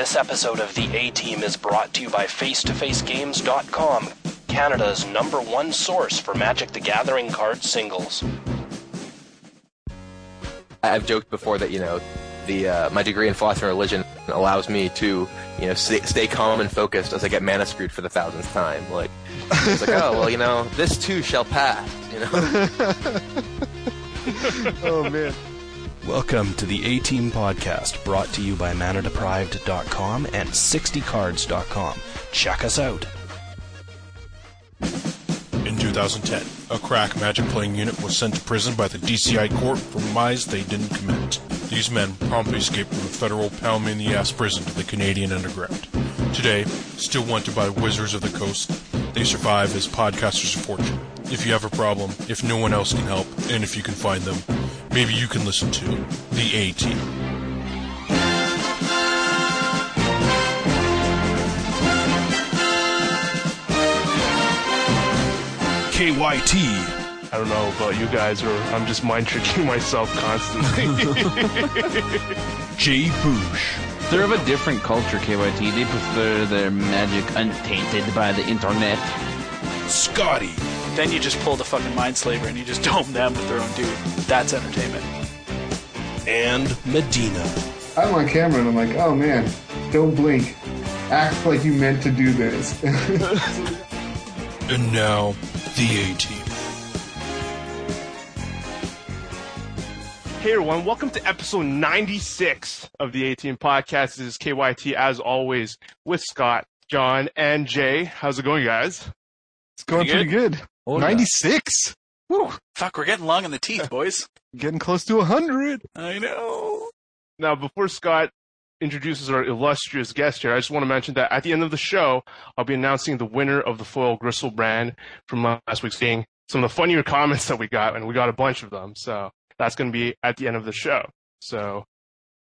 This episode of The A Team is brought to you by FaceToFaceGames.com, Canada's number one source for Magic the Gathering card singles. I've joked before that you know, the uh, my degree in philosophy and religion allows me to you know stay, stay calm and focused as I get mana screwed for the thousandth time. Like it's like oh well you know this too shall pass. You know. oh man. Welcome to the A Team Podcast, brought to you by ManaDeprived.com and 60cards.com. Check us out. In 2010, a crack magic playing unit was sent to prison by the DCI court for crimes they didn't commit. These men promptly escaped from a federal pound in the ass prison to the Canadian underground. Today, still wanted by wizards of the coast, they survive as podcasters of fortune. If you have a problem, if no one else can help, and if you can find them, maybe you can listen to The A Team. KYT. I don't know about you guys, or I'm just mind tricking myself constantly. J. Boosh. They're of a different culture, KYT. They prefer their magic untainted by the internet. Scotty. Then you just pull the fucking Mindslaver and you just dome them with their own dude. That's entertainment. And Medina. I'm on camera and I'm like, oh man, don't blink. Act like you meant to do this. And now, The A Team. hey everyone, welcome to episode 96 of the 18 podcast. This is KYT as always with Scott, John, and Jay. How's it going, guys? It's going Pretty pretty good. 96. Woo, Fuck, we're getting long in the teeth, boys. getting close to 100. I know. Now, before Scott introduces our illustrious guest here, I just want to mention that at the end of the show, I'll be announcing the winner of the foil Griselbrand from last week's game. Some of the funnier comments that we got, and we got a bunch of them. So that's going to be at the end of the show. So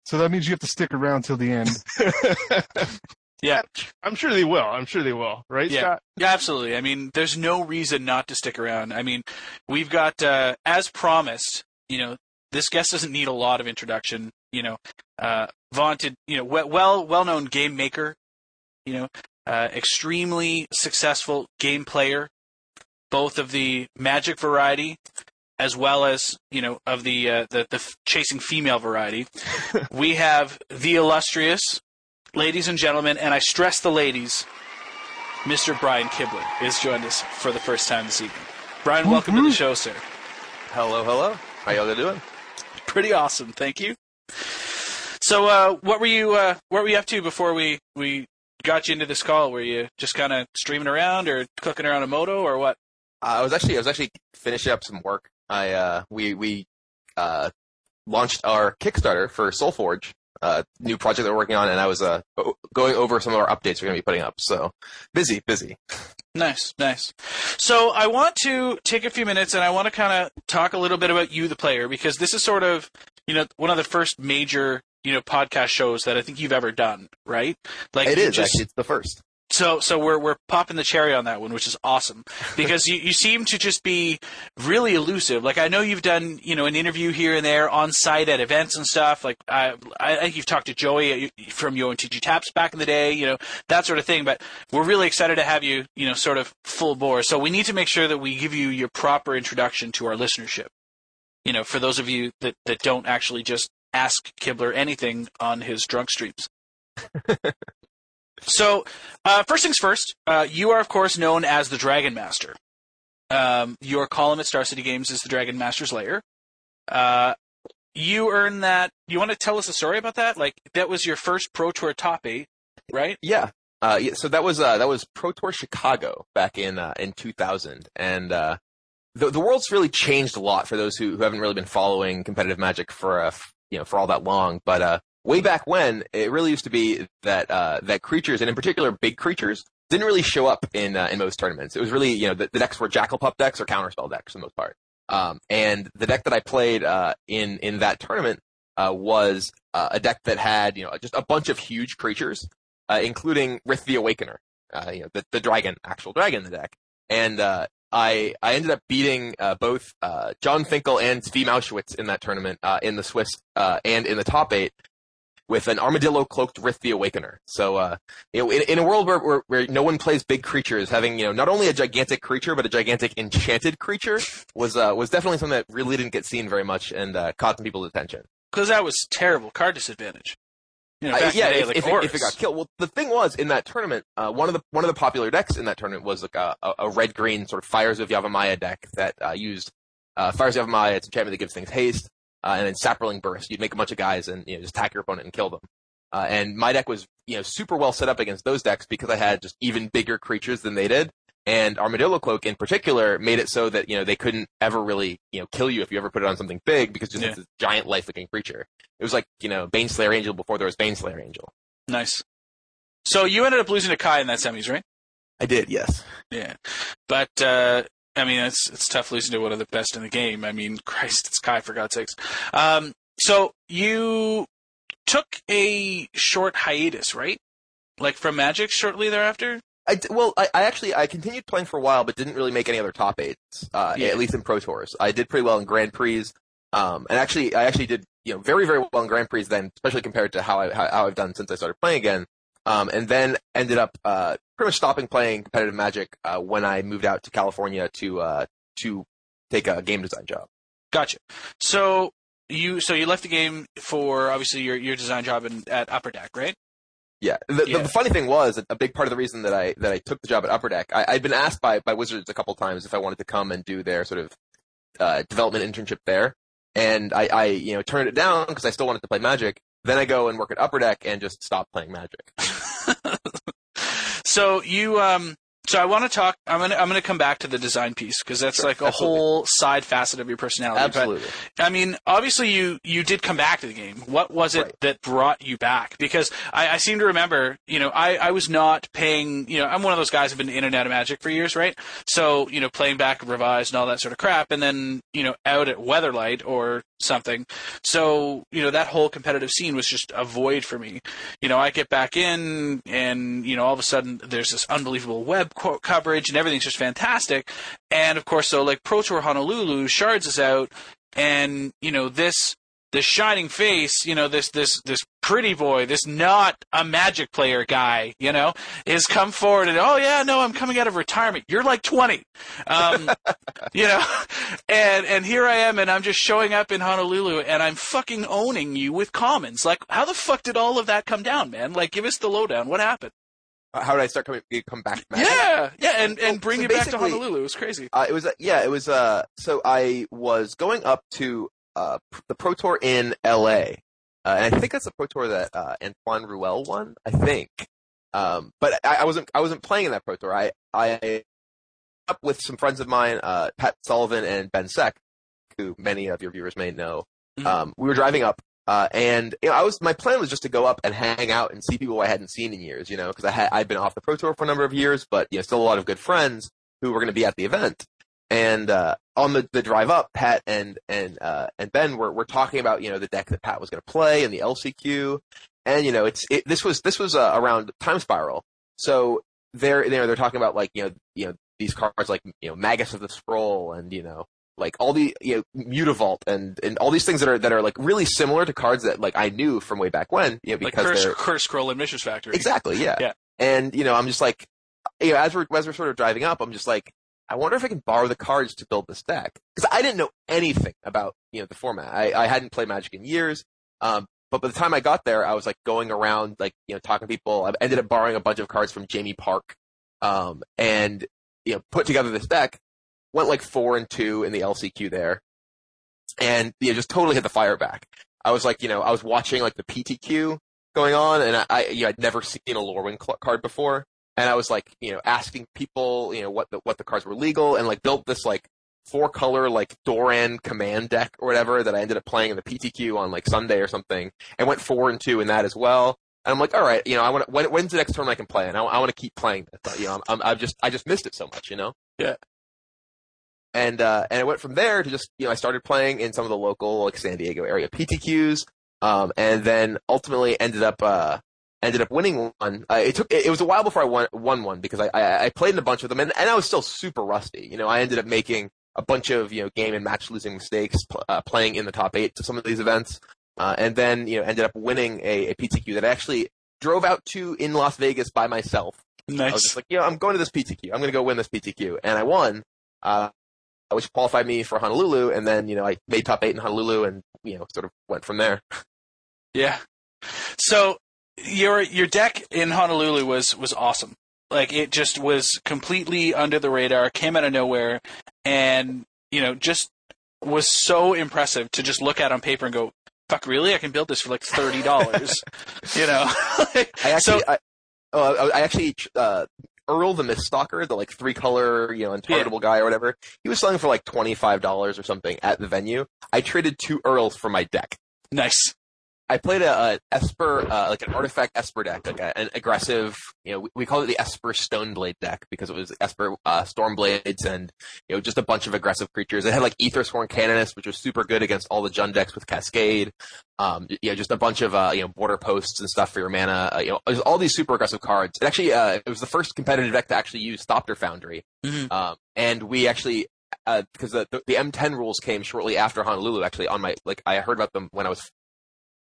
So that means you have to stick around till the end. Yeah. I'm sure they will. I'm sure they will. Right, Yeah. Scott? Yeah, absolutely. I mean, there's no reason not to stick around. I mean, we've got, uh, as promised, you know, this guest doesn't need a lot of introduction. You know, uh, vaunted, you know, well, well-known game maker. You know, uh, extremely successful game player, both of the magic variety, as well as you know of the uh, the, the chasing female variety. we have the illustrious, ladies and gentlemen, and I stress the ladies. Mr. Brian Kibler is joined us for the first time this evening. Brian, welcome to the show, sir. hello, hello. How y'all doing? Pretty awesome, thank you. So, uh, what were you uh, what were you up to before we we got you into this call? Were you just kind of streaming around or cooking around a MODO or what? Uh, I was actually I was actually finishing up some work. I uh, we we uh, launched our Kickstarter for SolForge, uh, new project that we're working on, and I was uh, going over some of our updates we're going to be putting up. So busy, busy. Nice, nice. So I want to take a few minutes and I want to kind of talk a little bit about you, the player, because this is sort of, you know, one of the first major, you know, podcast shows that I think you've ever done, right? Like it is just- actually it's the first. So, so we're we're popping the cherry on that one, which is awesome because you, you seem to just be really elusive. Like I know you've done you know an interview here and there on site at events and stuff. Like I I think you've talked to Joey from Yo MTG Taps back in the day, you know that sort of thing. But we're really excited to have you you know sort of full bore. So we need to make sure that we give you your proper introduction to our listenership. You know, for those of you that that don't actually just ask Kibler anything on his drunk streams. So, uh, first things first, uh, you are, of course, known as the Dragon Master. Um, your column at Star City Games is the Dragon Master's Lair. Uh, you earned that. You want to tell us a story about that? Like, that was your first Pro Tour top eight, right? Yeah. Uh, yeah, so that was uh, that was Pro Tour Chicago back in uh, in 2000, and the the world's really changed a lot for those who, who haven't really been following competitive Magic for you know for all that long. But way back when, it really used to be that uh, that creatures, and in particular big creatures, didn't really show up in uh, in most tournaments. It was really you know the, the decks were Jackal Pup decks or Counterspell decks for the most part. Um, and the deck that I played uh, in in that tournament uh, was uh, a deck that had you know just a bunch of huge creatures, uh, including Rith the Awakener, uh, you know the, the dragon, actual dragon in the deck. And uh, I I ended up beating uh, both uh, Jon Finkel and Steve Auschwitz in that tournament uh, in the Swiss uh, and in the top eight with an armadillo cloaked Rith the Awakener. So, uh, you know, in, in a world where, where, where no one plays big creatures, having, you know, not only a gigantic creature, but a gigantic enchanted creature was, uh, was definitely something that really didn't get seen very much and, uh, caught some people's attention. Because that was terrible card disadvantage. You know, Uh, yeah, day, if, like if, it, if it got killed. Well, the thing was in that tournament, uh, one of the one of the popular decks in that tournament was like a, a, red green sort of Fires of Yavimaya deck that uh, used uh, Fires of Yavimaya. It's a enchantment that gives things haste, uh, and then Saproling Burst. You'd make a bunch of guys and you know just attack your opponent and kill them. Uh, and my deck was you know super well set up against those decks because I had just even bigger creatures than they did. And Armadillo Cloak in particular made it so that you know they couldn't ever really you know kill you if you ever put it on something big because just Yeah. it's this giant lifelinking creature. It was like you know Baneslayer Angel before there was Baneslayer Angel. Nice. So you ended up losing to Kai in that semis, right? I did, yes. Yeah. But uh I mean it's it's tough losing to one of the best in the game. I mean, Christ, it's Kai for God's sakes. Um so you took a short hiatus, right? Like from Magic shortly thereafter? I d- well, I, I actually I continued playing for a while, but didn't really make any other top eights. Uh, Yeah. At least in Pro Tours, I did pretty well in Grand Prix. Um, and actually, I actually did you know very very well in Grand Prix then, especially compared to how I how, how I've done since I started playing again. Um, and then ended up uh, pretty much stopping playing competitive Magic uh, when I moved out to California to uh, to take a game design job. Gotcha. So you so you left the game for obviously your your design job in, at Upper Deck, right? Yeah. The, Yeah. the funny thing was that a big part of the reason that I that I took the job at Upper Deck, I, I'd been asked by by Wizards a couple times if I wanted to come and do their sort of uh, development internship there, and I, I you know turned it down because I still wanted to play Magic. Then I go and work at Upper Deck and just stop playing Magic. so you um so I want to talk I'm going to I'm to come back to the design piece because that's Sure, like a absolutely. whole side facet of your personality. But, Absolutely. I mean, obviously you you did come back to the game. What was it Right. that brought you back? Because I, I seem to remember, you know, I, I was not paying. You know, I'm one of those guys who've been in and out of Magic for years, right? So you know, playing back revised and all that sort of crap, and then you know, out at Weatherlight or something. So you know, that whole competitive scene was just a void for me. You know, I get back in, and you know, all of a sudden there's this unbelievable web co- coverage, and everything's just fantastic. And of course, so like Pro Tour Honolulu, Shards is out, and you know this this shining face, you know this this this pretty boy, this not a Magic player guy, you know, is come forward and oh yeah, no, I'm coming out of retirement. You're like 20, um, you know, and and here I am, and I'm just showing up in Honolulu, and I'm fucking owning you with commons. Like, how the fuck did all of that come down, man? Like, give us the lowdown. What happened? Uh, How did I start coming come back? Yeah, yeah, and and bring So you back to Honolulu. It was crazy. Uh, it was uh, yeah, it was uh so I was going up to uh the Pro Tour in LA. Uh, and I think that's the Pro Tour that uh Antoine Ruel won, I think. Um but I, I wasn't I wasn't playing in that Pro Tour. I I up with some friends of mine, uh Pat Sullivan and Ben Seck, who many of your viewers may know. Mhm. Um we were driving up uh, and you know, I was my plan was just to go up and hang out and see people I hadn't seen in years, you know, because I had I'd been off the pro tour for a number of years, but you know, still a lot of good friends who were going to be at the event. And uh, on the, the drive up, Pat and and uh, and Ben were were talking about you know the deck that Pat was going to play and the LCQ, and you know it's it, this was this was uh, around Time Spiral, so they're you know they're talking about like you know you know these cards like you know Magus of the Scroll and you know like all the you know Mutavault and and all these things that are that are like really similar to cards that like I knew from way back when you know Like because Curse, they're Curse Scroll and Mishra's Factory. Exactly. Yeah. Yeah. And you know, I'm just like, you know, as we're as we're sort of driving up, I'm just like, I wonder if I can borrow the cards to build this deck because I didn't know anything about you know the format. I I hadn't played Magic in years. Um, but by the time I got there, I was like going around like you know talking to people. I ended up borrowing a bunch of cards from Jamie Park, um, and you know put together this deck. Went like four and two in the LCQ there, and know just totally hit the fire back. I was like, you know, I was watching like the PTQ going on, and I, I you know, I'd never seen a Lorwyn card before, and I was like, you know, asking people, you know, what the what the cards were legal, and like built this like four color like Doran command deck or whatever that I ended up playing in the PTQ on like Sunday or something, and went four and two in that as well. And I'm like, all right, you know, I want when, when's the next tournament I can play, and I, I want to keep playing this. You know, I'm, I'm, I've just I just missed it so much, you know. Yeah. And uh, and it went from there to just you know I started playing in some of the local like San Diego area PTQs, um, and then ultimately ended up uh, ended up winning one. Uh, it took it, it was a while before I won, won one because I, I I played in a bunch of them and, and I was still super rusty. You know, I ended up making a bunch of you know game and match losing mistakes uh, playing in the top eight to some of these events. uh, and then you know ended up winning a, a PTQ that I actually drove out to in Las Vegas by myself. Nice. I was just like, you know, I'm going to this PTQ. I'm going to go win this PTQ, and I won, uh, which qualified me for Honolulu. And then you know I made top eight in Honolulu, and you know sort of went from there. Yeah. So your your deck in Honolulu was was awesome. Like it just was completely under the radar, came out of nowhere, and you know just was so impressive to just look at on paper and go, "Fuck, really? I can build this for like thirty dollars." you know. I actually, So- I, oh, I I actually, uh, Uril the Miststalker, the like three color, you know, untargetable guy or whatever, he was selling for like twenty five dollars or something at the venue. I traded two Urils for my deck. nice. I played a, a Esper, uh, like an artifact Esper deck, like a, an aggressive, you know, we, we call it the Esper Stoneblade deck because it was Esper uh, Stormblades and you know just a bunch of aggressive creatures. It had like Aethersworn Canonist, which was super good against all the Jund decks with Cascade. Um, you know, just a bunch of uh, you know border posts and stuff for your mana. Uh, you know, there's all these super aggressive cards. It actually, uh, it was the first competitive deck to actually use Thopter Foundry, Mhm. um, and we actually. Uh, because the, the the M10 rules came shortly after Honolulu. Actually, on my like, I heard about them when I was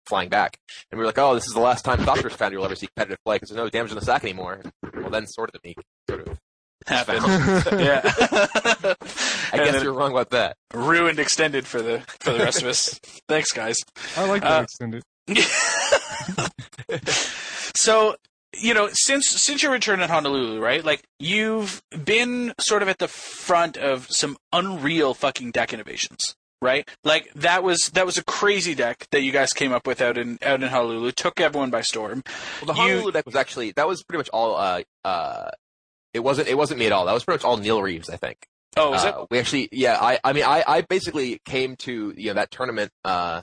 flying back. And we were like, oh, this is the last time Thopter Foundry will ever see competitive play because there's no damage in the sack anymore. Well, then Sword of the Meek sort of Happened. found. yeah. I And guess you're wrong about that. ruined extended for the for the rest of us. Thanks, guys. I like that Uh, extended. so you know since since your return in honolulu right like you've been sort of at the front of some unreal fucking deck innovations right like that was that was a crazy deck that you guys came up with out in out in honolulu took everyone by storm Well, the You- Honolulu deck was actually that was pretty much all. Uh, uh, it wasn't. It wasn't me at all. That was pretty much all Neil Reeves, I think. oh is it Uh, we actually, yeah. I, I mean, I, I basically came to you know that tournament. Uh,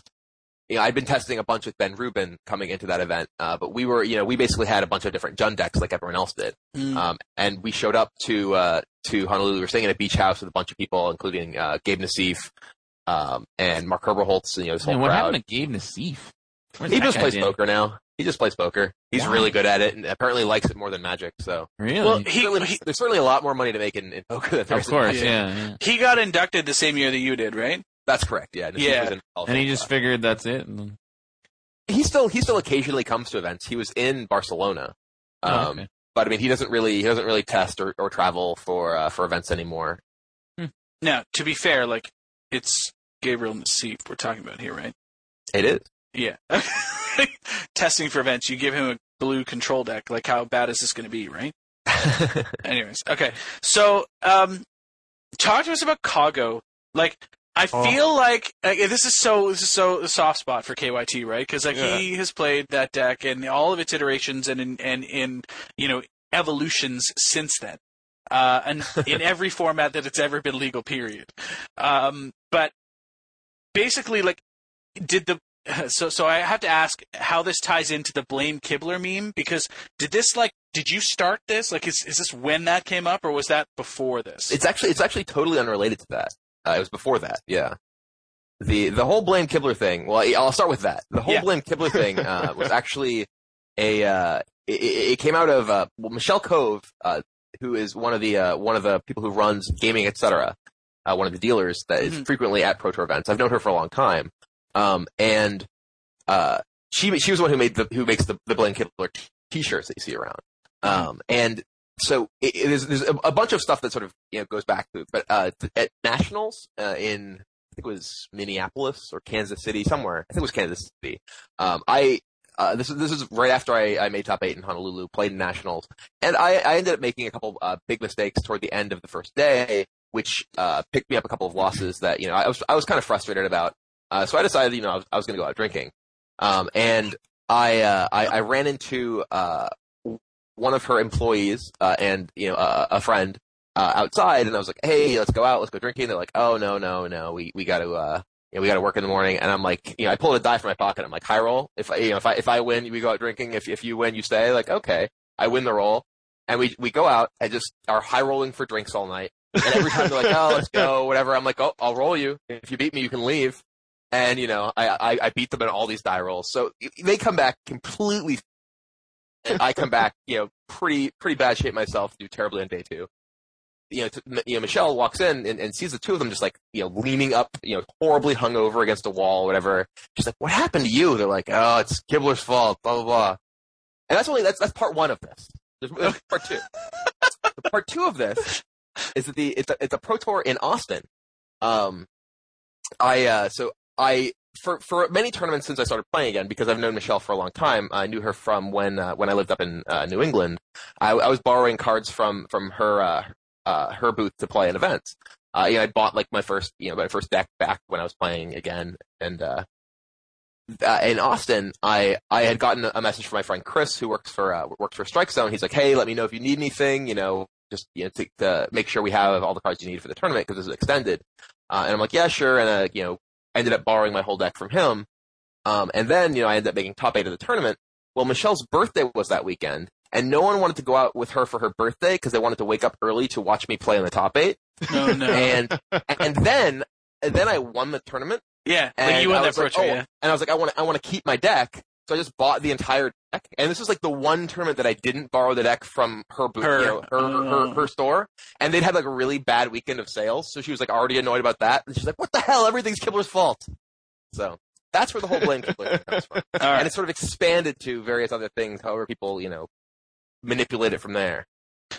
you know, I'd been testing a bunch with Ben Rubin coming into that event, uh, but we were, you know, we basically had a bunch of different Jund decks like everyone else did. Mm. Um, and we showed up to uh, to Honolulu. We were staying in a beach house with a bunch of people, including uh, Gabe Nassif um, and Mark Herberholz. And, you know, this whole Man, what crowd. happened to Gabe Nassif? Where's He just plays been? poker now. He just plays poker. He's Why? really good at it, and apparently likes it more than Magic. So Really? well he, certainly- he there's certainly a lot more money to make in, in poker than there of is in course, Magic. yeah, yeah. he got inducted the same year that you did right That's correct. Yeah. Nassif Yeah. was in Hall And he just class. figured that's it. And then, he still he still occasionally comes to events. He was in Barcelona, um, Oh, okay. but I mean he doesn't really he doesn't really test or, or travel for uh, for events anymore. now to be fair like it's gabriel nassif we're talking about here right It is. Yeah. Testing for events, you give him a blue control deck. Like, how bad is this going to be, right? Anyways, okay. So, um, talk to us about Caw-Go. Like, I Oh. feel like, like this is so this is so a soft spot for KYT, right? Because like Yeah. he has played that deck and all of its iterations and in and in you know evolutions since then, uh, and in every format that it's ever been legal. Period. Um, but basically, like, did the so so I have to ask how this ties into the blame Kibler meme because did this like did you start this like is is this when that came up or was that before this? it's actually it's actually totally unrelated to that. Uh, it was before that. Yeah. The the whole blame Kibler thing. Well, I'll start with that. The whole Yeah. blame Kibler thing uh, was actually a. Uh, it, it came out of uh, well, Michelle Cove, uh, who is one of the uh, one of the people who runs gaming, etc. Uh, one of the dealers that is Mhm. frequently at Pro Tour events. I've known her for a long time, um, and uh, she she was the one who made the who makes the the blame Kibler t- t-shirts that you see around. Um, and so it, it is, there's a, a bunch of stuff that sort of you know goes back to, but uh, at nationals uh, in I think it was Minneapolis or Kansas City somewhere. I think it was Kansas City. Um, I uh, this is this is right after I, I made top eight in Honolulu, played in nationals, and I, I ended up making a couple uh, big mistakes toward the end of the first day, which uh, picked me up a couple of losses that you know I was I was kind of frustrated about. Uh, so I decided you know I was, I was going to go out drinking, um, and I, uh, I I ran into uh, one of her employees uh, and you know uh, a friend uh, outside, and I was like, "Hey, let's go out, let's go drinking." They're like, "Oh no, no, no, we we got to you know, we got to work in the morning." And I'm like, you know, I pulled a die from my pocket. I'm like, "High roll. If I, you know, if I if I win, we go out drinking. If if you win, you stay." Like, okay, I win the roll, and we we go out and just are high rolling for drinks all night. And every time they're like, "Oh, let's go," whatever. I'm like, "Oh, I'll roll you. If you beat me, you can leave." And you know, I I, I beat them in all these die rolls. So they come back completely and I come back, you know, pretty pretty bad shape myself, do terribly on day two. you know, t- you know, Michelle walks in and, and sees the two of them just like, you know, leaning up, you know, horribly hung over against a wall, or whatever. She's like, "What happened to you?" They're like, "Oh, it's Kibler's fault." Blah blah blah. And that's only that's that's part one of this. There's, there's part two. part two of this is the it's a, it's a pro tour in Austin. Um, I uh, so I for for many tournaments since I started playing again because I've known Michelle for a long time. I knew her from when uh, when I lived up in uh, New England. I, I was borrowing cards from from her uh, uh, her booth to play in events. Uh, you know, I bought like my first you know my first deck back when I was playing again, and uh, uh, in Austin, I I had gotten a message from my friend Chris who works for uh, works for Strike Zone. He's like, hey, let me know if you need anything. You know, just you know to, to make sure we have all the cards you need for the tournament because this is extended. Uh, and I'm like, yeah, sure. And uh, you know, ended up borrowing my whole deck from him. Um, and then, you know, I ended up making top eight of the tournament. Well, Michelle's birthday was that weekend, and no one wanted to go out with her for her birthday because they wanted to wake up early to watch me play in the top eight. No, no. And and then and then I won the tournament. yeah, And like you won that like, oh, yeah. And I was like, I want I want to keep my deck. So I just bought the entire deck. And this was like the one tournament that I didn't borrow the deck from her booth, Her. you know, her, her, Oh. her store. And they'd had like a really bad weekend of sales. So she was like already annoyed about that. And she's like, what the hell? Everything's Kibler's fault. So that's where the whole blame Kibler comes from. Right. And it sort of expanded to various other things, however people, you know, manipulate it from there.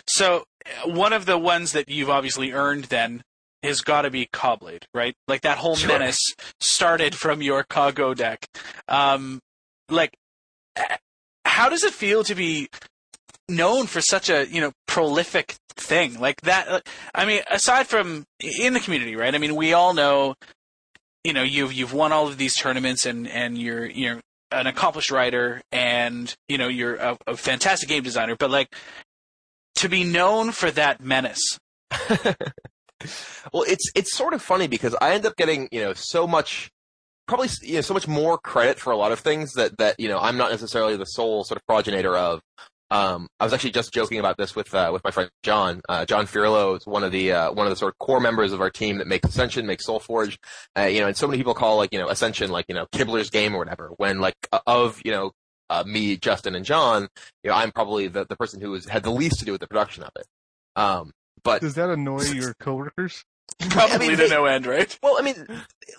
So uh, one of the ones that you've obviously earned then has got to be Caw-Blade, right? Like that whole Sure. menace started from your Caw-Go deck. Um, like, how does it feel to be known for such a you know prolific thing like that? uh, I mean, aside from in the community, right? I mean, we all know, you know, you've you've won all of these tournaments and and you're you're an accomplished writer and you know you're a, a fantastic game designer, but like to be known for that menace. well, it's it's sort of funny because I end up getting you know so much, probably you know so much more credit for a lot of things that that you know I'm not necessarily the sole sort of progenitor of. Um, I was actually just joking about this with uh, with my friend John. Uh, John Fiorillo is one of the uh, one of the sort of core members of our team that makes Ascension, makes SolForge. Uh, you know, and so many people call like you know Ascension like you know Kibler's game or whatever. When like uh, of you know uh, me, Justin, and John, you know, I'm probably the the person who has had the least to do with the production of it. Um, but Does that annoy your coworkers? Probably mean, to they- no end, right? Well, I mean,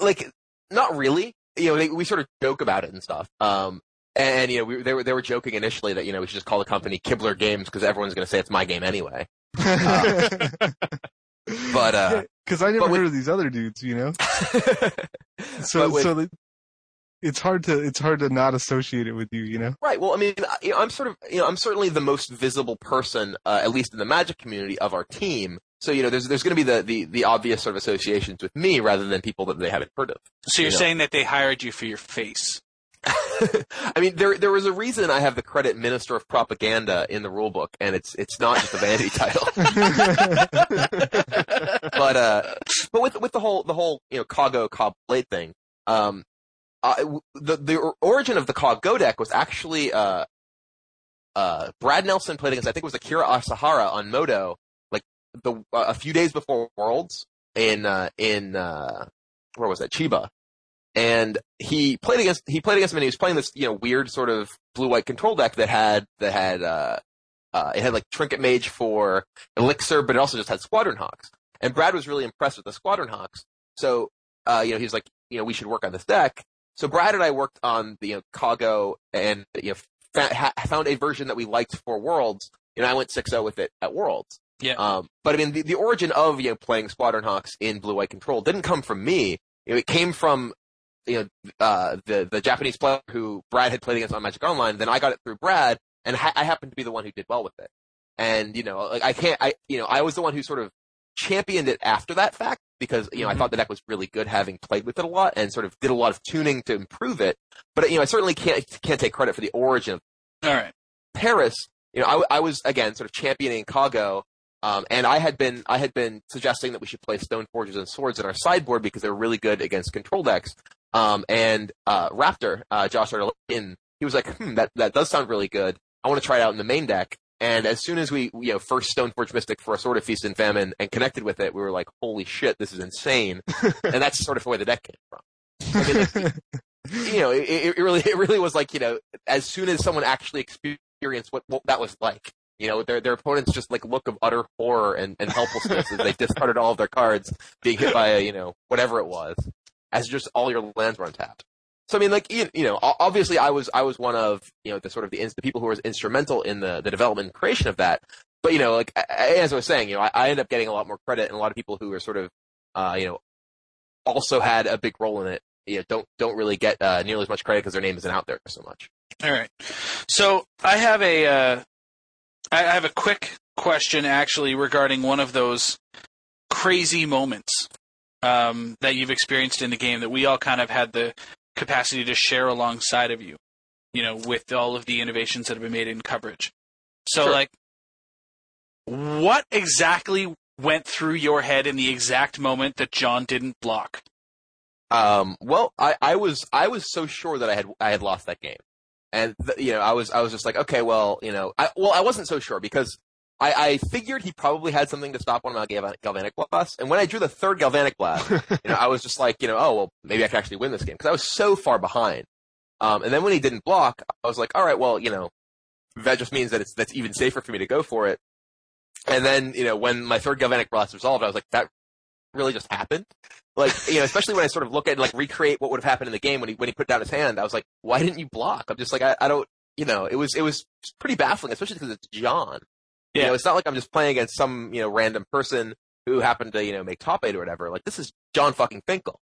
like, not really. You know, they, we sort of joke about it and stuff. Um, and you know, we, they were they were joking initially that you know we should just call the company Kibler Games because everyone's going to say it's my game anyway. But uh, because I never but with- of these other dudes, you know. So with- so the, it's hard to it's hard to not associate it with you, you know. right. Well, I mean, I- you know, I'm sort of you know I'm certainly the most visible person, uh, at least in the Magic community of our team. So you know, there's there's going to be the, the the obvious sort of associations with me rather than people that they haven't heard of. So you're You know. saying that they hired you for your face? I mean, there there was a reason I have the credit Minister of Propaganda in the rule book, and it's it's not just a vanity title. but uh, but with with the whole the whole you know Kago Cobb Blade thing, um, uh, the the origin of the Caw-Go deck was actually uh, uh, Brad Nelson played against I think it was Akira Asahara on MODO like the uh, a few days before Worlds in uh, in uh, where was that Chiba, and he played against he played against him and he was playing this you know weird sort of blue white control deck that had that had uh, uh, it had like Trinket Mage for Elixir, but it also just had Squadron Hawks. And Brad was really impressed with the Squadron Hawks. So, uh, you know, he was like, you know, we should work on this deck. So Brad and I worked on the you know, Caw-Go and you know, found a version that we liked for Worlds. And I went 6-0 with it at Worlds. Yeah. Um, but I mean, the, the origin of you know playing Squadron Hawks in Blue White Control didn't come from me. It came from you know uh, the the Japanese player who Brad had played against on Magic Online. Then I got it through Brad, and ha- I happened to be the one who did well with it. And you know, like I can't, I you know, I was the one who sort of championed it after that fact because you know I thought the deck was really good, having played with it a lot, and sort of did a lot of tuning to improve it. But you know, I certainly can't can't take credit for the origin of All right. Paris, you know, I, I was again sort of championing Caw-Go, um, and I had been I had been suggesting that we should play Stone Forges and Swords in our sideboard because they were really good against control decks. Um, and uh, Wrapter, uh, Josh in, he was like, hmm, that that does sound really good. I want to try it out in the main deck. And as soon as we, you know, first Stoneforge Mystic for a Sword of Feast and Famine and connected with it, we were like, holy shit, this is insane. and that's sort of where the deck came from. I mean, like, you know, it, it really, it really was like, you know, as soon as someone actually experienced what, what that was like, You know, their their opponents just like look of utter horror and, and helplessness as they discarded all of their cards, being hit by a, you know whatever it was, as just all your lands were untapped. So I mean, like you, you know, obviously I was I was one of you know the sort of the, the people who were instrumental in the the development and creation of that. But you know, like as I was saying, you know, I, I end up getting a lot more credit, and a lot of people who are sort of uh, you know also had a big role in it. You know, don't don't really get uh, nearly as much credit because their name isn't out there so much. All right. So I have a uh, I I have a quick question actually regarding one of those crazy moments um, that you've experienced in the game that we all kind of had the capacity to share alongside of you. You know, with all of the innovations that have been made in coverage. So Sure. like, what exactly went through your head in the exact moment that Jon didn't block? Um, well, I, I was I was so sure that I had I had lost that game, and th- you know I was I was just like okay well you know I well I wasn't so sure because I, I figured he probably had something to stop one of my Galvan- galvanic blasts, and when I drew the third galvanic blast, you know I was just like you know oh well maybe I can actually win this game because I was so far behind. Um, and then when he didn't block, I was like all right well you know that just means that it's that's even safer for me to go for it. And then you know when my third galvanic blast resolved, I was like that really just happened. Like, you know, especially when I sort of look at like recreate what would have happened in the game when he when he put down his hand, I was like, why didn't you block? I'm just like, I, I don't, you know, it was it was pretty baffling, especially because it's Jon. You Yeah. know, it's not like I'm just playing against some you know random person who happened to you know make top eight or whatever. Like this is Jon fucking Finkel.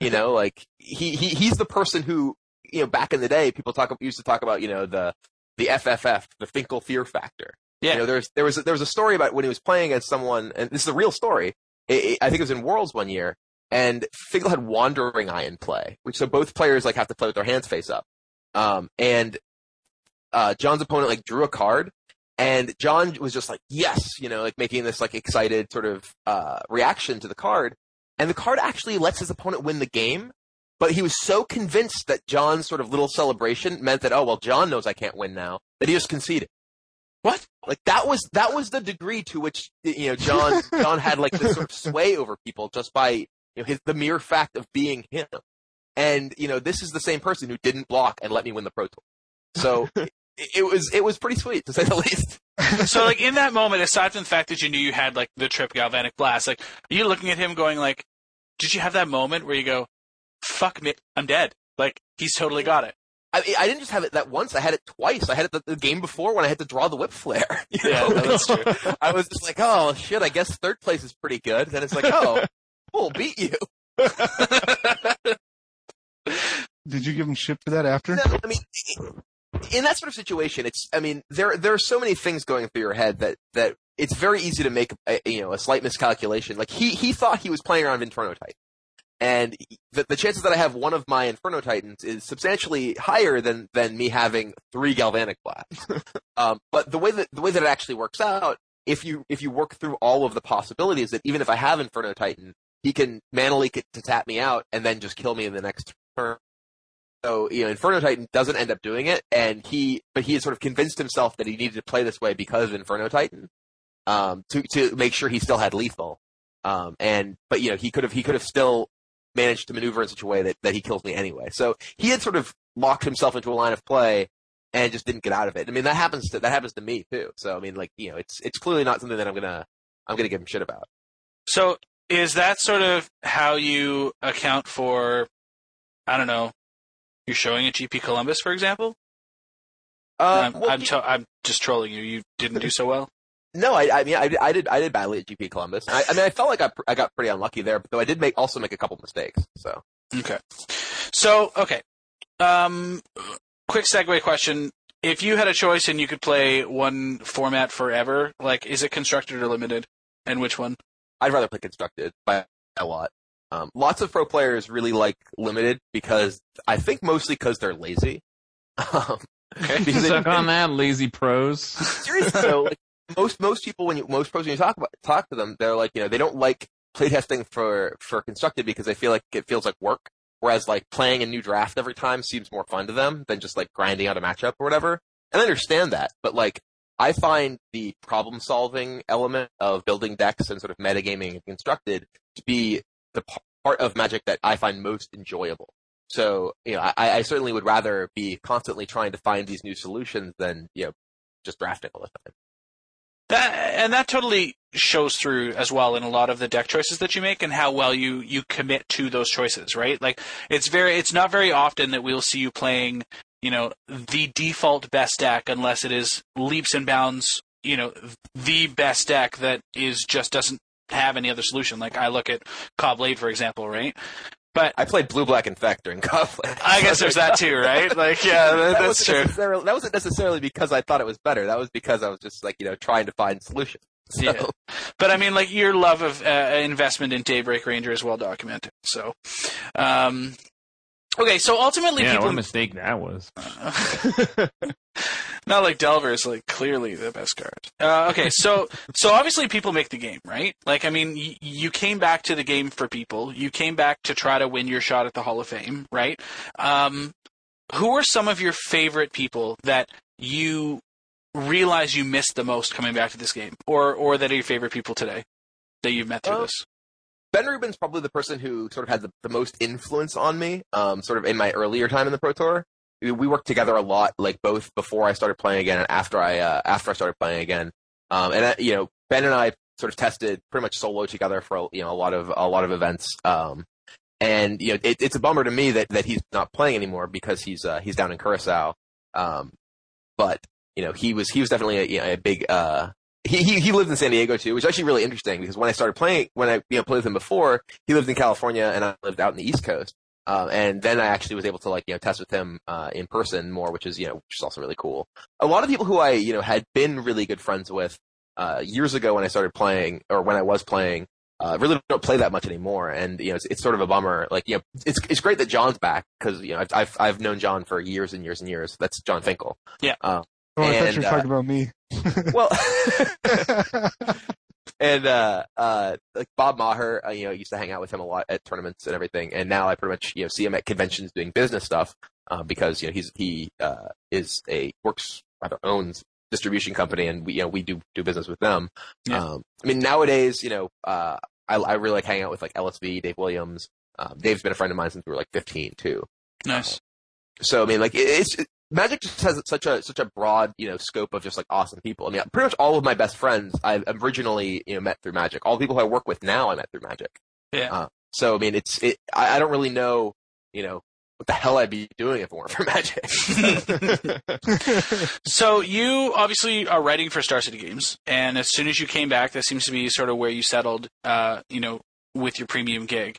you know, like he, he he's the person who you know back in the day people talk used to talk about you know the the FFF the Finkel fear factor. Yeah. You know, there's there was there was a story about when he was playing against someone, and this is a real story. It, I think it was in Worlds one year, and Finkel had Wandering Eye in play, which so both players like have to play with their hands face up. Um, and uh, Jon's opponent like drew a card, and Jon was just like, yes, you know, like making this like excited sort of uh, reaction to the card, and the card actually lets his opponent win the game. But he was so convinced that Jon's sort of little celebration meant that, oh well, Jon knows I can't win now, that he just conceded. What? Like that was that was the degree to which you know Jon Jon had like this sort of sway over people just by you know his the mere fact of being him. And you know this is the same person who didn't block and let me win the pro tour. So it, it was it was pretty sweet to say the least. so like in that moment, aside from the fact that you knew you had like the trip galvanic blast, like are you looking at him going like, did you have that moment where you go, fuck me, I'm dead. Like he's totally got it. I, I didn't just have it that once. I had it twice. I had it the, the game before when I had to draw the Whipflare. Yeah, no, that's true. I was just like, oh shit. I guess third place is pretty good. Then it's like, oh, we'll beat you. Did you give him shit for that after? No, I mean, in that sort of situation, it's. I mean, there there are so many things going through your head that that it's very easy to make a, you know a slight miscalculation. Like he he thought he was playing around Inferno Titan, and the, the chances that I have one of my Inferno Titans is substantially higher than than me having three Galvanic Blasts. um, but the way that the way that it actually works out, if you if you work through all of the possibilities, that even if I have Inferno Titan, he can manually get to tap me out and then just kill me in the next turn. So, you know, Inferno Titan doesn't end up doing it, and he, but he had sort of convinced himself that he needed to play this way because of Inferno Titan, um, to, to make sure he still had lethal. Um, and, but, you know, he could have, he could have still managed to maneuver in such a way that, that he kills me anyway. So he had sort of locked himself into a line of play and just didn't get out of it. I mean, that happens to, that happens to me too. So, I mean, like, you know, it's, it's clearly not something that I'm gonna, I'm gonna give him shit about. So is that sort of how you account for, I don't know, you're showing at GP Columbus, for example? Uh, I'm, well, I'm, to- I'm just trolling you. You didn't do so well. No, I, I mean, I, I did, I did badly at GP Columbus. I, I mean, I felt like I, pr- I got pretty unlucky there, but though I did make, also make a couple mistakes. So, Okay. So, okay. Um, quick segue question. If you had a choice and you could play one format forever, like, is it constructed or limited? And which one? I'd rather play constructed by a lot. Um, lots of pro players really like limited because I think mostly because they're lazy. Um, Okay. because they- Suck on that, lazy pros. seriously though, like, most most people when you most pros when you talk about talk to them, they're like you know they don't like playtesting for for constructed because they feel like it feels like work. Whereas like playing a new draft every time seems more fun to them than just like grinding out a matchup or whatever. And I understand that, but like I find the problem solving element of building decks and sort of metagaming and constructed to be the part of Magic that I find most enjoyable. So, you know, I, I certainly would rather be constantly trying to find these new solutions than, you know, just drafting all the time. That, and that totally shows through as well in a lot of the deck choices that you make and how well you you commit to those choices, right? Like it's very it's not very often that we'll see you playing, you know, the default best deck unless it is leaps and bounds, you know, the best deck that is just doesn't have any other solution. Like I look at Caw-Blade for example, right? But I played Blue Black Infect during Conflict. I guess there's that too, right? Like, yeah, that, that that's true. That wasn't necessarily because I thought it was better. That was because I was just like you know trying to find solutions. So, Yeah. But I mean, like your love of uh, investment in Daybreak Ranger is well documented. So, um, okay, so ultimately, Yeah, people what a mistake that was. not like Delver is like clearly the best card. Uh, okay, so so obviously people make the game, right? Like, I mean, y- you came back to the game for people. You came back to try to win your shot at the Hall of Fame, right? Um, who are some of your favorite people that you realize you missed the most coming back to this game, or or that are your favorite people today that you've met through Uh, this? Ben Rubin's probably the person who sort of had the, the most influence on me, um, sort of in my earlier time in the Pro Tour. We- worked together a lot, like both before I started playing again and after I uh, after I started playing again. Um, and you know, Ben and I sort of tested pretty much solo together for you know a lot of a lot of events. Um, and you know, it, it's a bummer to me that, that he's not playing anymore because he's uh, he's down in Curacao. Um, but you know, he was he was definitely a, you know, a big uh, he, he he lived in San Diego too, which is actually really interesting because when I started playing, when I you know played with him before, he lived in California and I lived out in the East Coast. Um, and then I actually was able to like you know test with him uh, in person more, which is you know which is also really cool. A lot of people who I you know had been really good friends with uh, years ago when I started playing or when I was playing. Uh, really don't play that much anymore, and you know it's, it's sort of a bummer. Like you know, it's it's great that Jon's back because you know I've, I've I've known Jon for years and years and years. That's Jon Finkel. Yeah. Uh, Oh, I thought you were uh, talking about me. well, and uh, uh, like Bob Maher, uh, you know, used to hang out with him a lot at tournaments and everything, and now I pretty much you know see him at conventions doing business stuff uh, because you know he's he uh, is a works rather owns distribution company, and we you know we do do business with them. Yeah. Um, I mean nowadays, you know, uh, I I really like hanging out with like LSV, Dave Williams. Um, Dave's been a friend of mine since we were like 15 too. Nice. So I mean, like it- it's it, Magic just has such a such a broad you know scope of just like awesome people. I mean, pretty much all of my best friends I originally you know met through Magic. All the people who I work with now I met through Magic. Yeah. Uh, so I mean, it's it. I, I don't really know you know what the hell I'd be doing if it weren't for Magic. So you obviously are writing for Star City Games, and as soon as you came back, that seems to be sort of where you settled, uh, you know, with your premium gig.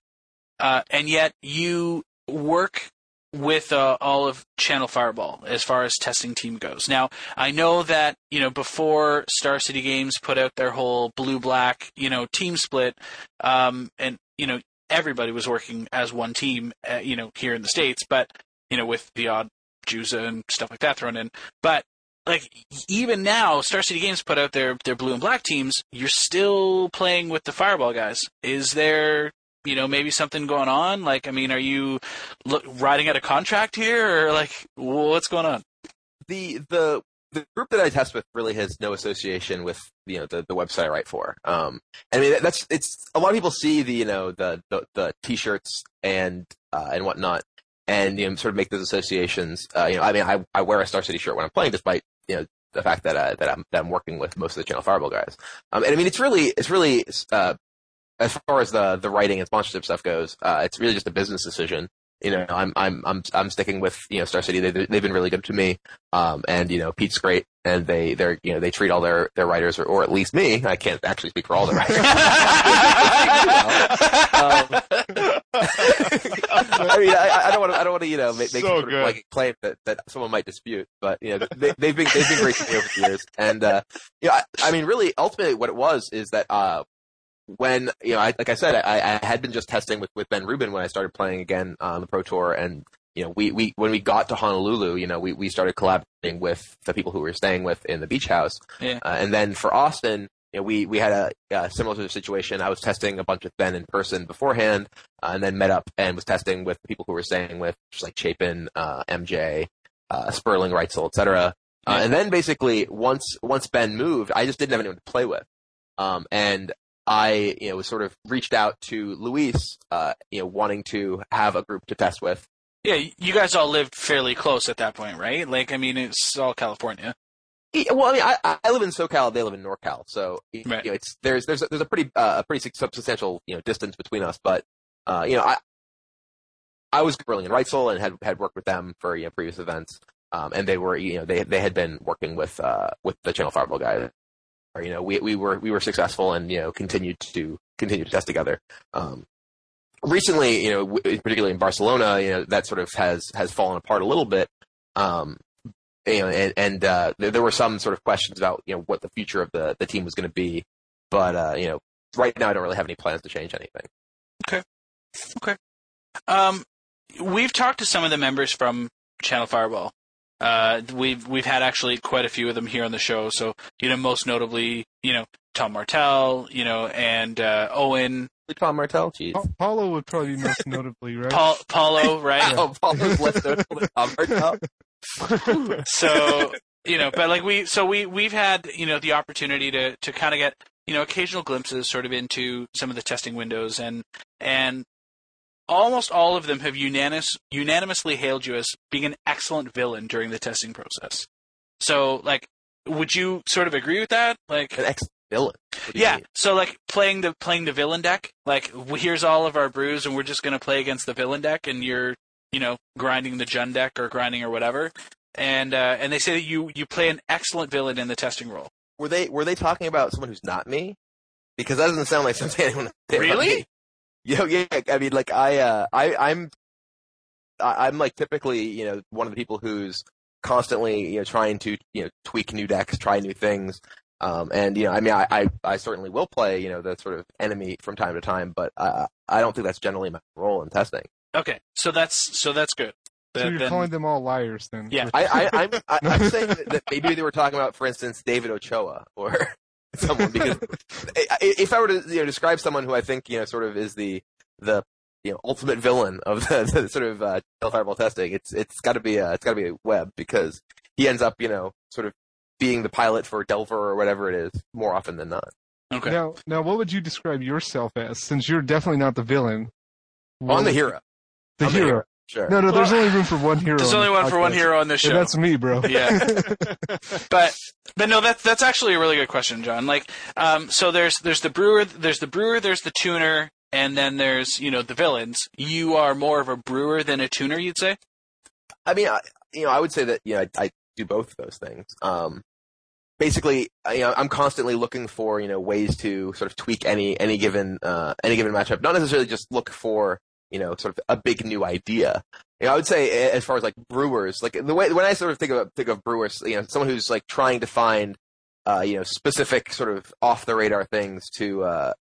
Uh, and yet you work with uh, all of Channel Fireball as far as testing team goes. Now, I know that you know before Star City Games put out their whole blue black, you know, team split, um, and you know everybody was working as one team, uh, you know, here in the states, but you know with the odd Juza and stuff like that thrown in. But like even now, Star City Games put out their their blue and black teams. You're still playing with the Fireball guys. Is there you know maybe something going on? Like I mean, are you look, riding out a contract here, or like what's going on? the the the group that I test with really has no association with you know the, the website I write for. Um, I mean that's it's a lot of people see the you know the the, the t-shirts and uh, and whatnot, and you know sort of make those associations. Uh, you know, I mean I I wear a Star City shirt when I'm playing, despite you know the fact that uh, that I'm that I'm working with most of the Channel Fireball guys. Um, and I mean it's really it's really uh, as far as the the writing and sponsorship stuff goes, uh, it's really just a business decision. You know, I'm I'm I'm I'm sticking with you know Star City. They they've been really good to me. Um, and you know Pete's great, and they they're you know they treat all their their writers or, or at least me. I can't actually speak for all the writers. um, I mean, I, I don't want to I don't want to you know make, make So sort of like claim that, that someone might dispute, but you know they, they've been they've been great to me over the years, and uh, yeah, I, I mean really ultimately what it was is that uh, when you know, I, like I said, I, I had been just testing with, with Ben Rubin when I started playing again on the Pro Tour, and you know, we, we when we got to Honolulu, you know, we, we started collaborating with the people who we were staying with in the beach house, Yeah. uh, and then for Austin, you know, we we had a, a similar sort of situation. I was testing a bunch with Ben in person beforehand, uh, and then met up and was testing with people who were staying with, just like Chapin, uh, MJ, uh, Sperling, Reitzel, etc. Uh, Yeah. and then basically once once Ben moved, I just didn't have anyone to play with. Um, and I, you know, was sort of reached out to Luis, uh, you know, wanting to have a group to test with. Yeah, you guys all lived fairly close at that point, right? Like I mean, it's all California. Yeah, well, I mean, I, I live in SoCal, they live in NorCal, so you know, it's there's there's a, there's a pretty uh, a pretty substantial you know distance between us. But uh, you know, I I was curling in Reitzel and had had worked with them for you know previous events, um, and they were you know they they had been working with uh with the Channel Fireball guys. You know, we we were we were successful and you know continued to continue to test together. Um, recently, you know, particularly in Barcelona, you know, that sort of has has fallen apart a little bit. Um, you know, and, and uh, there, there were some sort of questions about you know what the future of the, the team was going to be, but uh, you know, right now I don't really have any plans to change anything. Okay, okay. Um, we've talked to some of the members from Channel Fireball. Uh, we've we've had actually quite a few of them here on the show. So you know, most notably, you know, Tom Martell, you know, and uh, Owen, Tom Martell, jeez. Pa- Paulo would probably be most notably, right? Paul, Paulo, right? Oh, Paulo's less notable than Tom Martell. so you know but like we so we we've had you know the opportunity to to kind of get you know occasional glimpses sort of into some of the testing windows and and almost all of them have unanimous unanimously hailed you as being an excellent villain during the testing process so like would you sort of agree with that like An ex villain. yeah so like playing the playing the villain deck like here's all of our brews and we're just going to play against the villain deck and you're you know grinding the Jund deck or grinding or whatever and uh, and they say that you you play an excellent villain in the testing role Were they were they talking about someone who's not me? Because that doesn't sound like something anyone. Really? Me. Yeah, yeah. I mean, like I, uh, I, I'm, I, I'm like typically, you know, one of the people who's constantly, you know, trying to, you know, tweak new decks, try new things. Um, and you know, I mean, I, I, I certainly will play, you know, the sort of enemy from time to time, but I, I don't think that's generally my role in testing. okay so that's so that's good so Then- you're then- calling them all liars then? Yeah. I, I, I'm, I, I'm saying that, that maybe they were talking about, for instance, David Ochoa or someone because I- I- if I were to you know describe someone who I think you know sort of is the the you know ultimate villain of the, the sort of uh, fireball testing, it's it's got to be a it's got to be a Webb because he ends up you know sort of being the pilot for Delver or whatever it is more often than not. okay Now, now, what would you describe yourself as? Since you're definitely not the villain. What I'm the hero. The I'm the hero. Hero. Sure. No, no. There's Well, only room for one hero. there's on only this one for one hero on this And show that's me, bro. Yeah. but but no that's that's actually a really good question john like um so there's there's the brewer there's the brewer there's the tuner and then there's you know the villains you are more of a brewer than a tuner you'd say I mean, I, you know, I would say that you know I, I do both of those things. Um, basically, I, you know, I'm constantly looking for you know ways to sort of tweak any any given uh, any given matchup. Not necessarily just look for you know sort of a big new idea. You know, I would say as far as like brewers, like the way when I sort of think of think of brewers, you know, someone who's like trying to find uh, you know specific sort of off the radar things to uh,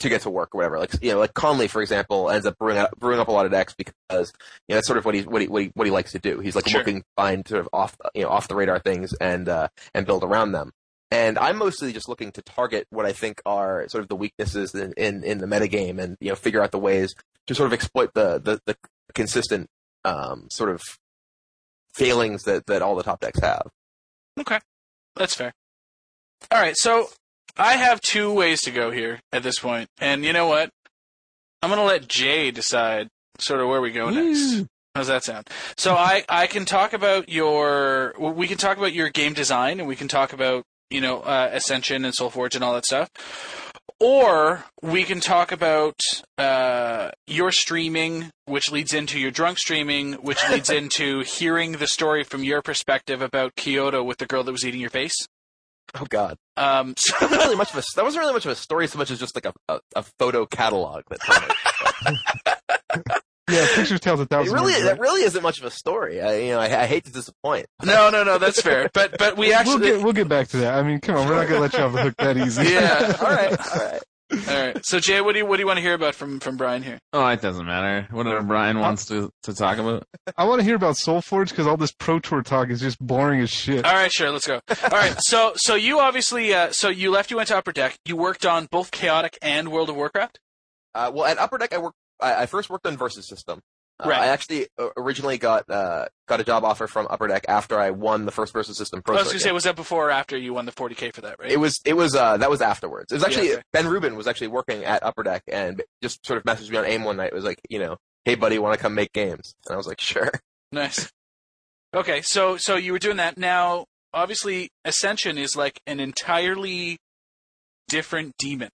to get to work or whatever. Like you know, like Conley, for example, ends up brewing up, brewing up a lot of decks because you know that's sort of what he what he what he, what he likes to do. He's like Sure. looking to find sort of off you know off the radar things and uh, and build around them. And I'm mostly just looking to target what I think are sort of the weaknesses in, in, in the metagame and you know figure out the ways to sort of exploit the the, the consistent um, sort of failings that, that all the top decks have. Okay, that's fair. All right, so I have two ways to go here at this point, and you know what? I'm gonna let Jay decide sort of where we go next. How's that sound? So I I can talk about your we can talk about your game design, and we can talk about you know uh, Ascension and SolForge and all that stuff. Or we can talk about uh, your streaming, which leads into your drunk streaming, which leads into hearing the story from your perspective about Kyoto with the girl that was eating your face. Oh God, Um, so, that wasn't really much of a that wasn't really much of a story so much as just like a, a, a photo catalog that. Yeah, picture tells a It thousand. really words, that really isn't much of a story. I, you know, I, I hate to disappoint. no, no, no, that's fair. But but we we'll actually get we'll get back to that. I mean, come on, we're not gonna let you off the hook that easy. yeah. all right, all right. All right. So Jay, what do you what do you want to hear about from from Brian here? Oh, it doesn't matter. Whatever Brian wants to, to talk about. I want to hear about SolForge because all this Pro Tour talk is just boring as shit. All right, sure, let's go. All right, so so you obviously uh, so you left, you went to Upper Deck. You worked on both Chaotic and World of Warcraft. Uh, well, at Upper Deck, I worked. I, I first worked on Versus System. Uh, Right. I actually uh, originally got uh, got a job offer from Upper Deck after I won the first Versus System Pro I was going to say, was that before or after you won the 40k for that, right? It was it was uh that was afterwards. It was actually Yeah, okay. Ben Rubin was actually working at Upper Deck and just sort of messaged me on AIM one night. It was like, you know, hey buddy, want to come make games? And I was like, sure. nice. Okay, so so you were doing that. Now, obviously Ascension is like an entirely different demon,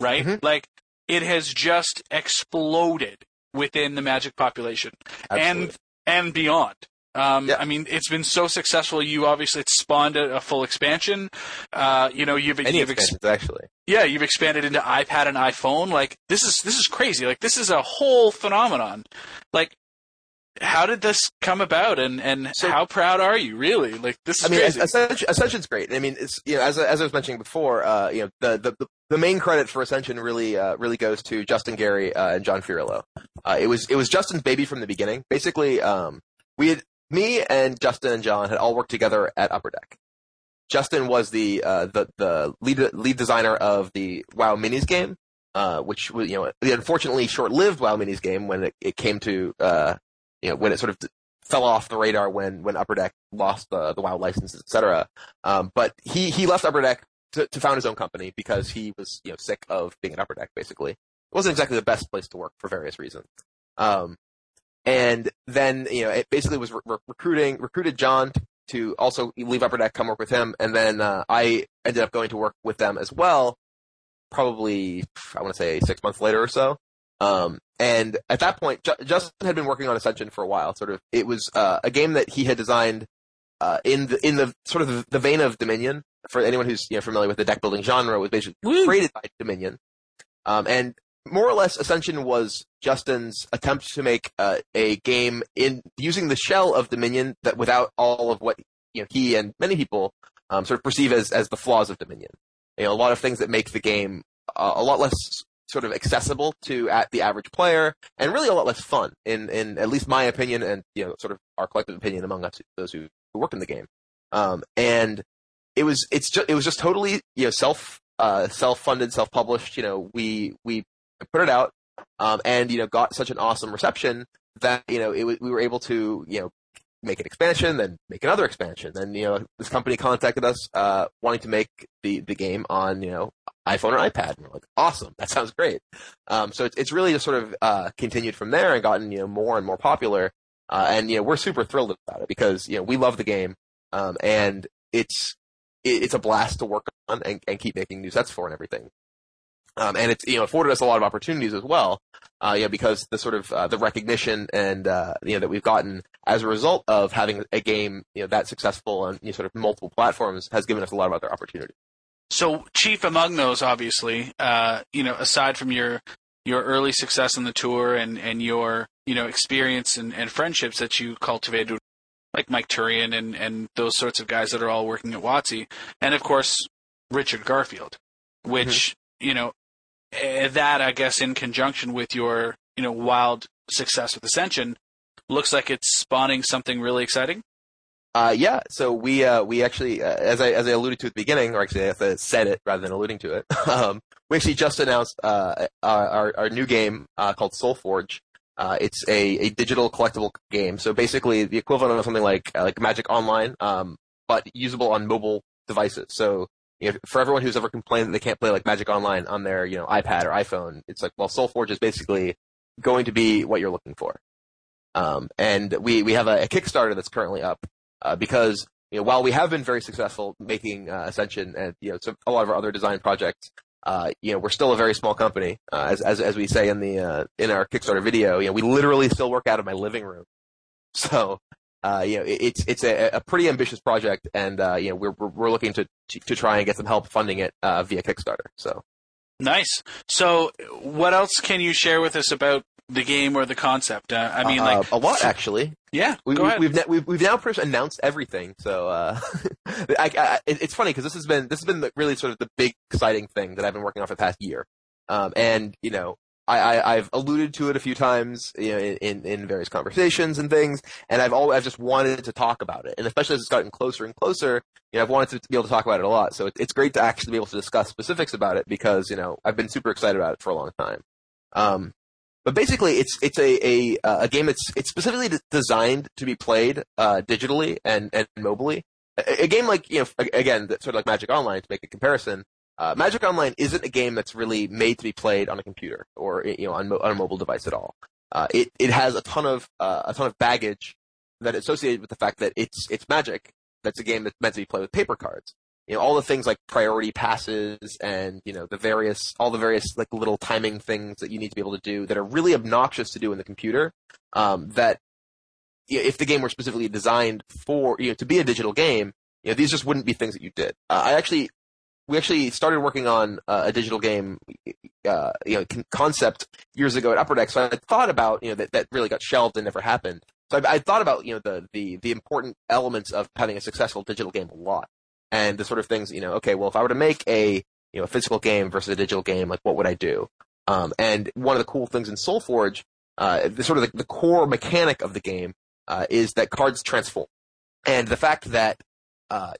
right? Mhm. Like it has just exploded within the Magic population and Absolutely. and beyond. Um, Yeah. I mean, it's been so successful. You obviously it's spawned a, a full expansion. Uh, you know, you've Any you've ex- actually. yeah, you've expanded into iPad and iPhone. Like this is this is crazy. Like this is a whole phenomenon. Like how did this come about and and So- how proud are you really? Like this is I mean. Ascension, Ascension's great. I mean, it's you know, as as I was mentioning before, uh, you know, the, the the main credit for Ascension really uh, really goes to Justin Gary uh, and John Fiorillo. Uh, it was it was Justin's baby from the beginning. Basically, um, we had me and Justin and John had all worked together at Upper Deck. Justin was the uh, the the lead lead designer of the WoW Minis game, uh, which was you know the unfortunately short lived WoW Minis game when it, it came to uh, you know when it sort of fell off the radar when when Upper Deck lost the the WoW licenses, etc. Um, but he he left Upper Deck to, to found his own company because he was you know sick of being at Upper Deck. Basically, it wasn't exactly the best place to work for various reasons. Um, and then you know it basically was re- re- recruiting recruited John to also leave Upper Deck, come work with him, and then uh, I ended up going to work with them as well. Probably I want to say six months later or so. Um, and at that point, Ju- Justin had been working on Ascension for a while. Sort of, it was uh, a game that he had designed uh, in the in the sort of the vein of Dominion. For anyone who's you know, familiar with the deck building genre, was basically Woo. created by Dominion. Um, and more or less, Ascension was Justin's attempt to make uh, a game in using the shell of Dominion that without all of what you know he and many people um, sort of perceive as as the flaws of Dominion. You know, a lot of things that make the game uh, a lot less sort of accessible to at the average player, and really a lot less fun in in at least my opinion, and you know, sort of our collective opinion among us those who, who work in the game. Um, and it was it's just it was just totally you know self uh, self funded, self published. You know, we we put it out, um, and you know got such an awesome reception that you know it, we were able to you know make an expansion, then make another expansion. Then you know this company contacted us uh, wanting to make the the game on you know iPhone or iPad, and we're like, awesome, that sounds great. Um, so it's it's really just sort of uh, continued from there and gotten you know more and more popular. Uh, and you know we're super thrilled about it because you know we love the game, um, and it's it, it's a blast to work on and, and keep making new sets for and everything. Um, and it's you know afforded us a lot of opportunities as well, uh, you know, because the sort of uh, the recognition and uh, you know that we've gotten as a result of having a game you know that successful on you know, sort of multiple platforms has given us a lot of other opportunities. So chief among those, obviously, uh, you know, aside from your your early success on the tour and, and your you know experience and, and friendships that you cultivated, with, like Mike Turian and, and those sorts of guys that are all working at WotC, and of course Richard Garfield, which you know eh, that I guess in conjunction with your you know wild success with Ascension, looks like it's spawning something really exciting. Uh, yeah, so we uh, we actually, uh, as I as I alluded to at the beginning, or actually as I said it rather than alluding to it, um, we actually just announced uh, our, our new game uh, called SolForge. Uh, it's a, a digital collectible game, so basically the equivalent of something like like Magic Online, um, but usable on mobile devices. So you know, for everyone who's ever complained that they can't play like Magic Online on their you know iPad or iPhone, it's like well, SolForge is basically going to be what you're looking for. Um, and we we have a, a Kickstarter that's currently up uh, because you know while we have been very successful making uh, Ascension and you know some, a lot of our other design projects, uh, you know we're still a very small company. Uh, as, as as we say in the uh, in our Kickstarter video, you know we literally still work out of my living room. So uh, you know it, it's it's a, a pretty ambitious project, and you know we're we're looking to to try and get some help funding it via Kickstarter. So. Nice. So, what else can you share with us about the game or the concept? Uh, I mean, like Uh, a lot actually. Yeah, we, go we, ahead. we've we've we've now pretty much announced everything. So uh, I, I, it's funny because this has been this has been the, really sort of the big exciting thing that I've been working on for the past year. Um, and you know, I, I I've alluded to it a few times, you know, in, in, in various conversations and things, and I've always I've just wanted to talk about it, and especially as it's gotten closer and closer, you know, I've wanted to be able to talk about it a lot. So it, it's great to actually be able to discuss specifics about it because you know I've been super excited about it for a long time. Um, but basically, it's it's a a, uh, a game that's it's specifically designed to be played uh, digitally and and mobily. A, a game like you know again sort of like Magic Online to make a comparison. Uh, Magic Online isn't a game that's really made to be played on a computer or you know on, mo- on a mobile device at all. Uh, it it has a ton of uh, a ton of baggage that associated with the fact that it's it's Magic that's a game that's meant to be played with paper cards. You know, all the things like priority passes and you know the various all the various like little timing things that you need to be able to do that are really obnoxious to do in the computer. Um, that you know, if the game were specifically designed for you know to be a digital game, you know these just wouldn't be things that you did. Uh, I actually we actually started working on uh, a digital game, uh, you know, con- concept years ago at Upper Deck. So I thought about, you know, that, that really got shelved and never happened. So I, I thought about, you know, the, the, the important elements of having a successful digital game a lot. And the sort of things, you know, okay, well, if I were to make a, you know, a physical game versus a digital game, like what would I do? Um, and one of the cool things in SolForge, uh, the sort of the, the core mechanic of the game, uh, is that cards transform. And the fact that, uh,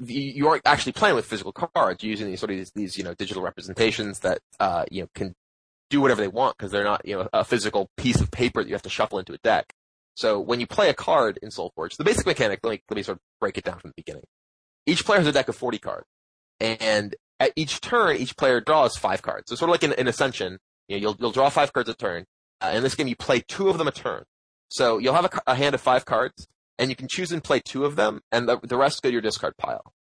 you aren't actually playing with physical cards. You're using these sort of these, these you know digital representations that uh, you know can do whatever they want because they're not you know a physical piece of paper that you have to shuffle into a deck. So when you play a card in SolForge, the basic mechanic, let me let me sort of break it down from the beginning. Each player has a deck of 40 cards, and at each turn, each player draws five cards. So sort of like in, Ascension, you know, you'll you'll draw five cards a turn. Uh, in this game, you play two of them a turn. So you'll have a, a hand of five cards, and you can choose and play two of them, and the, the rest go to your discard pile.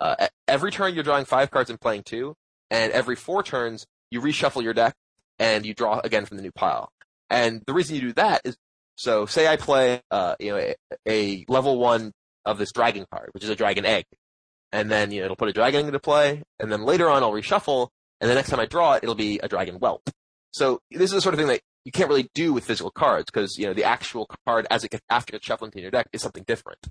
Uh, every turn you're drawing five cards and playing two, and every four turns you reshuffle your deck and you draw again from the new pile. And the reason you do that is so say I play uh, you know a, a, level one of this dragon card, which is a dragon egg, and then you know it'll put a dragon into play, and then later on I'll reshuffle, and the next time I draw it, it'll be a dragon whelp. So this is the sort of thing that you can't really do with physical cards because you know the actual card as it gets after it's shuffled into your deck is something different.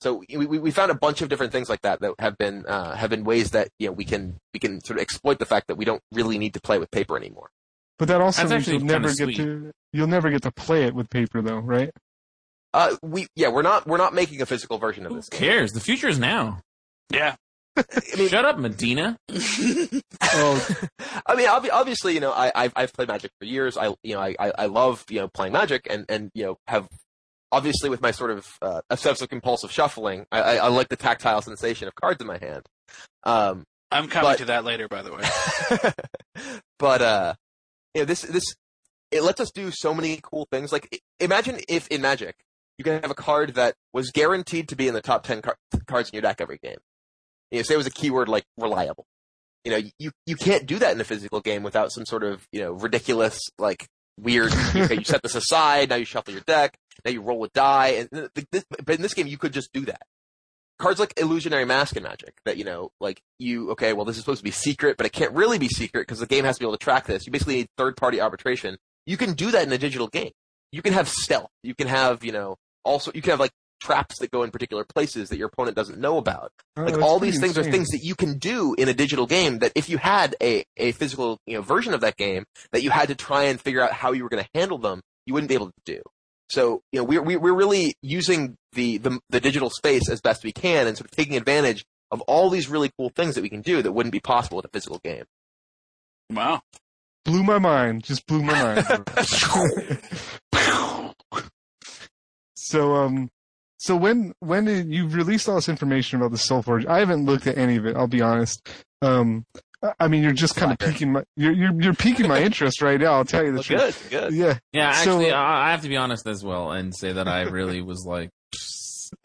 So we, we found a bunch of different things like that that have been uh, have been ways that you know we can we can sort of exploit the fact that we don't really need to play with paper anymore. But that also That's means you'll never get sweet. to you'll never get to play it with paper though, right? Uh, we yeah we're not we're not making a physical version of Who this. game. cares? The future is now. Yeah. I mean, Shut up, Medina. Oh, I mean, obviously, you know, I, I've, I've played Magic for years. I, you know, I, I, I love, you know, playing Magic and, and, you know, have, obviously with my sort of, uh, obsessive compulsive shuffling, I, I, I like the tactile sensation of cards in my hand. Um, I'm coming But- to that later, by the way. but, uh, you know, this, this, it lets us do so many cool things. Like, imagine if in Magic, you can have a card that was guaranteed to be in the top 10 car- cards in your deck every game. You know, say it was a keyword like reliable. You know, you, you can't do that in a physical game without some sort of, you know, ridiculous, like, weird, okay, you set this aside, now you shuffle your deck, now you roll a die, and but in this game you could just do that. Cards like Illusionary Mask and Magic, that, you know, like, you, okay, well this is supposed to be secret, but it can't really be secret because the game has to be able to track this. You basically need third party arbitration. You can do that in a digital game. You can have stealth. You can have, you know, also, you can have like traps that go in particular places that your opponent doesn't know about. oh, Like all these things are things that you can do in a digital game that if you had a, a physical you know version of that game that you had to try and figure out how you were going to handle them, you wouldn't be able to do. So you know we're we- we're really using the, the the digital space as best we can and sort of taking advantage of all these really cool things that we can do that wouldn't be possible with a physical game. Wow. blew my mind. Just blew my mind. so um, so when when did you released all this information about the SolForge, I haven't looked at any of it. I'll be honest. Um, I- I mean, you're just kind of piquing my you're you're, you're piquing my interest right now. I'll tell you the Well, truth. good, good. Yeah. Yeah, actually, I, I have to be honest as well and say that I really was like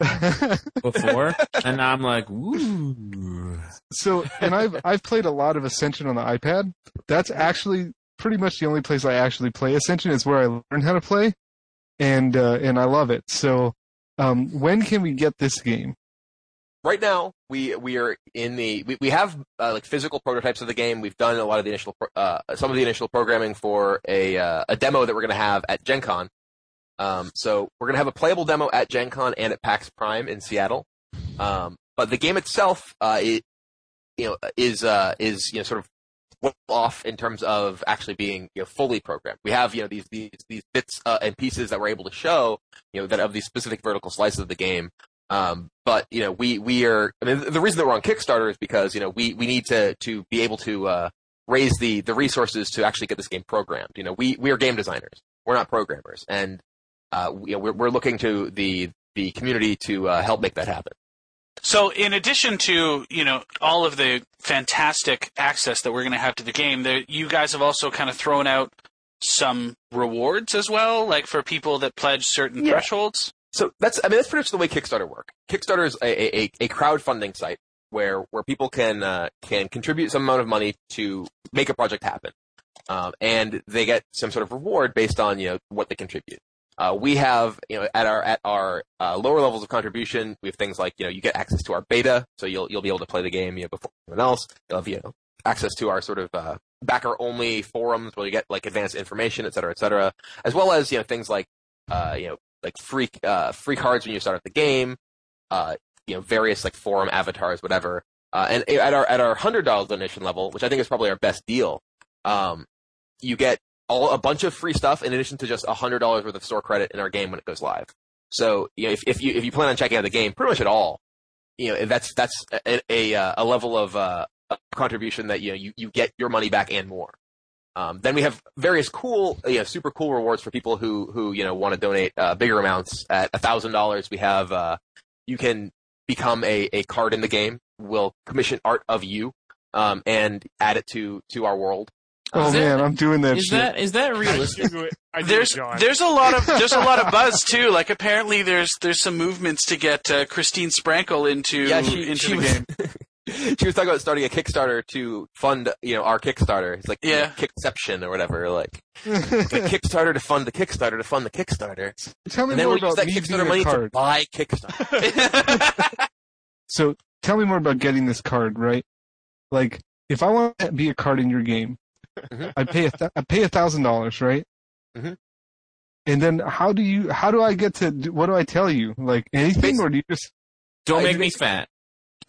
before, and now I'm like, ooh. so and I've I've played a lot of Ascension on the iPad. That's actually pretty much the only place I actually play Ascension. Is where I learned how to play, and uh, and I love it. So um, when can we get this game? right now we we are in the we, we have uh, like physical prototypes of the game. We've done a lot of the initial uh, some of the initial programming for a uh, a demo that we're going to have at gen con. Um, so we're going to have a playable demo at gen con and at pax prime in seattle. Um, but the game itself uh, it, you know is uh, is you know sort of off in terms of actually being you know fully programmed we have you know these these these bits uh, and pieces that we're able to show you know that of these specific vertical slices of the game um, but you know, we we are. I mean, the reason that we're on Kickstarter is because you know we we need to to be able to uh, raise the the resources to actually get this game programmed. You know, we we are game designers. We're not programmers, and uh, we, you know, we're we're looking to the the community to uh, help make that happen. So, in addition to you know all of the fantastic access that we're going to have to the game, there, you guys have also kind of thrown out some rewards as well, like for people that pledge certain Yeah. thresholds. So that's, I mean, that's pretty much the way Kickstarter work. Kickstarter is a, a, a crowdfunding site where, where people can, uh, can contribute some amount of money to make a project happen. Um, and they get some sort of reward based on, you know, what they contribute. Uh, we have, you know, at our, at our, uh, lower levels of contribution, we have things like, you know, you get access to our beta, so you'll, you'll be able to play the game, you know, before anyone else. You'll have, you know, access to our sort of, uh, backer only forums where you get like advanced information, et cetera, et cetera, as well as, you know, things like, uh, you know, like free, uh, free cards when you start at the game, uh, you know, various like forum avatars, whatever. And at our, at our $100 donation level, which I think is probably our best deal, um, you get all a bunch of free stuff in addition to just hundred dollars worth of store credit in our game when it goes live. So you know, if, if you if you plan on checking out the game, pretty much at all, you know that's that's a a, a level of uh, contribution that you know you, you get your money back and more. Um, then we have various cool, you know, super cool rewards for people who who you know want to donate uh, bigger amounts. At thousand dollars, we have uh, you can become a, a card in the game. We'll commission art of you um, and add it to to our world. Oh Is that- man, I'm doing that Is shit. that is that realistic? I do There's it, there's a lot of there's a lot of buzz too. Like apparently there's there's some movements to get uh, Christine Sprankle into Yeah, she, into she the was, game. she was talking about starting a Kickstarter to fund, you know, our Kickstarter. It's like Yeah. Kickception or whatever, like, like Kickstarter to fund the Kickstarter to fund the Kickstarter. Tell me And then more we'll use about that Kickstarter being a money to card. buy Kickstarter. So tell me more about getting this card, right? Like, if I want to be a card in your game, Mhm. I pay a th- I pay a thousand dollars, right? Mhm. And then how do you how do I get to what do I tell you? Like anything, or do you just Don't Uh, make me fat.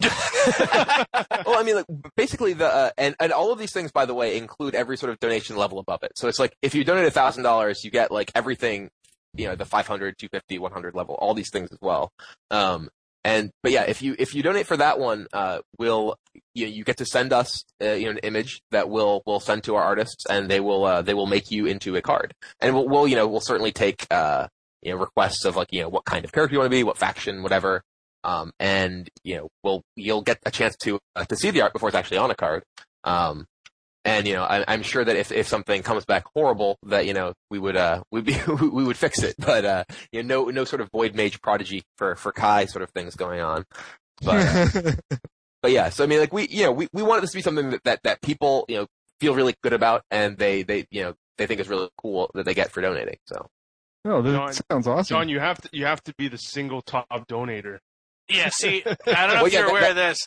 well, I mean, like, basically the, uh, and, and all of these things, by the way, include every sort of donation level above it. So it's like, if you donate a thousand dollars, you get like everything, you know, the 500, 250, 100 level, all these things as well. Um, and, but yeah, if you, if you donate for that one, uh, we'll, you, you get to send us, uh, you know, an image that we'll, we'll send to our artists and they will, uh, they will make you into a card. And we'll, we'll, you know, we'll certainly take, uh, you know, requests of like, you know, what kind of character you want to be, what faction, whatever. Um, and you know, we'll you'll get a chance to uh, to see the art before it's actually on a card. Um, and you know, I, I'm sure that if, if something comes back horrible, that you know we would uh we'd be we would fix it. But uh, you know, no no sort of void mage prodigy for for Kai sort of things going on. But uh, but yeah, so I mean, like we you know we we wanted this to be something that that, that people you know feel really good about, and they they you know they think is really cool that they get for donating. So oh, that John- sounds awesome. John, you have to you have to be the single top donator. Yeah, see, I don't know Well, if yeah, you're that- aware of this.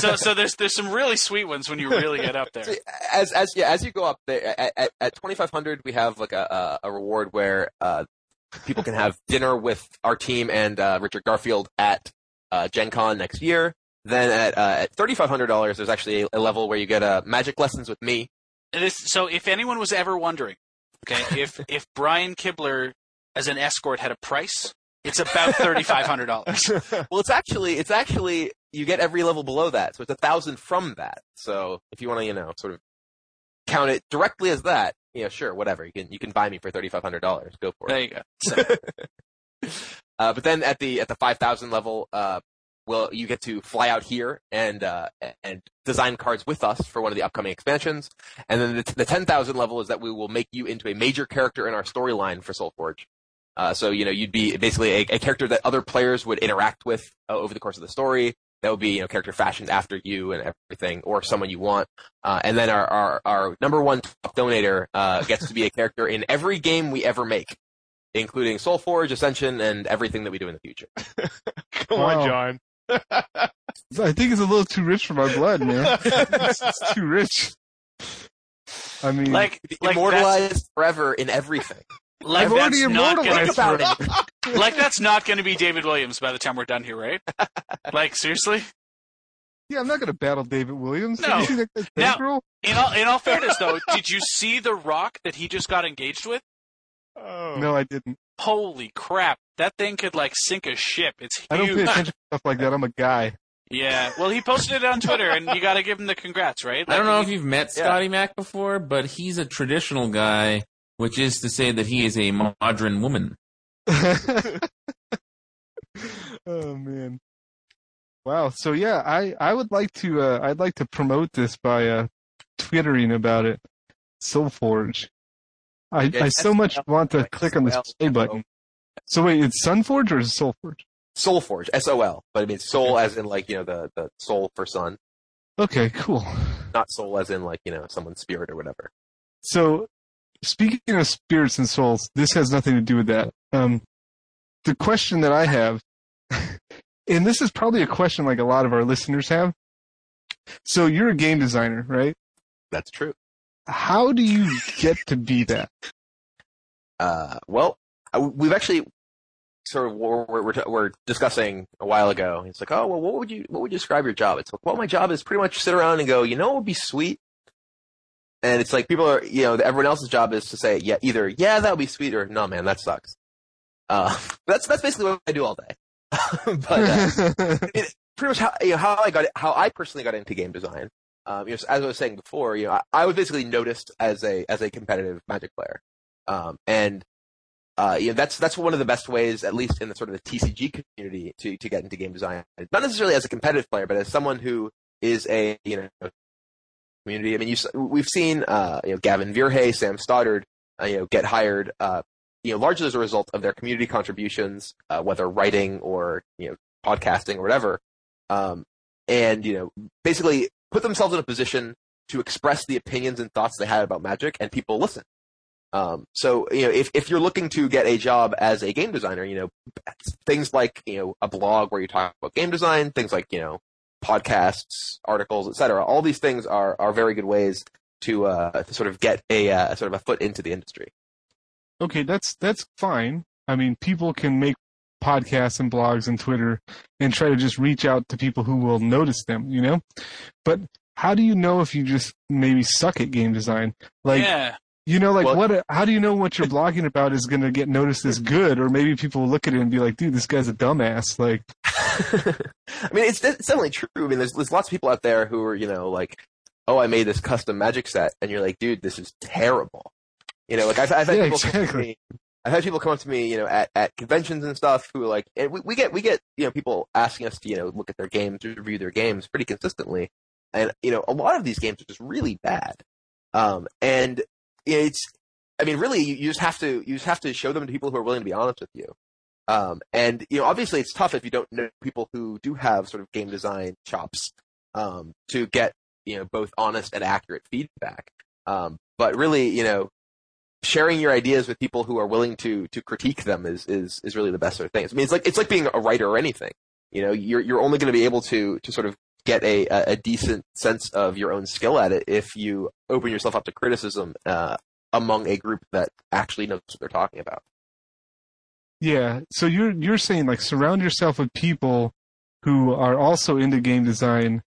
So, so there's there's some really sweet ones when you really get up there. So, as as yeah, as you go up there at, at, at 2500 we have like a a, a reward where uh, people can have dinner with our team and uh, Richard Garfield at uh, Gen Con next year. Then at uh, at $3500 there's actually a, a level where you get uh, magic lessons with me. This, so, if anyone was ever wondering, okay, if if Brian Kibler as an escort had a price, it's about thirty five hundred dollars. Well, it's actually it's actually you get every level below that. So it's a 1000 from that. So if you want to, you know, sort of count it directly as that, yeah, sure, whatever. You can you can buy me for $3500. Go for it. There you go. So, Uh, but then at the at the five thousand level, uh, well, you get to fly out here and uh, and design cards with us for one of the upcoming expansions. And then the, the ten thousand level is that we will make you into a major character in our storyline for SolForge. Uh, so you know you'd be basically a, a character that other players would interact with uh, over the course of the story. That would be you know character fashioned after you and everything, or someone you want. Uh, and then our, our our number one top donator uh, gets to be a character in every game we ever make, including SolForge, Ascension, and everything that we do in the future. Come Wow. on, John. I think it's a little too rich for my blood, man. it's, it's too rich. I mean, like, like that's, immortalized forever in everything. Like I've already that's not gonna, about forever. like that's not going to be David Williams by the time we're done here, right? Like seriously. Yeah, I'm not going to battle David Williams. No. You seen that Now- In all in all fairness, though, did you see the Rock that he just got engaged with? Oh. No, I didn't. Holy crap! That thing could like sink a ship. It's huge. I don't pay attention to stuff like that. I'm a guy. Yeah. Well, he posted it on Twitter, and you got to give him the congrats, right? I don't know if you've met Yeah. Scotty Mac before, but he's a traditional guy, which is to say that he is a modern woman. oh man. Wow. So yeah, I I would like to uh, I'd like to promote this by uh, twittering about it. SolForge. I Yeah, I so much want to click on this play button. So wait, it's Sunforge or is it SolForge? SolForge, S O L, but I mean soul as in like you know the the soul for sun, Okay, cool. not soul as in like you know someone's spirit or whatever. So, speaking of spirits and souls, this has nothing to do with that. Um, the question that I have, and this is probably a question like a lot of our listeners have. So you're a game designer, right? That's true. How do you get to be that? Uh, well, we've actually sort of we're, we're, we're, discussing a while ago. It's like, oh well, what would you what would you describe your job? It's like, well, my job is pretty much sit around and go, you know, what would be sweet. And it's like people are, you know, everyone else's job is to say, yeah, either yeah, that would be sweet, or no, man, that sucks. Uh, that's that's basically what I do all day. but uh, it, pretty much how you know, how I got how I personally got into game design. Um, you know, as I was saying before, you know, I, I was basically noticed as a as a competitive Magic player, um, and uh, you know, that's that's one of the best ways, at least in the sort of the TCG community, to to get into game design. Not necessarily as a competitive player, but as someone who is a you know community. I mean, we've seen uh, you know Gavin Verhey, Sam Stoddard, uh, you know, get hired. Uh, you know, largely as a result of their community contributions, uh, whether writing or you know podcasting or whatever, um, and you know, basically put themselves in a position to express the opinions and thoughts they had about Magic, and people listen. Um, so you know, if if you're looking to get a job as a game designer, you know, things like you know a blog where you talk about game design, things like you know podcasts, articles, etc. All these things are are very good ways to uh to sort of get a uh, sort of a foot into the industry. okay, that's that's fine. I mean, people can make podcasts and blogs and Twitter and try to just reach out to people who will notice them, you know? But how do you know if you just maybe suck at game design? Like yeah. you know, like Well- what how do you know what you're blogging about is gonna get noticed as good or maybe people will look at it and be like, dude, this guy's a dumbass. Like I mean, it's, it's definitely true. I mean, there's, there's lots of people out there who are, you know, like, oh, I made this custom magic set, and you're like, dude, this is terrible. You know, like I've, I've had Yeah, people come up to me. I've had people come up to me, you know, at, at conventions and stuff who are like, and we, we get we get you know people asking us to you know look at their games, review their games pretty consistently, and you know a lot of these games are just really bad. Um, and it's, I mean, really, you, you just have to you just have to show them to people who are willing to be honest with you. Um, and you know, obviously, it's tough if you don't know people who do have sort of game design chops um, to get you know both honest and accurate feedback. Um, but really, you know, sharing your ideas with people who are willing to to critique them is is is really the best sort of thing. I mean, it's like it's like being a writer or anything. You know, you're you're only going to be able to to sort of get a a decent sense of your own skill at it if you open yourself up to criticism uh, among a group that actually knows what they're talking about. Yeah. So you're you're saying like surround yourself with people who are also into game design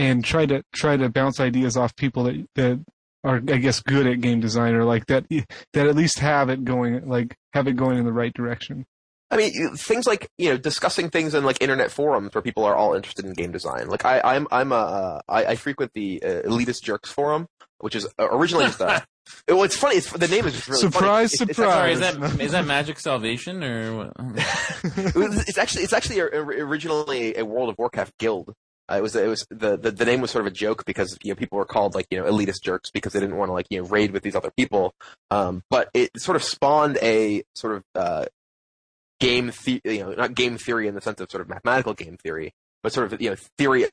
and try to try to bounce ideas off people that that are I guess good at game design or like that that at least have it going like have it going in the right direction. I mean, things like you know discussing things in like internet forums where people are all interested in game design. Like I, I'm I'm a uh, I, I frequent the uh, Elitist Jerks forum, which is uh, originally just a. it, well, it's funny. It's the name is just really Surprise, funny. It's- it's surprise. Sorry, is that is that Magic Salvation or it's actually it's actually a, a- originally a World of Warcraft guild. Uh, it was it was the, the the name was sort of a joke because you know people were called like you know elitist jerks because they didn't want to like you know raid with these other people. Um, but it sort of spawned a sort of uh, game the- you know not game theory in the sense of sort of mathematical game theory, but sort of you know theory.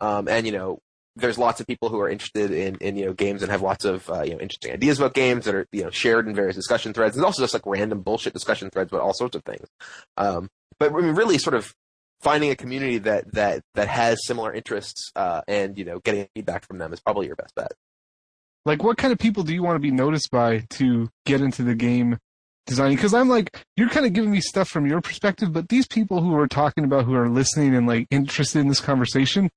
Um, and you know there's lots of people who are interested in, in you know games and have lots of uh, you know interesting ideas about games that are you know shared in various discussion threads. There's also just like random bullshit discussion threads about all sorts of things. Um, but I mean, really, sort of finding a community that that that has similar interests uh, and you know getting feedback from them is probably your best bet. Like what kind of people do you want to be noticed by to get into the game designing? Because I'm like you're kind of giving me stuff from your perspective, but these people who are talking about who are listening and like interested in this conversation,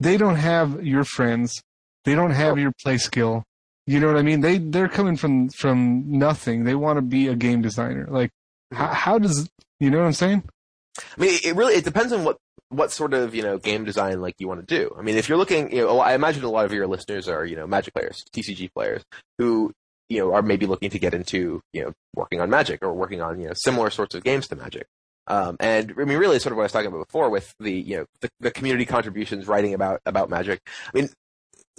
they don't have your friends. They don't have your play skill. You know what I mean? They they're coming from from nothing. They want to be a game designer. Like mm-hmm. how, how does you know what I'm saying? I mean, it really it depends on what what sort of you know game design like you want to do. I mean, if you're looking, you know, I imagine a lot of your listeners are you know Magic players, TCG players who you know are maybe looking to get into you know working on Magic or working on you know similar sorts of games to Magic. Um, and I mean, really, sort of what I was talking about before with the you know the, the community contributions, writing about about Magic. I mean,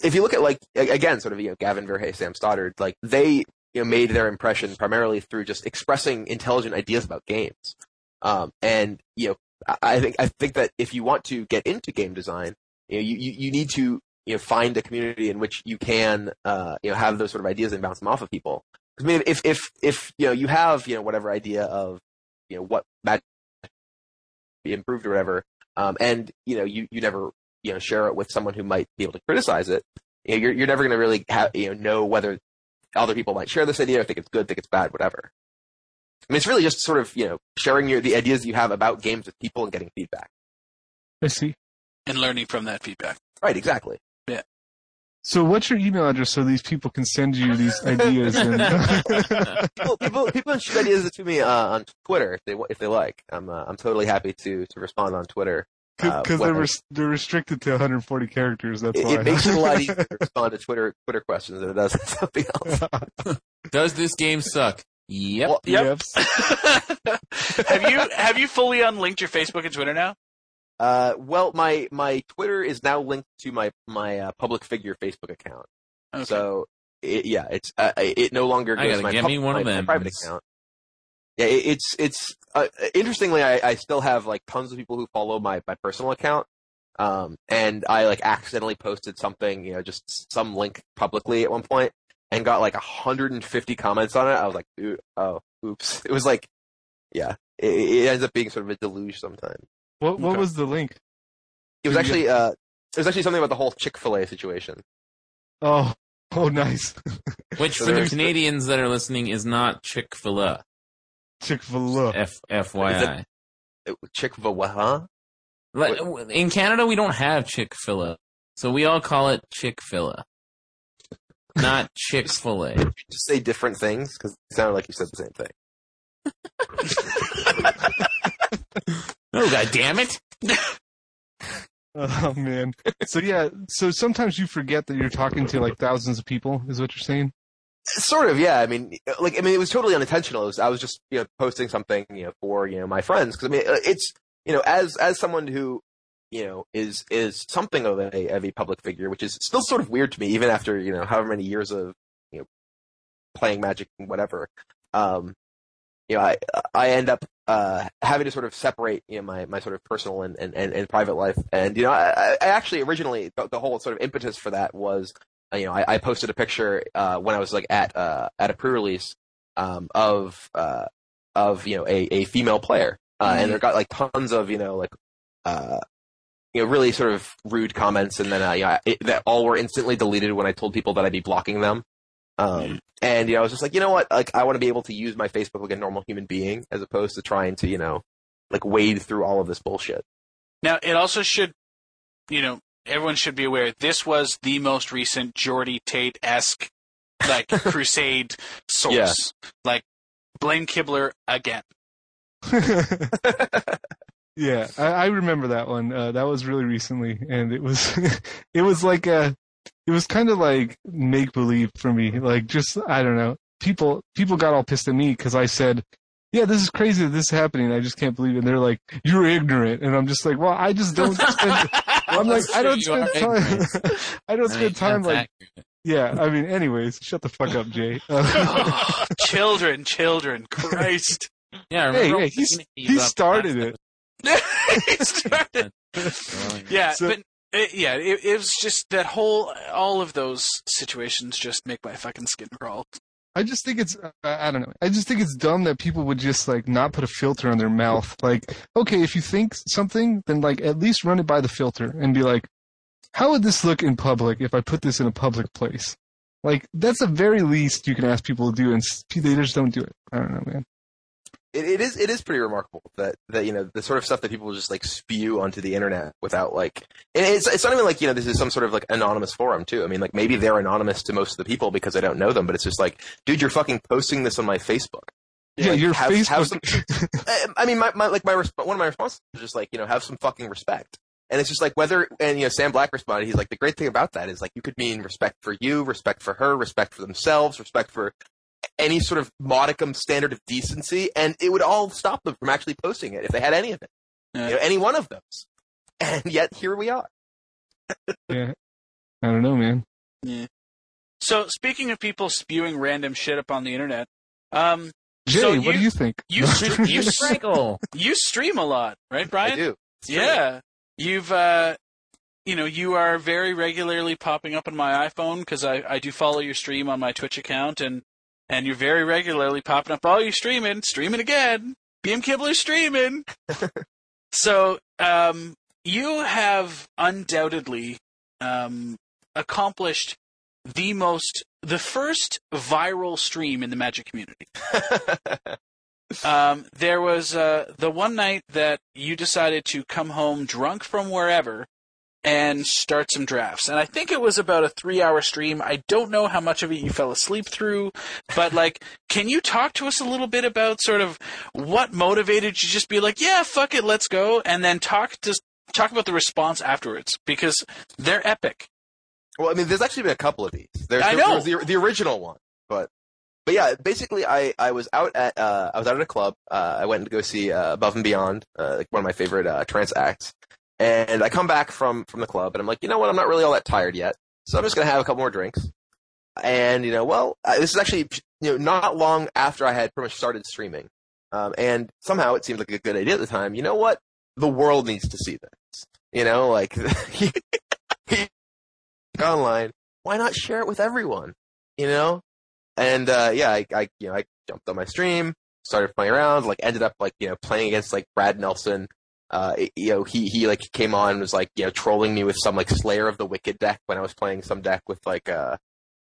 if you look at like again, sort of you know Gavin Verhey, Sam Stoddard, like they you know made their impression primarily through just expressing intelligent ideas about games. Um, and you know, I, I think I think that if you want to get into game design, you know, you, you, need to you know find a community in which you can uh, you know have those sort of ideas and bounce them off of people. 'Cause, I mean, if if if you know you have you know whatever idea of you know what magic be improved or whatever, um, and you know you you never you know share it with someone who might be able to criticize it, you know, you're you're never going to really have you know know whether other people might share this idea or think it's good, think it's bad, whatever. I mean, it's really just sort of you know sharing your the ideas you have about games with people and getting feedback. I see. and learning from that feedback. Right, exactly. So, what's your email address so these people can send you these ideas? And people, people, people shoot ideas to me uh, on Twitter if they if they like. I'm uh, I'm totally happy to to respond on Twitter. uh, because they're res- they're restricted to 140 characters. That's it, why. it makes it a lot easier to respond to Twitter Twitter questions than it does something else. Does this game suck? Yep. Well, Yep. have you have you fully unlinked your Facebook and Twitter now? Uh, well, my my Twitter is now linked to my my uh, public figure Facebook account. Okay. So it, yeah, it's uh, it no longer goes my, pub- my, of my private account. Yeah, it, it's it's uh, interestingly, I, I still have like tons of people who follow my my personal account. Um, and I like accidentally posted something, you know, just some link publicly at one point, and got like 150 comments on it. I was like, oh, oops. It was like, yeah, it, it ends up being sort of a deluge sometimes. What what Okay. was the link? It was Did actually uh, it was actually something about the whole Chick Fil A situation. Oh, oh, nice. Which So for the Canadians that are listening is not Chick Fil A. Chick Fil A. F FYI. Chick Fil A, huh? Like, in Canada, we don't have Chick Fil A, so we all call it Chick Fil A, not Chick Fil A. Just say different things because it sounded like you said the same thing. God damn it! Oh man. So yeah. So sometimes you forget that you're talking to like thousands of people. Is what you're saying? Sort of, yeah. I mean, like, I mean, it was totally unintentional. It was, I was just, you know, posting something, you know, for you know my friends because I mean, uh, it's, you know, as as someone who, you know, is is something of a of a public figure, which is still sort of weird to me, even after you know however many years of you know playing Magic and whatever. Um, you know, I I end up uh having to sort of separate you know my my sort of personal and and and, and private life, and you know, I, I actually originally the, the whole sort of impetus for that was uh, you know, I, I posted a picture uh, when I was like at uh, at a pre-release um, of uh, of you know a, a female player, uh, and there got like tons of you know like uh, you know really sort of rude comments, and then uh, yeah, it, that all were instantly deleted when I told people that I'd be blocking them. Um, and you know, I was just like, you know what, like I want to be able to use my Facebook like a normal human being, as opposed to trying to you know like wade through all of this bullshit. Now, it also should, you know, everyone should be aware this was the most recent Geordie Tait esque, like, crusade source. Like, blame Kibler again. yeah, I, I remember that one. Uh, that was really recently, and it was it was like a it was kind of like make believe for me. Like just I don't know. People people got all pissed at me because I said. Yeah, this is crazy that this is happening. I just can't believe it. And they're like, "You're ignorant," and I'm just like, "Well, I just don't spend." I'm like, That's I don't true, you spend time. I don't spend time like, accurate. yeah. I mean, anyways, shut the fuck up, Jay. Uh, children, children, Christ. Yeah, hey, remember hey, he, when he started it. He started. episode? Yeah, So- but it, yeah, it, it was just that whole, all of those situations just make my fucking skin crawl. I just think it's I don't know. I just think it's dumb that people would just like not put a filter on their mouth. Like, okay, if you think something, then like at least run it by the filter and be like, how would this look in public if I put this in a public place? Like that's the very least you can ask people to do, and they just don't do it. I don't know, man. It, it is it is pretty remarkable that that you know the sort of stuff that people just like spew onto the internet without like and it's it's not even like you know this is some sort of like anonymous forum too. I mean like maybe they're anonymous to most of the people because I don't know them, but it's just like dude, you're fucking posting this on my Facebook. Yeah, Like, your have- have Facebook. I- eh, I mean, my, my like my resp- one of my responses is just like you know have some fucking respect, and it's just like whether and you know Sam Black responded. He's like the great thing about that is like you could mean respect for you, respect for her, respect for themselves, respect for any sort of modicum standard of decency, and it would all stop them from actually posting it if they had any of it, Yeah. you know, any one of those. And yet here we are. yeah, I don't know, man. Yeah. So speaking of people spewing random shit up on the internet, um, Jay, so what do you think? You st- you s- Sprinkle. you stream a lot, right, Brian? I do. It's true. Yeah, you've uh, you know, you are very regularly popping up on my iPhone because I I do follow your stream on my Twitch account and and you're very regularly popping up. Oh, you're streaming, streaming again. BM Kibler streaming. so, um, you have undoubtedly um, accomplished the most, the first viral stream in the Magic community. Um, there was uh, the one night that you decided to come home drunk from wherever and start some drafts. And I think it was about a three hour stream. I don't know how much of it you fell asleep through, but like, can you talk to us a little bit about sort of what motivated you just be like, yeah, fuck it, let's go, and then talk to talk about the response afterwards because they're epic. Well, I mean, there's actually been a couple of these. There's, I know. there's the, the original one, but but yeah, basically, I, I was out at uh, I was out at a club. Uh, I went to go see uh, Above and Beyond, uh, like one of my favorite uh, trance acts, and I come back from from the club, and I'm like, you know what? I'm not really all that tired yet, so I'm just gonna have a couple more drinks. And you know, well, uh, this is actually you know not long after I had pretty much started streaming, um, and somehow it seemed like a good idea at the time. You know what? The world needs to see this. You know, like online. Why not share it with everyone? You know? And uh yeah, I, I you know, I jumped on my stream, started playing around, like ended up like, you know, playing against like Brad Nelson. Uh you know, he he like came on and was like, you know, trolling me with some like Slayer of the Wicked deck when I was playing some deck with like uh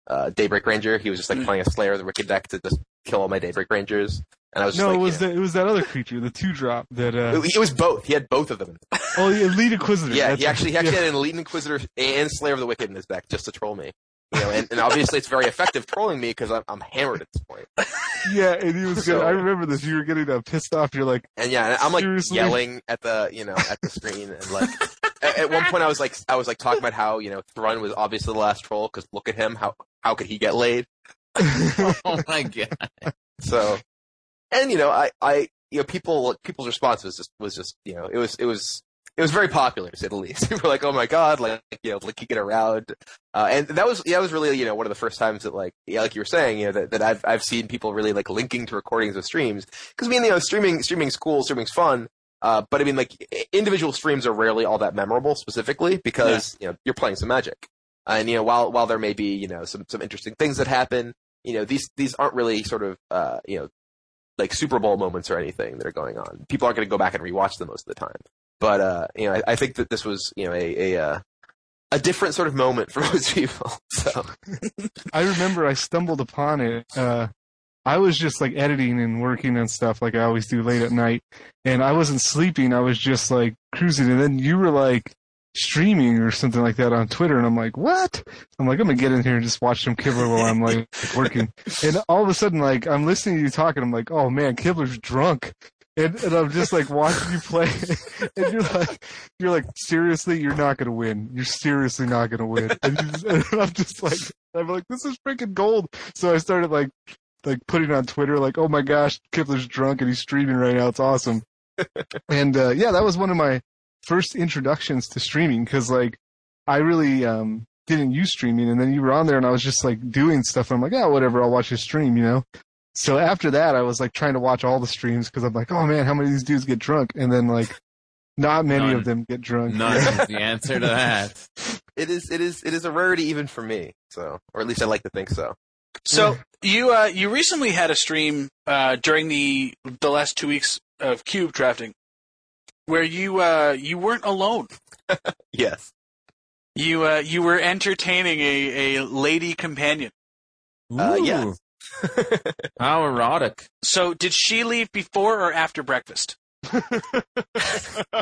uh Daybreak Ranger. He was just like Mm. playing a Slayer of the Wicked deck to just kill all my Daybreak Rangers. And I was just no, like, it was you the, it was that other creature, the two drop that. Uh, know- it was both. He had both of them. oh, the Elite Inquisitor. Yeah, that's he actually he actually yeah. had an Elite Inquisitor and Slayer of the Wicked in his deck just to troll me. You know, and, and obviously it's very effective trolling me because I'm, I'm hammered at this point. Yeah, and he was good. I remember this. You were getting uh, pissed off. You're like, And yeah, and I'm like Seriously? yelling at the you know at the screen and like at, at one point I was like I was like talking about how you know Thrun was obviously the last troll because look at him how how could he get laid? Oh my god. So, and you know I I you know people people's response was just was just you know it was it was it was very popular to say the least. People were like, "Oh my god!" Like you know, like get around, uh, and that was yeah, that was really you know one of the first times that like yeah, like you were saying, you know, that, that I've I've seen people really like linking to recordings of streams because I mean you know streaming streaming's cool, streaming's fun, uh, but I mean like individual streams are rarely all that memorable specifically because you know you're playing some magic, and you know while while there may be you know some some interesting things that happen, you know these these aren't really sort of uh, you know like Super Bowl moments or anything that are going on. People aren't going to go back and rewatch them most of the time. But uh, you know, I, I think that this was you know a a, uh, a different sort of moment for most people. So I remember I stumbled upon it. Uh, I was just like editing and working and stuff like I always do late at night, and I wasn't sleeping. I was just like cruising, and then you were like streaming or something like that on Twitter, and I'm like, what? I'm like, I'm gonna get in here and just watch some Kibler while I'm like working, and all of a sudden, like I'm listening to you talking, I'm like, oh man, Kibler's drunk. And, and I'm just like watching you play, and you're like, you're like, seriously, you're not gonna win. You're seriously not gonna win. And, you just, and I'm just like, I'm like, this is freaking gold. So I started like, like putting on Twitter, like, oh my gosh, Kibler's drunk and he's streaming right now. It's awesome. and uh, yeah, that was one of my first introductions to streaming because like I really um didn't use streaming, and then you were on there, and I was just like doing stuff. And I'm like, oh, whatever, I'll watch your stream, you know. So after that, I was like trying to watch all the streams because I'm like, oh man, how many of these dudes get drunk? And then like, not many None. of them get drunk. None is the answer to that. it is it is it is a rarity even for me. So or at least I like to think so. So you uh, you recently had a stream uh, during the the last two weeks of cube drafting, where you uh, you weren't alone. Yes. You uh, you were entertaining a, a lady companion. Uh, yeah. Ooh. How erotic. So did she leave before or after breakfast?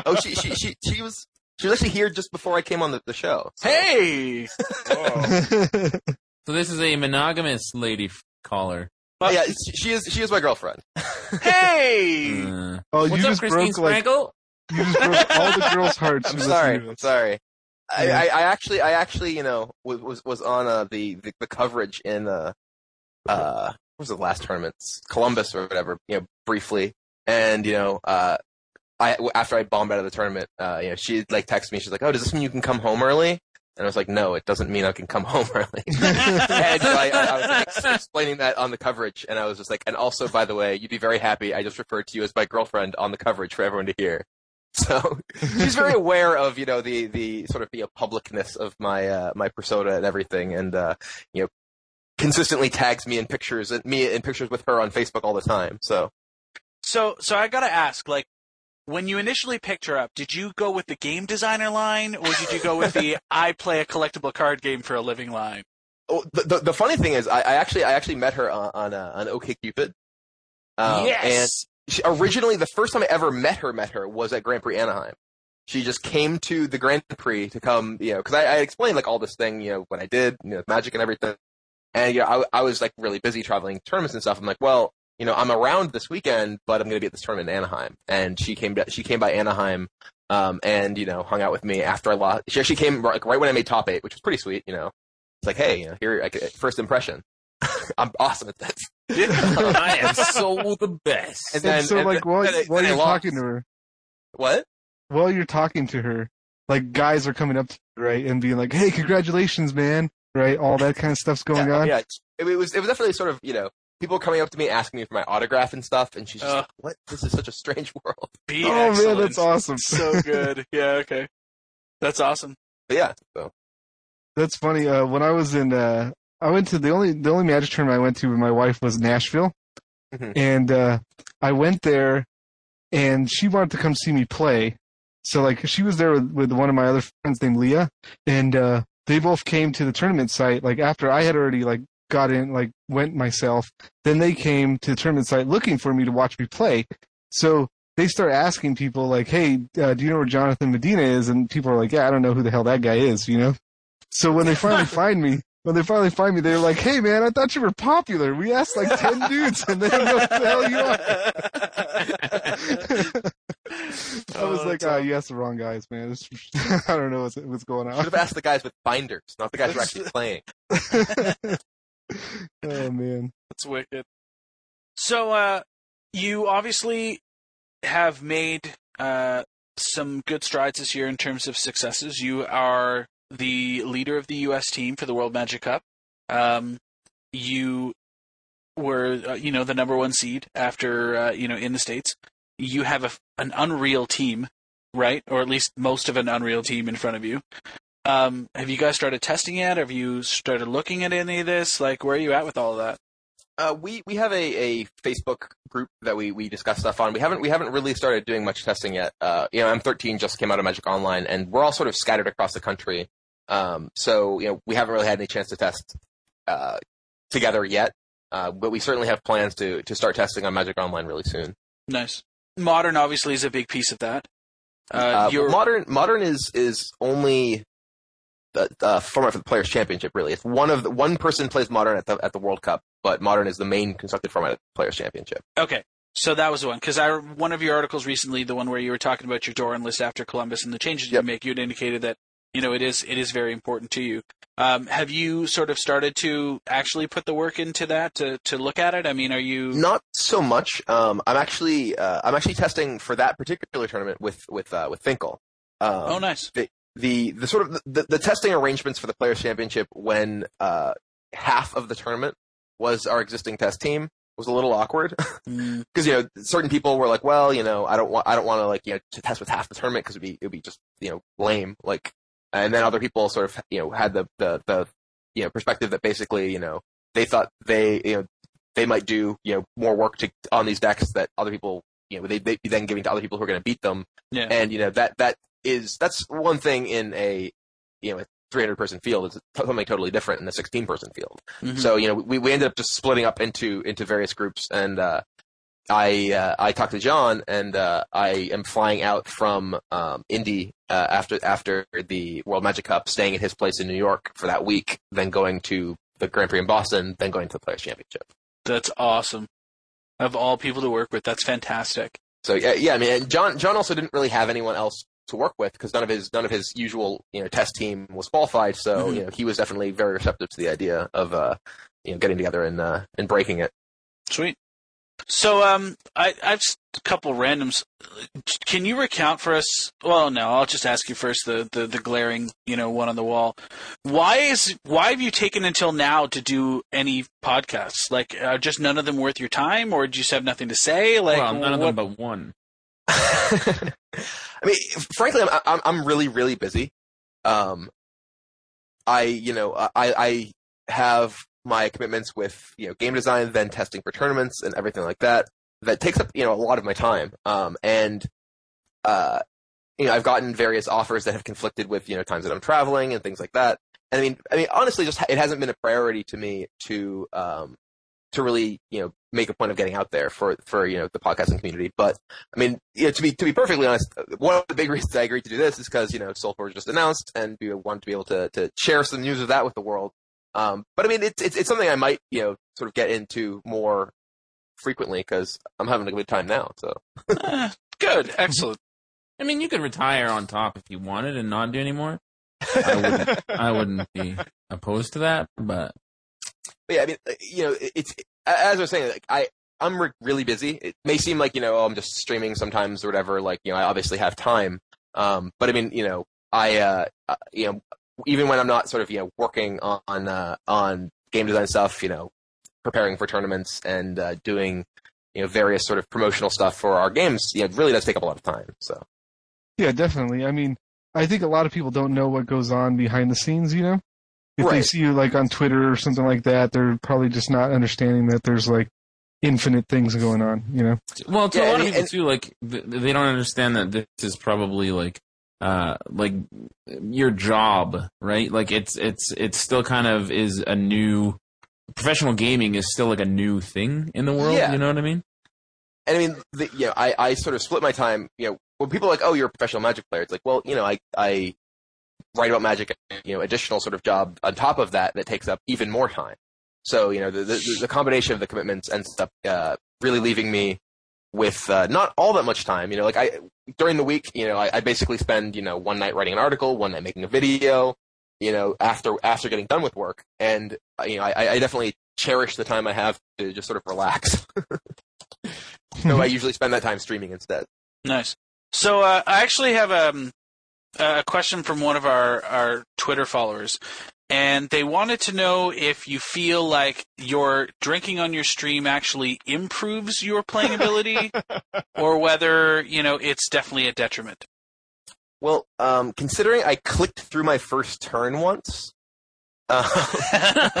Oh, she she she she was she was actually here just before I came on the, the show. So- Hey, So this is a monogamous lady f- caller. Oh, yeah, she, she is she is my girlfriend. hey. Uh, oh, you what's up, just Christine broke like Sprankle? you just broke all the girls' hearts. I'm sorry. I'm sorry. I, I, I actually, I actually, you know, was was, was on uh, the, the the coverage in uh, uh, what was the last tournaments, Columbus or whatever, you know, briefly, and you know, uh, I after I bombed out of the tournament, uh, you know, she like texted me, she's like, "Oh, does this mean you can come home early?" And I was like, no, it doesn't mean I can come home early. and so I, I, I was like, explaining that on the coverage, and I was just like, and also, by the way, you'd be very happy. I just referred to you as my girlfriend on the coverage for everyone to hear. So she's very aware of you know the the sort of the publicness of my uh, my persona and everything, and uh, you know consistently tags me in pictures and me in pictures with her on Facebook all the time. So So, so I gotta ask, like, when you initially picked her up, did you go with the game designer line, or did you go with the I play a collectible card game for a living line? oh, the, the the funny thing is, I, I actually I actually met her on on, uh, on OkCupid. Um, yes. And she, originally, the first time I ever met her, met her was at Grand Prix Anaheim. She just came to the Grand Prix to come, you know, because I, I explained like all this thing, you know, what I did, you know, magic and everything. And you know, I, I was like really busy traveling tournaments and stuff. I'm like, well, you know, I'm around this weekend, but I'm going to be at this tournament in Anaheim. And she came, she came by Anaheim, um, and you know, hung out with me after I lost. She actually came like right when I made top eight, which was pretty sweet. You know, it's like, hey, you know, here, like, first impression. I'm awesome at this. I am so the best. And then, and so, and like, then- while, then I- while you're talking to her, What? while you're talking to her, like guys are coming up to you, right, and being like, "Hey, congratulations, man!" Right, all that kind of stuff's going yeah, on. Yeah, it, it was it was definitely sort of you know people coming up to me asking me for my autograph and stuff, and she's just Uh. like, "What? This is such a strange world." Be oh man, that's awesome. so good. Yeah, okay. That's awesome. But yeah, so That's funny. Uh, when I was in, uh, I went to the only the only magic tournament I went to with my wife was Nashville, Mhm. and uh, I went there, and she wanted to come see me play. So like she was there with, with one of my other friends named Leah, and uh, they both came to the tournament site. Like after I had already like got in, like went myself, then they came to the tournament site looking for me to watch me play. So they start asking people like, "Hey, uh, do you know where Jonathan Medina is?" And people are like, "Yeah, I don't know who the hell that guy is," you know. So when they finally find me, when they finally find me, they're like, "Hey, man, I thought you were popular. We asked like ten dudes, and they don't know who the hell you are." I was Oh, like, that's "Ah, you asked the wrong guys, man. This, I don't know what's, what's going on." should have asked the guys with binders, not the guys who are actually playing. oh man, That's wicked. So, uh, you obviously have made uh, some good strides this year in terms of successes. You are the leader of the U.S. team for the World Magic Cup. Um, you were, uh, you know, the number one seed after, uh, you know, in the states. You have a, an unreal team, right? Or at least most of an unreal team in front of you. Um, have you guys started testing yet? Have you started looking at any of this? Like, where are you at with all of that? Uh, we we have a, a Facebook group that we, we discuss stuff on. We haven't we haven't really started doing much testing yet. Uh, you know, M13 just came out of Magic Online, and we're all sort of scattered across the country. Um, so you know, we haven't really had any chance to test uh, together yet. Uh, but we certainly have plans to to start testing on Magic Online really soon. Nice. Modern obviously is a big piece of that. Uh, Uh, modern modern is is only the uh, format for the Players Championship. Really, it's one of the, one person plays modern at the at the World Cup, but modern is the main constructed format of the Players Championship. okay. So that was the one because I one of your articles recently, the one where you were talking about your Doran list after Columbus and the changes Yep. you make, you had indicated that you know it is it is very important to you. Um, have you sort of started to actually put the work into that to to look at it? I mean, are you? Not so much. Um, I'm actually uh, I'm actually testing for that particular tournament with with uh, with Finkel. Um, oh, nice. the the sort of the, the testing arrangements for the Players Championship when uh, half of the tournament was our existing test team was a little awkward Mm, because you know certain people were like, well, you know, I don't want I don't want to like you know to test with half the tournament because it'd be it'd be just you know lame like, and then other people sort of you know had the the the you know perspective that basically you know they thought they you know they might do you know more work to on these decks that other people you know they they'd be then giving to other people who are going to beat them yeah. and you know that that is that's one thing in a you know a 300 person field is something totally different in a 16 person field. Mhm. So you know we we ended up just splitting up into into various groups, and uh, I uh, I talked to John, and uh, I am flying out from um, Indy uh, after after the World Magic Cup, staying at his place in New York for that week, then going to the Grand Prix in Boston, then going to the Players Championship. That's awesome. Of all people to work with, that's fantastic. So yeah, yeah. I mean, John John also didn't really have anyone else to work with because none of his none of his usual you know test team was qualified. So Mhm. you know he was definitely very receptive to the idea of uh you know getting together and uh and breaking it. Sweet. So, um, I, I've just a couple randoms. Can you recount for us? Well, no, I'll just ask you first. The, the, the glaring, you know, one on the wall. Why is why have you taken until now to do any podcasts? Like, are just none of them worth your time, or do you just have nothing to say? Like, well, none of them but one. I mean, frankly, I'm, I'm I'm really really busy. Um, I you know I I have my commitments with you know game design, then testing for tournaments and everything like that. That takes up you know a lot of my time. Um, and uh, you know I've gotten various offers that have conflicted with you know times that I'm traveling and things like that. And I mean, I mean, honestly, just it hasn't been a priority to me to um to really you know make a point of getting out there for for you know the podcasting community. But I mean, you know, to be to be perfectly honest, one of the big reasons I agreed to do this is because you know SolForge just announced, and we wanted to be able to to share some news of that with the world. Um, but I mean, it's, it's it's something I might you know sort of get into more frequently because I'm having a good time now. So Eh, good, excellent. I mean, you could retire on top if you wanted and not do anymore. I wouldn't. I wouldn't be opposed to that, but But yeah, I mean, uh, you know, it's as I was saying, like I I'm re- really busy. It may seem like you know oh, I'm just streaming sometimes or whatever. Like you know, I obviously have time. Um, but I mean, you know, I uh, uh, you know, even when I'm not sort of you know working on uh, on game design stuff, you know, preparing for tournaments and uh, doing you know various sort of promotional stuff for our games, you know, it really does take up a lot of time. So Yeah, definitely. I mean, I think a lot of people don't know what goes on behind the scenes, you know? If they see you like on Twitter or something like that, they're probably just not understanding that there's like infinite things going on, you know? well, to Yeah, a lot and- of people and- too, like they don't understand that this is probably like uh like your job, right? Like it's it's it's still kind of is a new professional gaming is still like a new thing in the world. Yeah. You know what I mean? And I mean, the, you know, I, I sort of split my time. You know, when people are like, "Oh, you're a professional Magic player," it's like, well, you know, I I write about Magic, you know, additional sort of job on top of that that takes up even more time. So you know, the the, the combination of the commitments ends up uh, really leaving me with uh, not all that much time. You know, like I during the week, you know, I, I basically spend you know one night writing an article, one night making a video. You know, after after getting done with work, and uh, you know, I, I definitely cherish the time I have to just sort of relax. so I usually spend that time streaming instead. Nice. So uh, I actually have um, a question from one of our, our Twitter followers, and they wanted to know if you feel like your drinking on your stream actually improves your playing ability, or whether you know it's definitely a detriment. Well, um, considering I clicked through my first turn once, uh,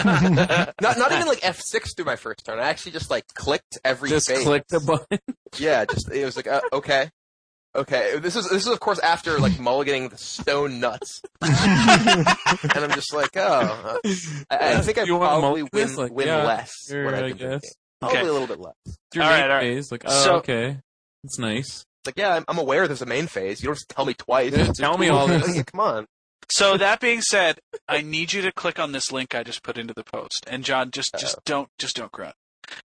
not not even like F six through my first turn. I actually just like clicked every Just phase. click the button. Yeah, just it was like uh, okay, okay. This is this is of course after like mulliganing the stone nuts, and I'm just like oh, uh, I, I think I You probably mulligan win this? Like, win yeah, less sure, when I've I guess. drinking. Probably Okay. a little bit less. It's your All main right, all right. phase. Like, oh, So- okay, that's nice. It's like yeah, I'm, I'm aware there's a main phase. You don't just tell me twice. Yeah, tell me all this. Come on. So that being said, I need you to click on this link I just put into the post. And John, just just don't just don't grunt.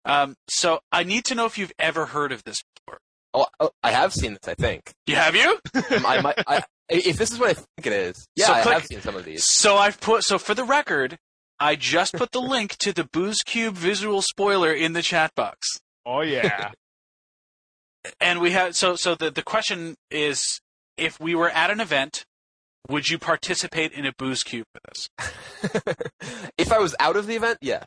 Um, so I need to know if you've ever heard of this before. Oh, oh, I have seen this. I think. You have you? I might. I, if this is what I think it is, yeah, So I click- have seen some of these. So I've put so for the record, I just put the link to the Booze Cube visual spoiler in the chat box. Oh yeah. And we have so so the the question is if we were at an event, would you participate in a Booze Cube with us? if I was out of the event, yeah.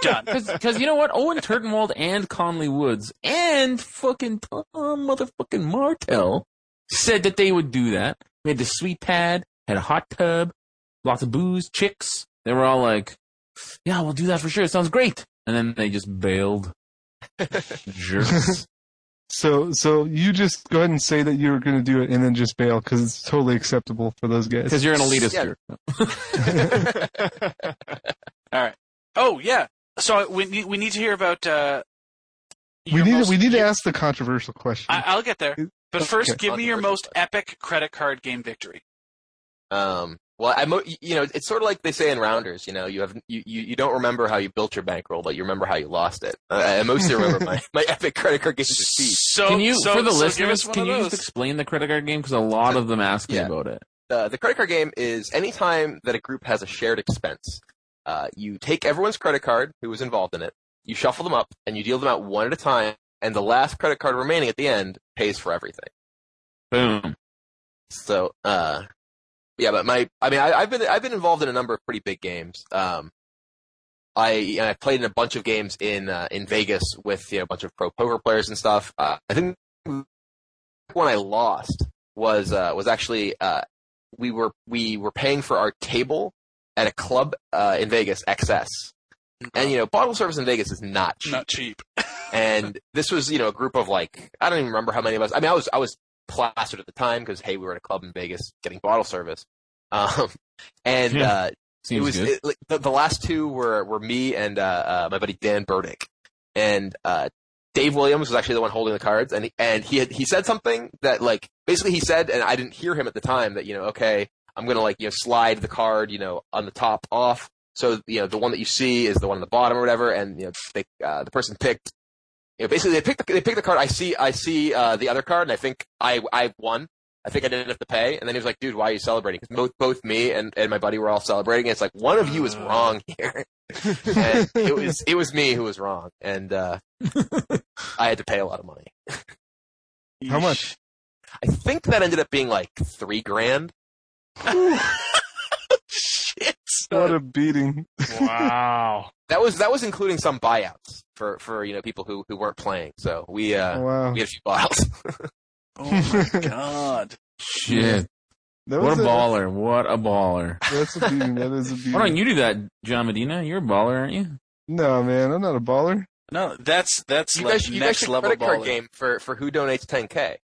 Done. Because you know what? Owen Turtenwald and Conley Woods and fucking Tom motherfucking Martell said that they would do that. We had the sweet pad, had a hot tub, lots of booze, chicks. They were all like, "Yeah, we'll do that for sure. It sounds great." And then they just bailed. Jerks. So, so you just go ahead and say that you're going to do it and then just bail because it's totally acceptable for those guys. Because you're an elitist Yeah. jerk. All right. Oh yeah. So we need we need to hear about. Uh, we need most- to, we need to ask the controversial question. I, I'll get there. But first, Okay. give me your Controversial most epic credit card game victory. Um, well, I mo- you know, it's sort of like they say in rounders. You know, you have you, you, you don't remember how you built your bankroll, but you remember how you lost it. Uh, I mostly remember my, my epic credit card game defeat. So can you, so, for the so listeners, can you those. just explain the credit card game? Because a lot of them ask me about it. Uh, the credit card game is any time that a group has a shared expense. Uh, you take everyone's credit card who was involved in it, you shuffle them up, and you deal them out one at a time and the last credit card remaining at the end pays for everything. Boom. So, uh, yeah, but my, I mean, I, I've been, I've been involved in a number of pretty big games. Um, I, I played in a bunch of games in, uh, in Vegas with, you know, a bunch of pro poker players and stuff. Uh, I think one I lost was, uh, was actually, uh, we were, we were paying for our table at a club, uh, in Vegas, XS. And, you know, bottle service in Vegas is not cheap. Not cheap. and this was, you know, a group of like, I don't even remember how many of us. I mean, I was, I was plastered at the time because hey, we were at a club in Vegas getting bottle service. Um, and Yeah, uh, it was good. it, like, the, the last two were were me and uh, uh, my buddy Dan Burdick, and uh, Dave Williams was actually the one holding the cards, and he, and he had, he said something that like basically he said, and I didn't hear him at the time that you know okay, I'm gonna like you know slide the card you know on the top off, so you know the one that you see is the one on the bottom or whatever, and you know they, uh, the person picked. You know, basically, they picked the, they picked the card. I see, I see uh, the other card, and I think I I won. I think I didn't have to pay. And then he was like, dude, why are you celebrating? Because both, both me and, and my buddy were all celebrating. It's like, one of you is wrong here. and it was, it was me who was wrong. And, uh, I had to pay a lot of money. How much? I think that ended up being like three grand. Shit. What a beating. Wow. That was, that was including some buyouts for, for, you know, people who, who weren't playing. So we, uh, wow. we had a few buyouts. Oh my god. Shit. That What was a baller. What a baller. That's a beating. That is a beating. Why don't you do that, John Medina? You're a baller, aren't you? No, man, I'm not a baller. No, that's that's you like guys, you guys next should level credit card game for, for who donates 10k.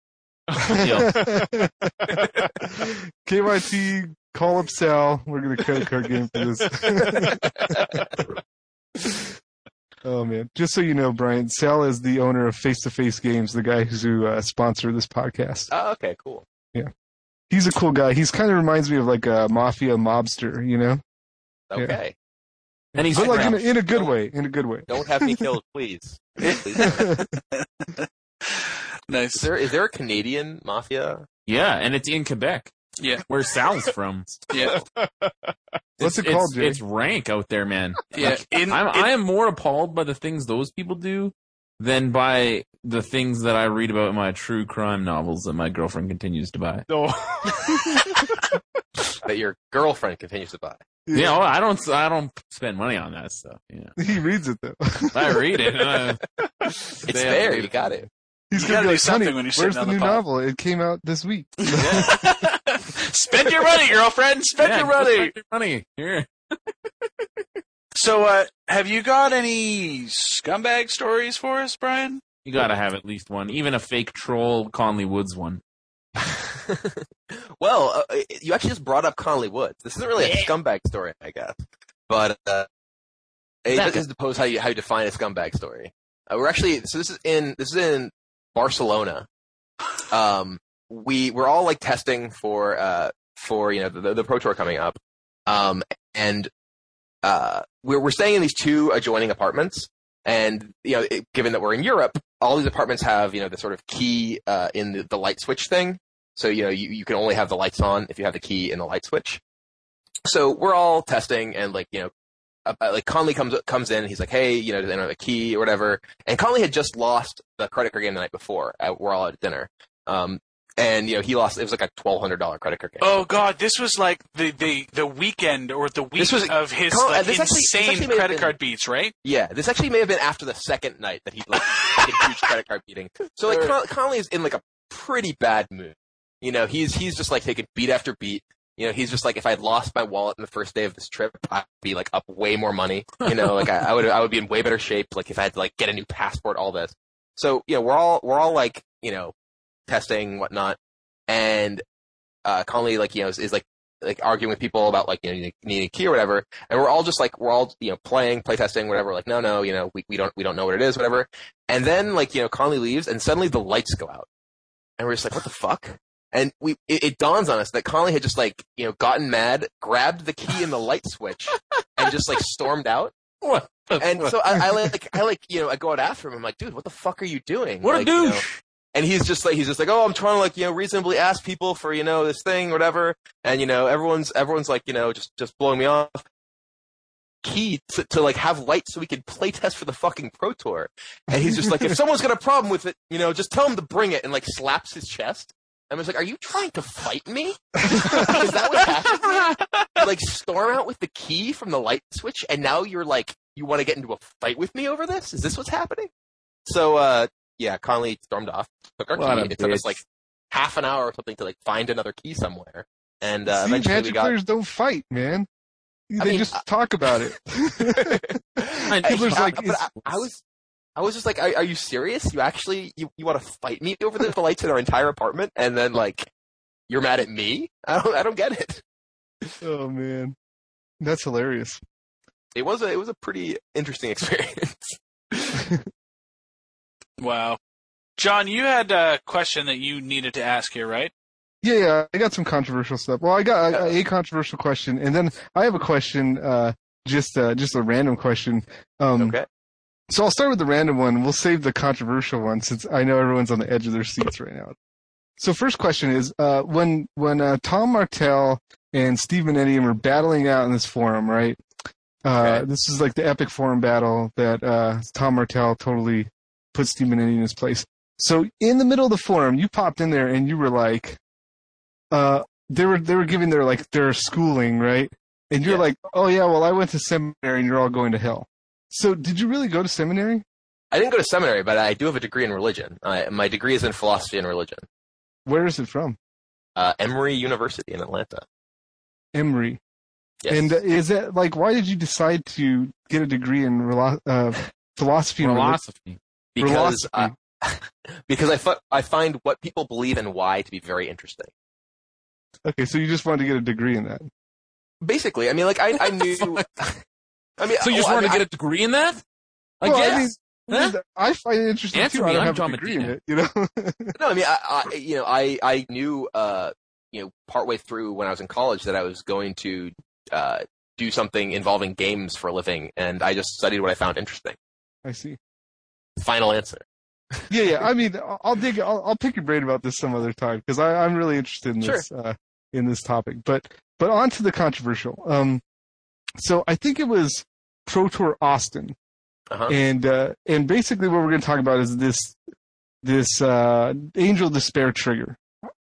KYT, call up Sal. We're gonna credit card game for this. oh man! Just so you know, Brian, Sal is the owner of Face to Face Games, the guy who uh, sponsor this podcast. Oh, okay, cool. Yeah, he's a cool guy. He's kind of reminds me of like a mafia mobster, you know, Yeah. Okay. And he's but like in a, in a good way. In a good way. Don't have me killed, please. Please. Is Nice. there is there a Canadian mafia? Yeah, and it's in Quebec. Yeah. Where Sal's from. Yeah. What's It's- it called, it's, Jay? It's rank out there, man. Yeah. In, I'm, in- I am more appalled by the things those people do than by the things that I read about in my true crime novels that my girlfriend continues to buy. No. that your girlfriend continues to buy. You know, I don't, I don't spend money on that stuff. You know, He reads it though. I read it. Uh, It's there. You got it. He's You gonna gotta be do like, something when you're Where's sitting the on new the pot." novel? It came out this week. Spend your money, girlfriend. Spend yeah, your money. spend your money. Here. So, uh, have you got any scumbag stories for us, Brian? You gotta have at least one, even a fake troll Conley Woods one. well, uh, you actually just brought up Conley Woods. This isn't really a scumbag story, I guess, but uh, it That- does depose how you how you define a scumbag story. Uh, we're actually so this is in this is in Barcelona. Um, we we're all like testing for uh for you know the, the pro tour coming up, um, and uh we're we're staying in these two adjoining apartments, and you know it, given that we're in Europe, all these apartments have you know the sort of key uh in the, the light switch thing. So you know you, you can only have the lights on if you have the key in the light switch. So we're all testing and like you know like Conley comes comes in. He's like, hey, you know, do they know the key or whatever? And Conley had just lost the credit card game the night before. Uh, we're all at dinner. Um, and you know he lost. It was like a twelve hundred dollar credit card game. Oh God, this was like the the, the weekend or the week This was- of his Con- like, this this insane actually may credit been- card beats, right? Yeah, this actually may have been after the second night that he like a huge credit card beating. So like Con- is in like a pretty bad mood. You know, he's he's just like taking beat after beat. You know, he's just like if I lost my wallet in the first day of this trip, I'd be like up way more money. You know, like I, I would I would be in way better shape. Like if I had to like get a new passport, all this. So you know, we're all we're all like you know testing whatnot, and uh, Conley like you know is, is like like arguing with people about like you know needing needing a key or whatever, and we're all just like we're all you know playing, playtesting, whatever. Like no, no, you know we, we don't we don't know what it is, whatever. And then like you know Conley leaves, and suddenly the lights go out, and we're just like what the fuck. And we it, it dawns on us that Conley had just like you know gotten mad, grabbed the key in the light switch, and just like stormed out. What? And fuck? so I, I like I like you know I go out after him. I'm like, dude, what the fuck are you doing? what a Like, you know, douche! and he's just like he's just like oh i'm trying to like you know reasonably ask people for you know this thing whatever and you know everyone's everyone's like you know just just blowing me off key to, to like have light so we could play test for the fucking Pro Tour. And he's just like, if someone's got a problem with it, you know, just tell him to bring it and like slaps his chest. And I was like, are you trying to fight me? Is that what happened? You, like storm out with the key from the light switch and now you're like, you want to get into a fight with me over this? Is this what's happening? So, uh, yeah, Conley stormed off, took our What key. a It took us like half an hour or something to like find another key somewhere. And uh, See, eventually we Magic got. players don't fight, man. They mean, just uh, talk about it. I- People's I- like, but it's- I, I was, I was just like, are, are you serious? You actually, you, you want to fight me over the, the lights in our entire apartment, and then like, you're mad at me? I don't, I don't get it. oh man, that's hilarious. It was a, it was a pretty interesting experience. Wow. John, you had a question that you needed to ask here, right? Yeah, yeah, I got some controversial stuff. Well, I got a, a controversial question, and then I have a question, uh, just uh, just a random question. Um, okay. So I'll start with the random one. We'll save the controversial one since I know everyone's on the edge of their seats right now. So first question is, uh, when when uh, Tom Martell and Steve Benetti were battling out in this forum, right? Uh, Okay. This is like the epic forum battle that uh, Tom Martell totally put Steve Benetti in his place. So in the middle of the forum, you popped in there and you were like, uh, they were they were giving their like their schooling, right? And you're Yeah. like, oh yeah, well I went to seminary and you're all going to hell. So did you really go to seminary? I didn't go to seminary, but I do have a degree in religion. I, my degree is in philosophy and religion. Where is it from? Uh, Emory University in Atlanta. Emory. Yes. And uh, is that like why did you decide to get a degree in relo- uh, philosophy and religion? Philosophy. because philosophy. because I, fi- I find what people believe and why to be very interesting. Okay, so you just wanted to get a degree in that. Basically, I mean, like I, I knew. I mean, So you just I wanted mean, to get a degree in that? I Well, I mean, Huh? I find it interesting Answer too. me, I don't I'm have John a degree in it, you know. No, I mean, I, I you know, I, I knew, uh, you know, partway through when I was in college that I was going to, uh, do something involving games for a living, and I just studied what I found interesting. I see. Final answer. Yeah, yeah. I mean, I'll I'll dig. I'll, I'll pick your brain about this some other time because I'm really interested in this uh, in this topic. But but on to the controversial. Um, so I think it was Pro Tour Austin, Uh-huh. and uh, and basically what we're going to talk about is this this uh, Angel Despair trigger.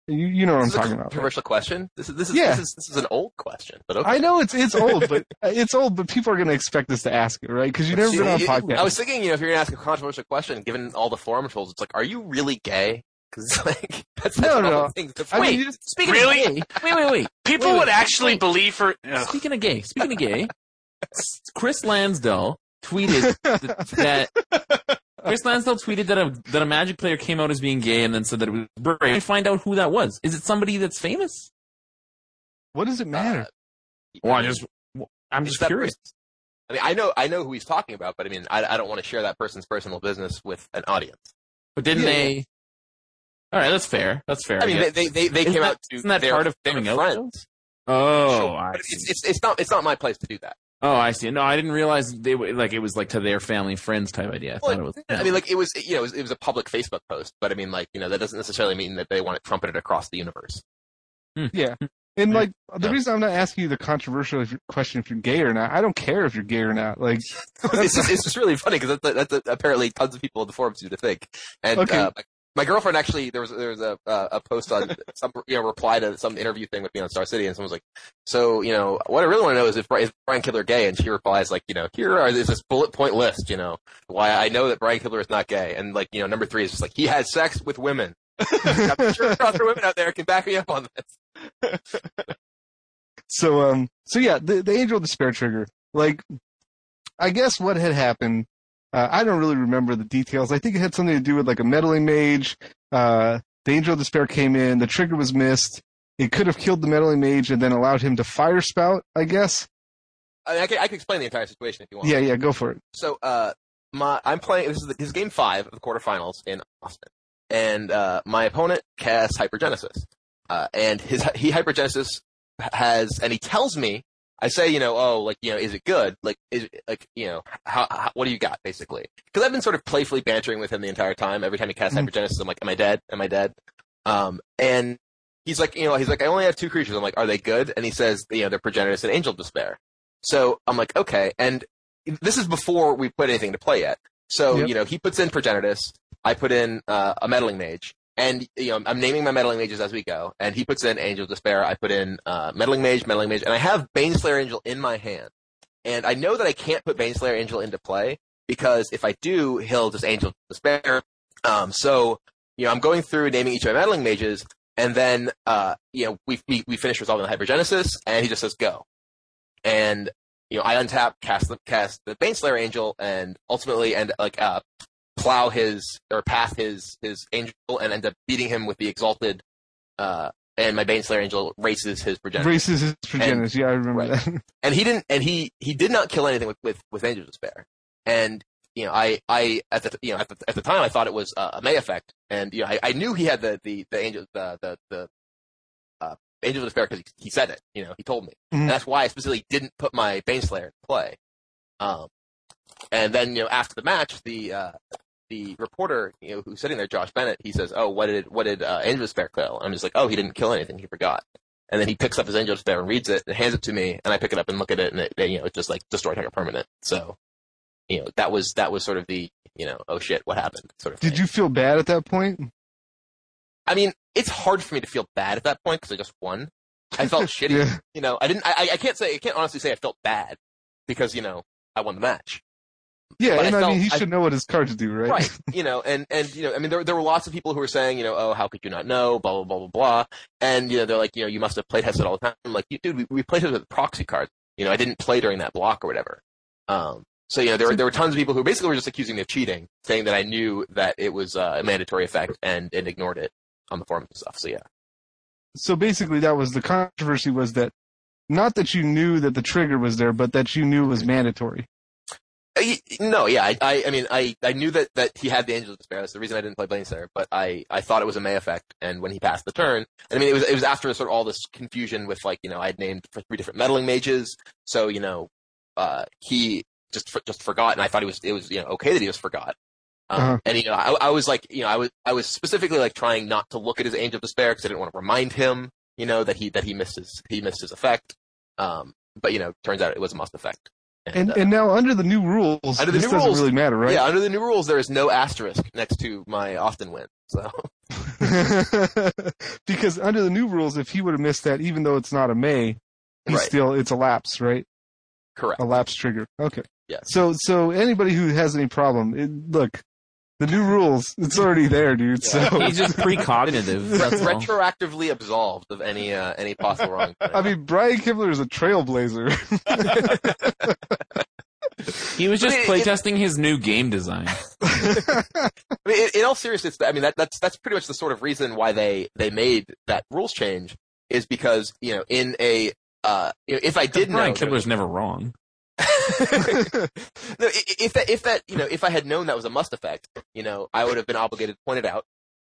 You you know what I'm This is a talking about. right? controversial question. This is this is Yeah. this is this is an old question, but okay. I know it's it's old, but it's old, but people are going to expect us to ask it, right? Because you've never See, been on a podcast. I was thinking, you know, if you're gonna ask a controversial question, given all the forum trolls, it's like, are you really gay? Because like that's, that's No, all no. the things. I mean, Wait, you just- speaking Really? of gay, wait, wait, wait. People Wait, wait, would actually wait. believe for. Ugh. Speaking of gay, speaking of gay, Chris Lansdell tweeted that, that Chris Lansdell tweeted that a that a Magic player came out as being gay and then said that it was brave. I find out who that was. Is it somebody that's famous? what does it matter? Uh, Well, I just I'm just that curious. I mean, I know I know who he's talking about, but I mean, I, I don't want to share that person's personal business with an audience. But didn't Yeah. they? All right, that's fair. That's fair. I mean, they guess. they, they, they Isn't came that- out to isn't that their, part of their coming out, friends. oh, Sure, I see. it's, it's it's not it's not my place to do that. Oh, I see. No, I didn't realize they were like it was like to their family friends type idea. I Well, thought it was. I mean, like it was you know it was, it was a public Facebook post, but I mean, like you know that doesn't necessarily mean that they want it trumpeted across the universe. Hmm. Yeah. Hmm. And hmm. like the Yeah. reason I'm not asking you the controversial question if you're gay or not, I don't care if you're gay or not. Like, it's just it's just really funny because that's, that's apparently tons of people in the forums do to think. And Okay. uh, my, girlfriend actually there was there was a uh, a post on some you know reply to some interview thing with me on Star City, and someone was like, so you know what I really want to know is if is Brian Kibler gay? And she replies like, you know, here are is this bullet point list, you know, why I know that Brian Kibler is not gay, and like you know number three is just like he had sex with women. I'm sure other women out there can back me up on this. so, um, so yeah, the, the Angel of Despair trigger, like, I guess what had happened, uh, I don't really remember the details. I think it had something to do with like a meddling mage. Uh, the Angel of Despair came in, the trigger was missed. It could have killed the meddling mage and then allowed him to fire spout, I guess. I, mean, I, can, I can explain the entire situation if you want. Yeah, yeah, go for it. So, uh, my I'm playing. This is the, this is game five of the quarterfinals in Austin, and uh, my opponent casts Hypergenesis, uh, and his he Hypergenesis has, and he tells me, I say, you know, oh, like you know, is it good? Like, is it, like you know, how, how what do you got basically? Because I've been sort of playfully bantering with him the entire time. Every time he casts Mhm. Hypergenesis, I'm like, am I dead? Am I dead? Um, and he's like, you know, he's like, I only have two creatures. I'm like, are they good? And he says, you know, they're Progenitus and Angel Despair. So I'm like, okay, and this is before we put anything to play yet. So Yep. you know, he puts in Progenitus, I put in uh, a meddling mage, and you know, I'm naming my meddling mages as we go. And he puts in Angel Despair, I put in uh, meddling mage, meddling mage, and I have Baneslayer Angel in my hand, and I know that I can't put Baneslayer Angel into play because if I do, he'll just Angel Despair. Um, so you know, I'm going through naming each of my meddling mages, and then uh, you know, we we we finish resolving the hypergenesis, and he just says go, and you know, I untap, cast the cast the Baneslayer Angel, and ultimately end like uh, plow his or path his his angel, and end up beating him with the exalted. Uh, and my Baneslayer Angel races his Progenitus, Races his progenitors. Yeah, I remember right. that. and he didn't, and he he did not kill anything with with with Angel Despair, and you know, I I at the you know at the, at the time I thought it was uh, a May effect, and you know, I, I knew he had the the the angel the the the uh, Angel of Despair because he, he said it, you know, he told me. Mhm. And that's why I specifically didn't put my Baneslayer in play. Um, and then, you know, after the match, the, uh, the reporter, you know, who's sitting there, Josh Bennett, he says, "Oh, what did what did uh, Angel Despair kill?" I'm just like, "Oh, he didn't kill anything. He forgot." And then he picks up his Angel Despair and reads it and hands it to me, and I pick it up and look at it, and it, you know, it just like destroyed Target permanent. So, you know, that was that was sort of the, you know, oh shit, what happened? Sort of. Did thing. you feel bad at that point? I mean, it's hard for me to feel bad at that point because I just won. I felt shitty. Yeah. You know, I didn't. I, I can't say. I can't honestly say I felt bad because you know I won the match. Yeah, But I and I, felt- mean, he I- should know what his cards do, right? Right. You know, and and you know, I mean, there there were lots of people who were saying, you know, oh, how could you not know? Blah blah blah blah blah. And you know, they're like, you know, you must have played tested all the time. I'm like, dude, we, we played it with proxy cards. You know, I didn't play during that block or whatever. Um. So you know, there were there were tons of people who basically were just accusing me of cheating, saying that I knew that it was uh, a mandatory effect and and ignored it on the forums and stuff. So yeah. So basically, that was the controversy was that not that you knew that the trigger was there, but that you knew it was mandatory. Uh, No, yeah, I, I, I mean, I, I knew that, that he had the Angel of Despair. That's the reason I didn't play Baneslayer, but I, I thought it was a May effect. And when he passed the turn, and I mean, it was, it was after sort of all this confusion with like, you know, I had named for three different meddling mages. So, you know, uh, he just, just forgot. And I thought he was, it was, you know, okay that he just forgot. Um, Uh-huh. and you know, I, I was like, you know, I was, I was specifically like trying not to look at his Angel of Despair because I didn't want to remind him, you know, that he, that he missed his, he missed his effect. Um, but you know, turns out it was a must effect. And uh, and now under the new rules, Under the this new doesn't rules- really matter, right? Yeah, under the new rules, there is no asterisk next to my Austin win. So because under the new rules, if he would have missed that, even though it's not a May, Right. still it's a lapse, right? correct. A lapse trigger. Okay. Yes. So so anybody who has any problem, it, look, the new rules, it's already there, dude. So He's just precognitive. Re- That's retroactively absolved of any uh, any possible wrong. I mean, Brian Kibler is a trailblazer. He was just But it- it- playtesting his new game design. I mean, in, in all seriousness, I mean that, that's that's pretty much the sort of reason why they they made that rules change is because you know in a uh, if I did Brian know Kibler's never wrong. No, if that if that you know if I had known that was a must effect, you know, I would have been obligated to point it out,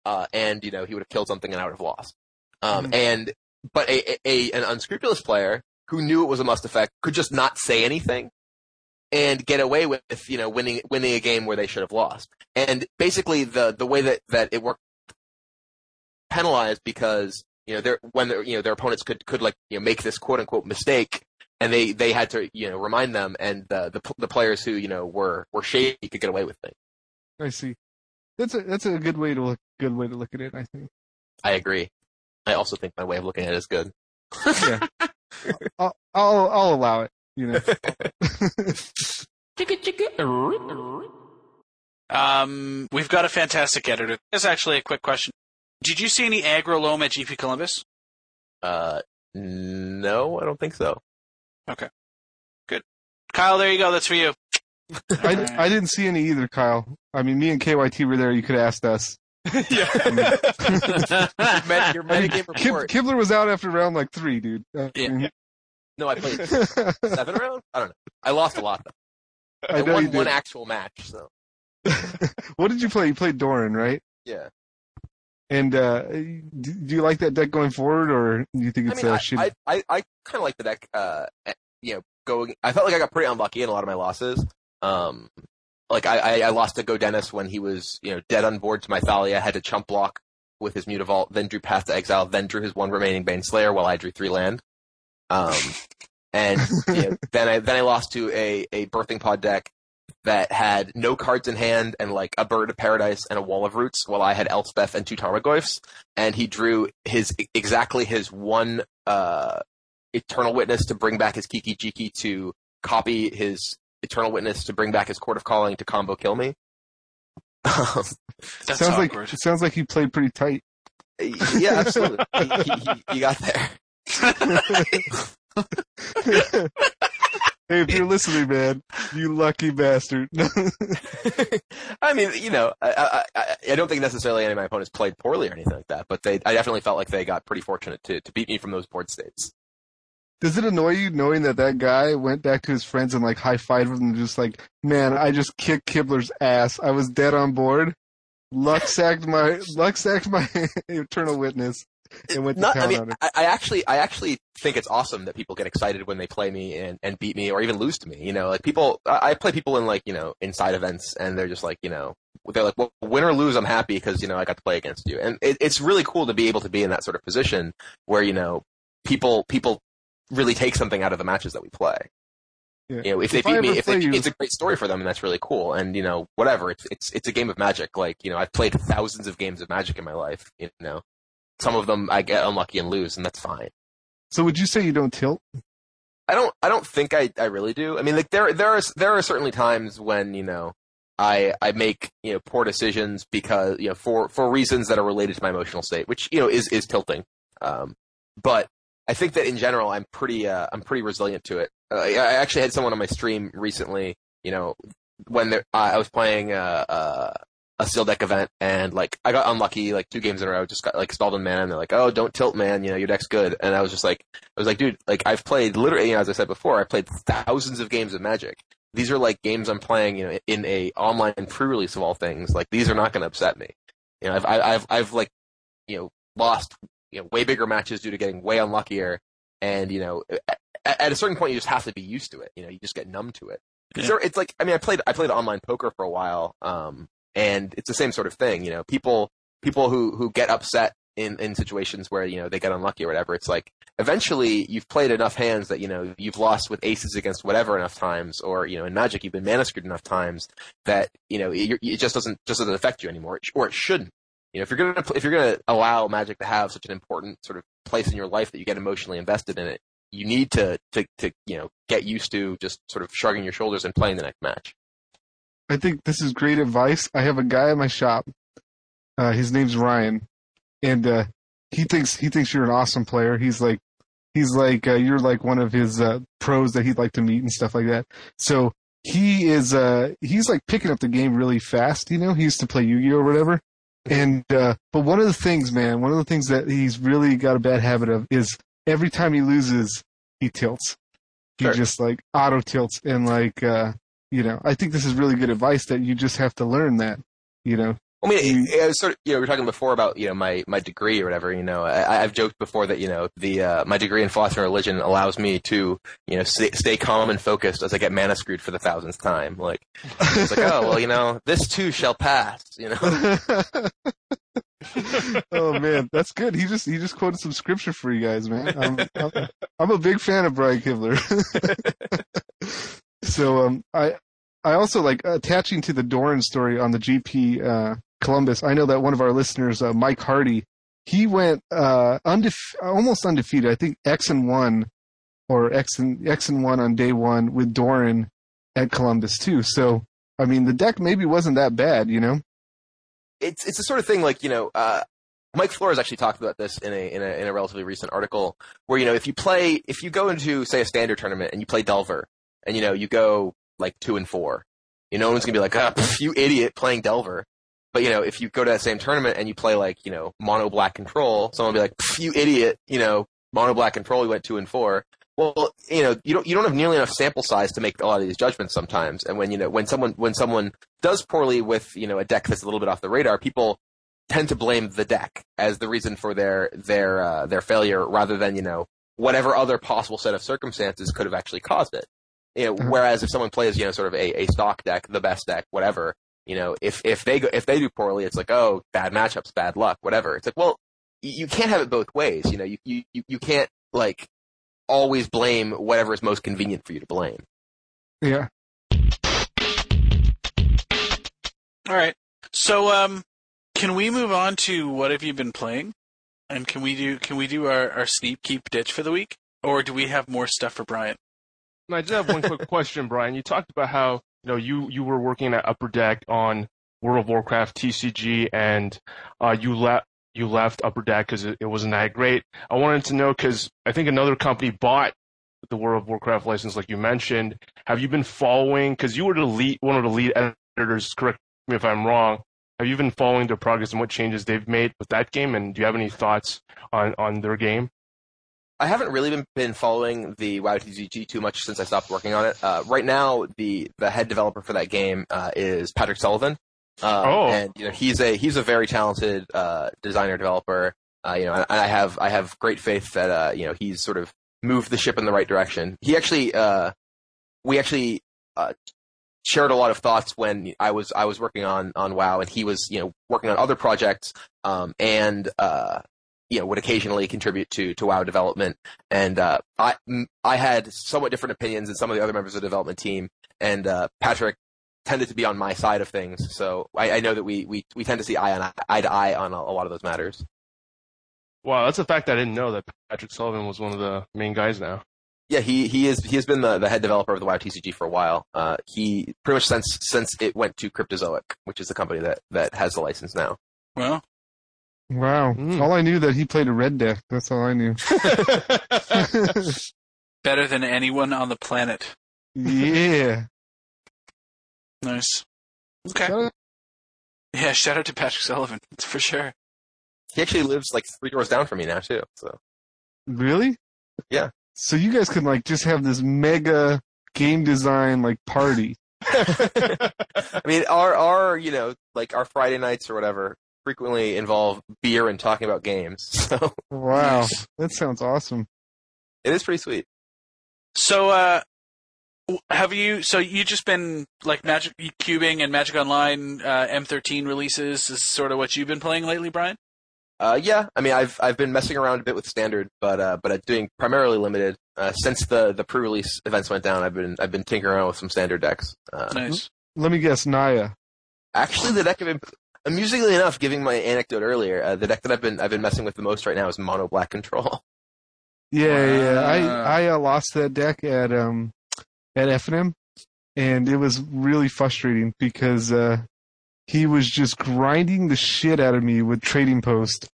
uh, and you know he would have killed something and I would have lost. Um, Mhm. and but a, a, a an unscrupulous player who knew it was a must effect could just not say anything and get away with you know winning winning a game where they should have lost. And basically the the way that that it worked penalized because you know their when their you know their opponents could could like you know make this quote unquote mistake and they they had to you know remind them and the the, the players who you know were were shady could get away with things. I see. That's a that's a good way to look good way to look at it. I think. I agree. I also think my way of looking at it is good. Yeah. I'll, I'll I'll allow it. You know. Chicka chicka. Um, we've got a fantastic editor. There's actually a quick question. Did you see any aggro loam at GP Columbus? Uh, no, I don't think so. Kyle, there you go. That's for you. I, I didn't see any either, Kyle. I mean, me and KYT were there. You could have asked us. Met, your metagame Kib- report. Kibler was out after round like three, dude. Uh, Yeah. No, I played seven rounds. I don't know. I lost a lot. Though. I, I know won you one actual match. So what did you play? You played Doran, right? yeah. And uh, do, do you like that deck going forward, or do you think I it's mean, uh, I, shitty? I, I, I kind of like the deck. Uh, eh, you know, going. I felt like I got pretty unlucky in a lot of my losses. Um, like I, I, I lost to Go Dennis when he was, you know, dead on board to my Thalia, had to chump block with his Mutavault, then drew Path to Exile, then drew his one remaining Bane Slayer while I drew three land. Um, and you know, then I then I lost to a a birthing pod deck that had no cards in hand and like a bird of paradise and a wall of roots, while I had Elspeth and two Tarmogoyfs, and he drew his exactly his one uh, Eternal Witness to bring back his Kiki Jiki to copy his Eternal Witness to bring back his Chord of Calling to combo kill me. Um, That's sounds like awkward. it sounds like you played pretty tight. yeah, absolutely. he, he, he, you got there. hey, if you're listening, man, you lucky bastard. I mean, you know, I, I, I, I don't think necessarily any of my opponents played poorly or anything like that, but they, I definitely felt like they got pretty fortunate to, to beat me from those board states. Does it annoy you knowing that that guy went back to his friends and like high fived them just like, man, I just kicked Kibler's ass. I was dead on board. Luck sacked my luck sacked my eternal witness and went to town I mean, on it. I, I actually, I actually think it's awesome that people get excited when they play me and, and beat me or even lose to me. You know, like people, I, I play people in like, you know, inside events and they're just like, you know, they're like, well, win or lose, I'm happy because, you know, I got to play against you. And it, it's really cool to be able to be in that sort of position where, you know, people, people really take something out of the matches that we play. Yeah. You know, if they If I beat me, if they, you- it's a great story for them, and that's really cool. And you know, whatever. It's it's it's a game of Magic. Like you know, I've played thousands of games of Magic in my life. You know, some of them I get unlucky and lose, and that's fine. So would you say you don't tilt? I don't I don't think I, I really do. I mean, like there there are there are certainly times when you know I I make you know poor decisions because you know for for reasons that are related to my emotional state, which you know is is tilting. Um, but I think that in general I'm pretty uh, I'm pretty resilient to it. Uh, I I actually had someone on my stream recently. You know, when there, I I was playing uh, uh, a steel deck event and like I got unlucky like two games in a row, just got like stalled in mana and they're like, oh don't tilt man, you know your deck's good. And I was just like I was like, dude, like I've played literally, you know, as I said before, I played thousands of games of Magic. These are like games I'm playing, you know, in a online pre-release of all things. Like these are not going to upset me. You know, I've, I- I've, I've like, you know, lost, you know, way bigger matches due to getting way unluckier. And you know, at, at a certain point, you just have to be used to it. You know, you just get numb to it. Yeah. there- it's like, I mean, I played, I played online poker for a while, um, and it's the same sort of thing. You know, people, people who who get upset in in situations where you know they get unlucky or whatever. It's like eventually you've played enough hands that you know you've lost with aces against whatever enough times, or you know in Magic you've been mana screwed enough times that you know it, it just doesn't just doesn't affect you anymore, or it shouldn't. You know, if you're gonna if you're gonna allow Magic to have such an important sort of place in your life that you get emotionally invested in it, you need to to to you know get used to just sort of shrugging your shoulders and playing the next match. I think this is great advice. I have a guy in my shop. Uh, his name's Ryan, and uh, he thinks he thinks you're an awesome player. He's like, he's like uh, you're like one of his uh, pros that he'd like to meet and stuff like that. So he is uh, he's like picking up the game really fast. You know, he used to play Yu-Gi-Oh or whatever. And uh, but one of the things, man, one of the things that he's really got a bad habit of is every time he loses, he tilts. He Sure. just like auto tilts and like uh, you know, I think this is really good advice that you just have to learn that, you know. I mean, it, it was sort of, you know, we were talking before about, you know, my, my degree or whatever, you know, I, I've joked before that, you know, the, uh, my degree in philosophy and religion allows me to, you know, stay, stay calm and focused as I get mana screwed for the thousandth time. Like, it's like, oh, well, you know, this too shall pass, you know? oh man, that's good. He just he just quoted some scripture for you guys, man. I'm I'm, I'm a big fan of Brian Kibler. so um I I also like attaching to the Doran story on the GP uh Columbus. I know that one of our listeners, uh, Mike Hardy, he went uh undefe- almost undefeated. I think X and one or X and X and one on day one with Doran at Columbus too. So I mean the deck maybe wasn't that bad, you know. it's it's the sort of thing like you know uh, Mike Flores actually talked about this in a, in a in a relatively recent article where you know if you play if you go into say a standard tournament and you play Delver and you know you go like two and four, you know no one's gonna be like ah, pff, you idiot playing Delver. But you know if you go to that same tournament and you play like you know mono black control, someone will be like "Pff, you idiot, you know mono black control you went two and four. Well, you know, you don't you don't have nearly enough sample size to make a lot of these judgments sometimes. And when you know when someone when someone does poorly with you know a deck that's a little bit off the radar, people tend to blame the deck as the reason for their their uh, their failure, rather than you know whatever other possible set of circumstances could have actually caused it. You know, Uh-huh. whereas if someone plays you know sort of a, a stock deck, the best deck, whatever, you know, if if they go if they do poorly, it's like oh bad matchups, bad luck, whatever. It's like well, you can't have it both ways. You know, you you you, you can't like always blame whatever is most convenient for you to blame. Yeah. All right. So, um, can we move on to what have you been playing? And can we do can we do our, our sneak keep ditch for the week, or do we have more stuff for Brian? I just have one quick question, Brian. You talked about how you know you you were working at Upper Deck on World of Warcraft TCG, and uh, you left you left Upper Deck because it, it wasn't that great. I wanted to know because I think another company bought the World of Warcraft license, like you mentioned. Have you been following? Because you were the lead, one of the lead editors. Correct me if I'm wrong. Have you been following their progress and what changes they've made with that game? And do you have any thoughts on on their game? I haven't really been, been following the WoW TCG too much since I stopped working on it. Uh, right now, the the head developer for that game uh, is Patrick Sullivan. Uh, Oh. and you know he's a he's a very talented uh, designer developer. Uh, you know, and I have I have great faith that uh, you know he's sort of moved the ship in the right direction. He actually uh, we actually uh, shared a lot of thoughts when I was I was working on on WoW, and he was you know working on other projects, um, and uh, you know would occasionally contribute to to WoW development. And uh, I m- I had somewhat different opinions than some of the other members of the development team, and uh, Patrick tended to be on my side of things. So I, I know that we, we we tend to see eye on eye to eye on a, a lot of those matters. Wow, that's a fact I didn't know that Patrick Sullivan was one of the main guys now. Yeah, he he is he has been the, the head developer of the WoW TCG for a while. Uh, he pretty much since since it went to Cryptozoic, which is the company that that has the license now. Well, Wow. Mm. All I knew that he played a red deck. That's all I knew. better than anyone on the planet. yeah. Nice. Okay. Shut up. Yeah, shout out to Patrick Sullivan for sure. He actually lives like three doors down from me now too. So Really? Yeah. So you guys could like just have this mega game design like party. I mean, our our you know like our Friday nights or whatever frequently involve beer and talking about games. So Wow. That sounds awesome. it is pretty sweet. So, uh, have you? So you just been like Magic cubing and Magic Online uh, M13 releases is sort of what you've been playing lately, Brian? Uh, yeah, I mean, I've I've been messing around a bit with standard, but uh, but I'm doing primarily limited. Uh, since the, the pre-release events went down, I've been I've been tinkering around with some standard decks. Uh, Nice. Let me guess, Naya. Actually, the deck I've been, amusingly enough, giving my anecdote earlier, uh, the deck that I've been I've been messing with the most right now is Mono Black Control. Yeah, yeah. I I uh, lost that deck at um at FNM, and it was really frustrating because uh he was just grinding the shit out of me with Trading Post,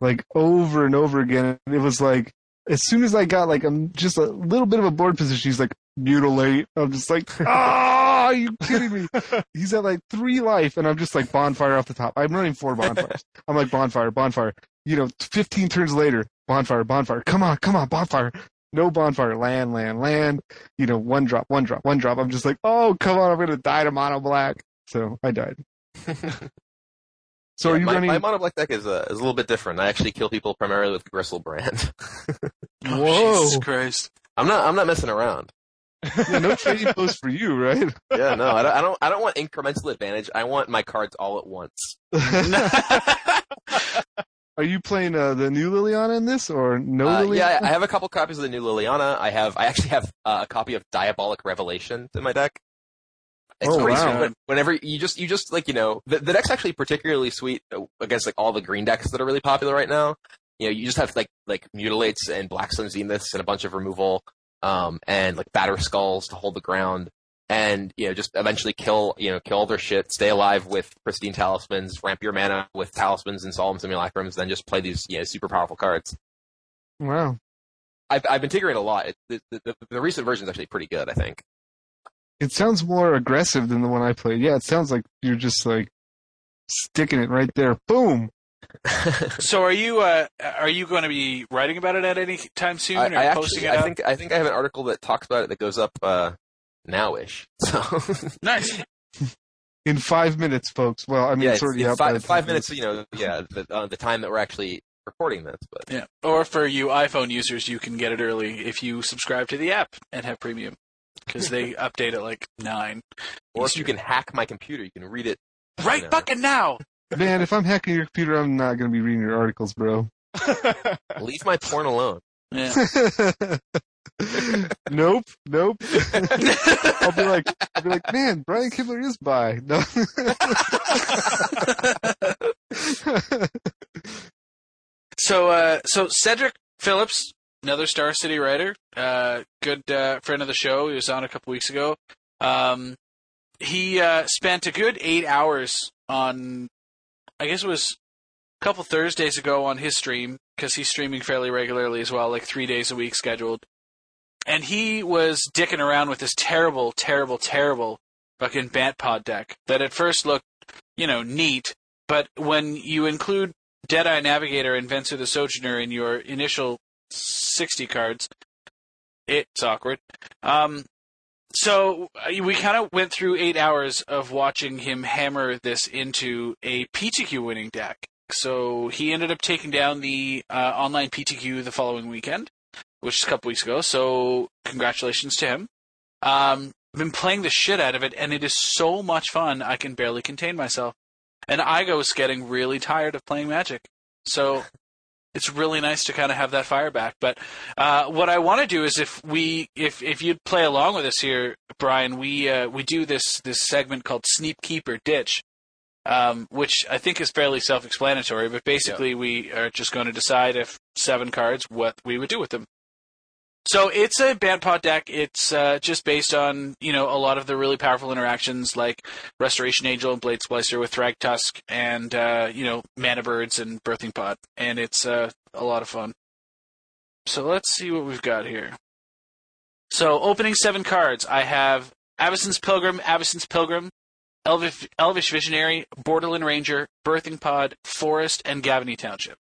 like over and over again. It was like as soon as I got like um just a little bit of a board position, he's like mutilate. I'm just like, ah, are you kidding me? He's at like three life, and I'm just like bonfire off the top. I'm running four bonfires. I'm like bonfire, bonfire. You know, 15 turns later, bonfire, bonfire. Come on, come on, bonfire. No bonfire, land, land, land. You know, one drop, one drop, one drop. I'm just like, oh, come on, I'm gonna die to mono black. So I died. So Yeah, are you my, running? my Mono Black deck is uh, is a little bit different. I actually kill people primarily with Griselbrand. Oh, Whoa. Jesus Christ. I'm not I'm not messing around. Yeah, no trading post for you, right? Yeah, no, I don't, I don't I don't want incremental advantage. I want my cards all at once. are you playing uh, the new Liliana in this or no Uh, Liliana? yeah, I have a couple copies of the new Liliana. I have, I actually have uh, a copy of Diabolic Revelation in my deck. It's Oh, pretty wow. sweet. Whenever you just, you just like, you know, the, the deck's actually particularly sweet uh, against like all the green decks that are really popular right now. You know, you just have like like mutilates and black sun zeniths and a bunch of removal, um, and like Batterskulls to hold the ground, and you know, just eventually kill, you know, kill all their shit, stay alive with pristine talismans, ramp your mana with talismans and solemn simulacrums, then just play these, you know, super powerful cards. Wow. I've, I've been tinkering a lot. It, the, the, the recent version is actually pretty good, I think. It sounds more aggressive than the one I played. Yeah, it sounds like you're just like sticking it right there. Boom. So are you uh, are you going to be writing about it at any time soon I, or I posting actually, it I up? think, I think I have an article that talks about it that goes up uh, nowish. So Nice. In five minutes, folks. Well, I mean, yeah, it's it's, already it's out by five, five minutes. You know, yeah, the, uh, the time that we're actually recording this. But Yeah. Or for you iPhone users, you can get it early if you subscribe to the app and have premium because they update at like nine. or if you can hack my computer, you can read it. Right you know. fucking now. Man, if I'm hacking your computer, I'm not going to be reading your articles, bro. Leave my porn alone. Yeah. nope, nope. I'll be like, I'll be like, man, Brian Kibler is by. No. So, uh, so Cedric Phillips, another Star City writer, uh, good uh, friend of the show. He was on a couple weeks ago. Um, he uh, spent a good eight hours on, I guess it was a couple Thursdays ago on his stream because he's streaming fairly regularly as well, like three days a week scheduled. And he was dicking around with this terrible, terrible, terrible fucking Bant Pod deck that at first looked, you know, neat, but when you include Deadeye Navigator and Venser the Sojourner in your initial 60 cards, it's awkward. Um, so uh, we kind of went through eight hours of watching him hammer this into a PTQ winning deck. So he ended up taking down the uh, online PTQ the following weekend, which is a couple weeks ago. So congratulations to him. Um, I've been playing the shit out of it, and it is so much fun. I can barely contain myself. And Igo is getting really tired of playing Magic, so it's really nice to kind of have that fire back. But uh, what I want to do is, if we, if if you'd play along with us here, Brian, we uh, we do this this segment called Sneak Keep or Ditch, um, which I think is fairly self-explanatory. But basically, we are just going to decide if seven cards, what we would do with them. So it's a Bant Pod deck. It's uh, just based on you know a lot of the really powerful interactions like Restoration Angel and Blade Splicer with Thragtusk and uh, you know Mana Birds and Birthing Pod, and it's uh, a lot of fun. So let's see what we've got here. So opening seven cards, I have Avacyn's Pilgrim, Avacyn's Pilgrim, Elvish, Elvish Visionary, Borderland Ranger, Birthing Pod, Forest, and Gavony Township.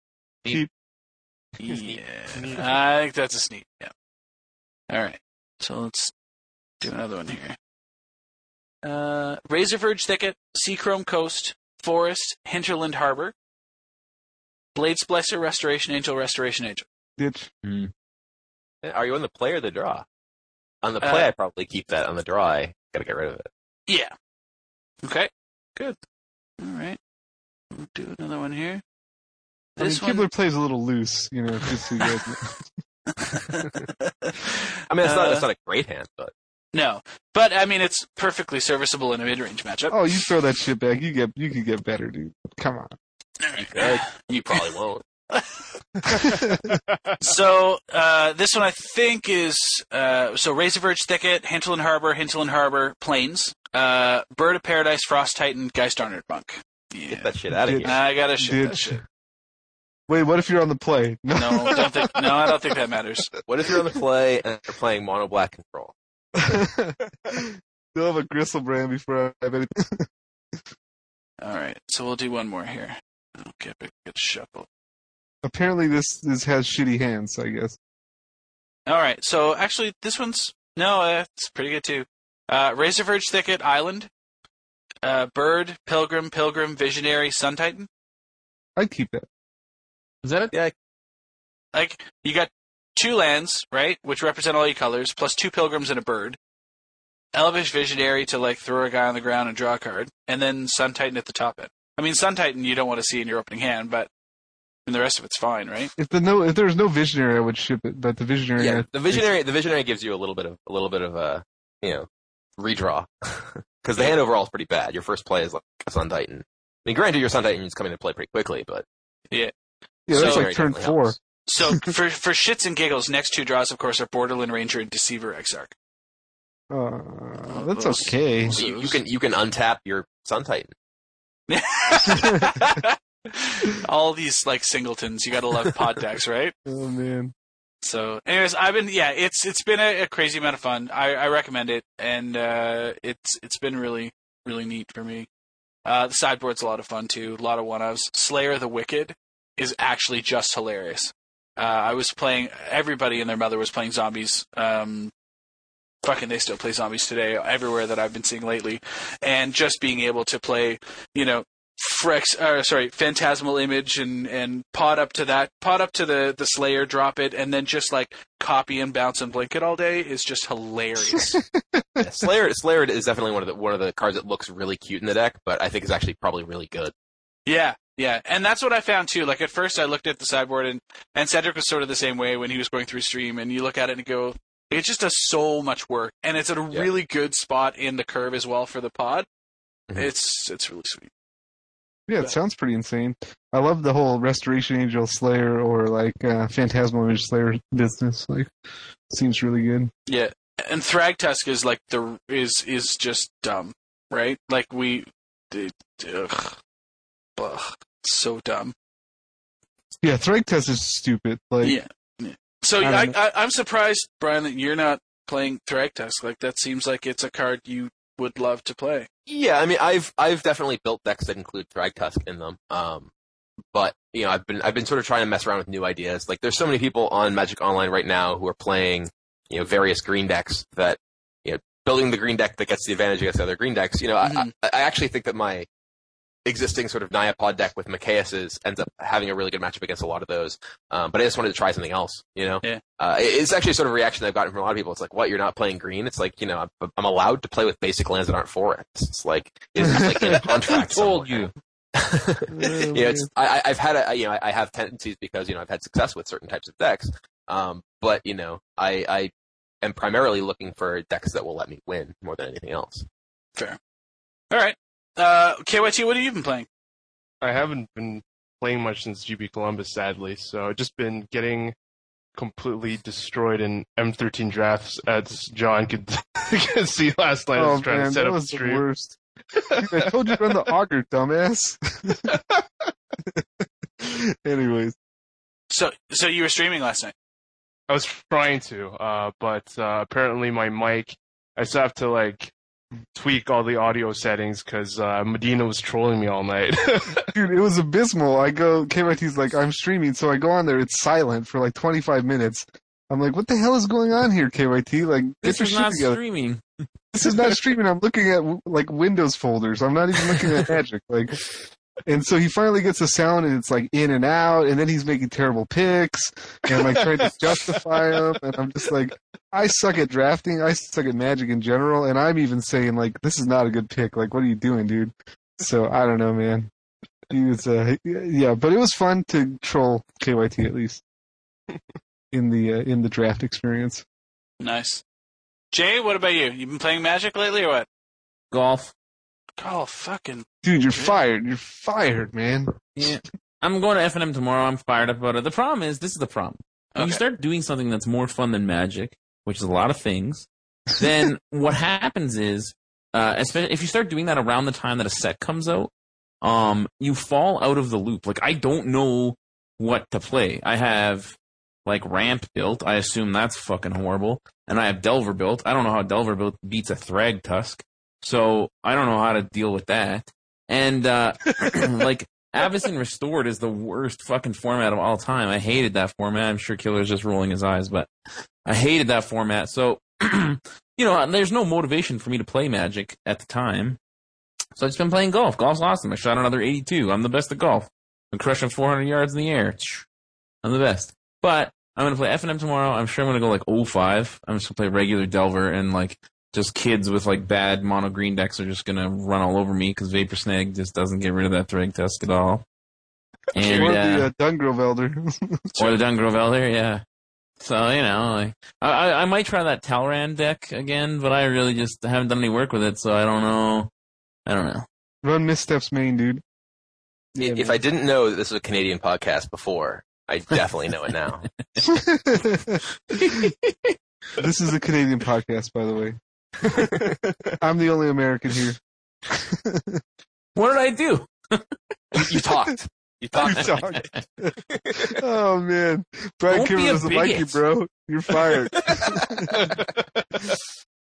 Yeah, I think that's a sneak. Yeah. All right. So let's do another one here. Uh, Razorverge Thicket, Seachrome Coast, Forest, Hinterland Harbor, Blade Splicer, Restoration Angel, Restoration Angel. Ditch. Are you on the play or the draw? On the play, Uh, I probably keep that. On the draw, I gotta get rid of it. Yeah. Okay. Good. All right. We'll do another one here. I mean, This one. Kibler plays a little loose, you know, just so you guys know. I mean, it's not Uh, it's not a great hand, but no, but I mean it's perfectly serviceable in a mid-range matchup. Oh, you throw that shit back. You get, you could get better, dude. Come on. you could. You probably won't. so uh, this one I think is uh, so Razorverge Thicket, Hinterland Harbor, Hinterland Harbor, Plains, uh, Bird of Paradise, Frost Titan, Geist-Honored Monk. Yeah. Get that shit out of here. I gotta ship that Ditch. shit. Wait, what if you're on the play? No, don't think. No, I don't think that matters. What if you're on the play and you're playing mono black control? They'll have a Griselbrand before I have anything. All right, so we'll do one more here. Okay, big good shuffle. Apparently, this this has shitty hands. I guess. All right, so actually, this one's no, uh, it's pretty good too. Uh, Razorverge Thicket Island, uh, Bird, Pilgrim, Pilgrim, Visionary, Sun Titan. I'd keep that. Is that it? Yeah, Like you got two lands, right, which represent all your colors, plus two pilgrims and a bird. Elvish Visionary to like throw a guy on the ground and draw a card, and then Sun Titan at the top end. I mean, Sun Titan you don't want to see in your opening hand, but and the rest of it's fine, right? If the no, if there's no visionary, I would ship it. But the visionary, yeah. The visionary, the visionary gives you a little bit of a little bit of a you know redraw because the hand overall is pretty bad. Your first play is like a Sun Titan. I mean, granted, your Sun Titan is coming to play pretty quickly, but yeah, that's So- like Visionary turn four. helps. So for for shits and giggles, next two draws, of course, are Borderland Ranger and Deceiver Exarch. Uh, that's okay. So you, you can you can untap your Sun Titan. All these like singletons, you gotta love pod decks, right? Oh man, So, anyways, I've been yeah, it's it's been a, a crazy amount of fun. I, I recommend it, and uh, it's it's been really really neat for me. Uh, the sideboard's a lot of fun too. A lot of one ofs. Slayer the Wicked is actually just hilarious. Uh, I was playing. Everybody and their mother was playing zombies. Um, fucking, they still play zombies today everywhere that I've been seeing lately, and just being able to play, you know, Frex, uh, sorry, Phantasmal Image and and pot up to that, pot up to the the Slayer, drop it, and then just like copy and bounce and blink it all day is just hilarious. Yeah, Slayer Slayer is definitely one of the one of the cards that looks really cute in the deck, but I think is actually probably really good. yeah, Yeah, and that's what I found too. Like at first, I looked at the sideboard, and and Cedric was sort of the same way when he was going through stream. And you look at it and go, it just does so much work, and it's at a Yeah. really good spot in the curve as well for the pod. Mhm. It's it's really sweet. Yeah, it sounds pretty insane. I love the whole Restoration Angel Slayer or like uh, Phantasmal Image Slayer business. Like, seems really good. Yeah, and Thragtusk is like the is is just dumb, right? Like we, it, ugh, ugh, so dumb. Yeah, Thragtusk is stupid. Like, yeah. yeah. So I, I, I, I'm surprised, Brian, that you're not playing Thragtusk. Like that seems like it's a card you would love to play. Yeah, I mean, I've I've definitely built decks that include Thragtusk in them. Um, but you know, I've been I've been sort of trying to mess around with new ideas. Like, there's so many people on Magic Online right now who are playing, you know, various green decks that, you know, building the green deck that gets the advantage against the other green decks. You know, Mhm. I, I actually think that my existing sort of Naya Pod deck with Mikaeus's ends up having a really good matchup against a lot of those. Um, but I just wanted to try something else, you know? Yeah. Uh, it's actually sort of a reaction I've gotten from a lot of people. It's like, what, you're not playing green? It's like, you know, I'm, I'm allowed to play with basic lands that aren't forests. It's like, it's like in a contract. told somewhere. you? you know, it's, I, I- I've had a, you know, I- I have tendencies because, you know, I've had success with certain types of decks. Um, but, you know, I, I am primarily looking for decks that will let me win more than anything else. Fair. All right, uh, KYT, what have you been playing? I haven't been playing much since GP Columbus, sadly. So I've just been getting completely destroyed in M13 drafts, as John could, could see last night. I oh was trying man, to set that up was the stream. worst. I told you to run the auger, dumbass. Anyways, So so you were streaming last night. I was trying to, uh, but uh, apparently my mic, I still have to like tweak all the audio settings because uh, Medina was trolling me all night. dude, it was abysmal. I go, KYT's like, I'm streaming, so I go on there. It's silent for like 25 minutes. I'm like, what the hell is going on here, KYT? Like, get This your is shit not together. streaming. This is not streaming. I'm looking at like Windows folders. I'm not even looking at Magic. Like, and so he finally gets the sound, and it's like in and out, and then he's making terrible picks, and like trying to justify them, and I'm just like, I suck at drafting. I suck at Magic in general, and I'm even saying like, this is not a good pick. Like, what are you doing, dude? So I don't know, man. He was, uh, yeah, but it was fun to troll KYT at least in the uh, in the draft experience. Nice. Jay, what about you? You been playing Magic lately or what? Golf. Oh, fucking. Dude, you're fired. You're fired, man. Yeah. I'm going to F&M tomorrow. I'm fired up about it. The problem is, this is the problem. When you start doing something that's more fun than magic, which is a lot of things, then what happens is, uh, especially if you start doing that around the time that a set comes out, um, you fall out of the loop. Like, I don't know what to play. I have, like, Ramp built. I assume that's fucking horrible. And I have Delver built. I don't know how Delver built beats a Thragtusk. So, I don't know how to deal with that. And, uh, like, Avacyn Restored is the worst fucking format of all time. I hated that format. I'm sure Killer's just rolling his eyes, but I hated that format. So, you know, there's no motivation for me to play Magic at the time. So I've just been playing golf. Golf's awesome. I shot another 82. I'm the best at golf. I'm crushing 400 yards in the air. I'm the best. But I'm to play F&M tomorrow. I'm sure I'm to go like 05. I'm just to play regular Delver and like just kids with like bad mono green decks are just going to run all over me because Vapor Snag just doesn't get rid of that Thragtusk at all. And, or uh, the uh, Dungrove Elder. or the Dungrove Elder, yeah. So you know, like I, I I might try that Talrand deck again, but I really just haven't done any work with it, so I don't know. I don't know. Run Missteps main, dude. I- if I didn't know that this was a Canadian podcast before, I definitely know it now. this is a Canadian podcast, by the way. I'm the only American here. What did I do? You, you talked. You You talked. talked. oh man, Brian Don't be a doesn't like you, bro. You're fired.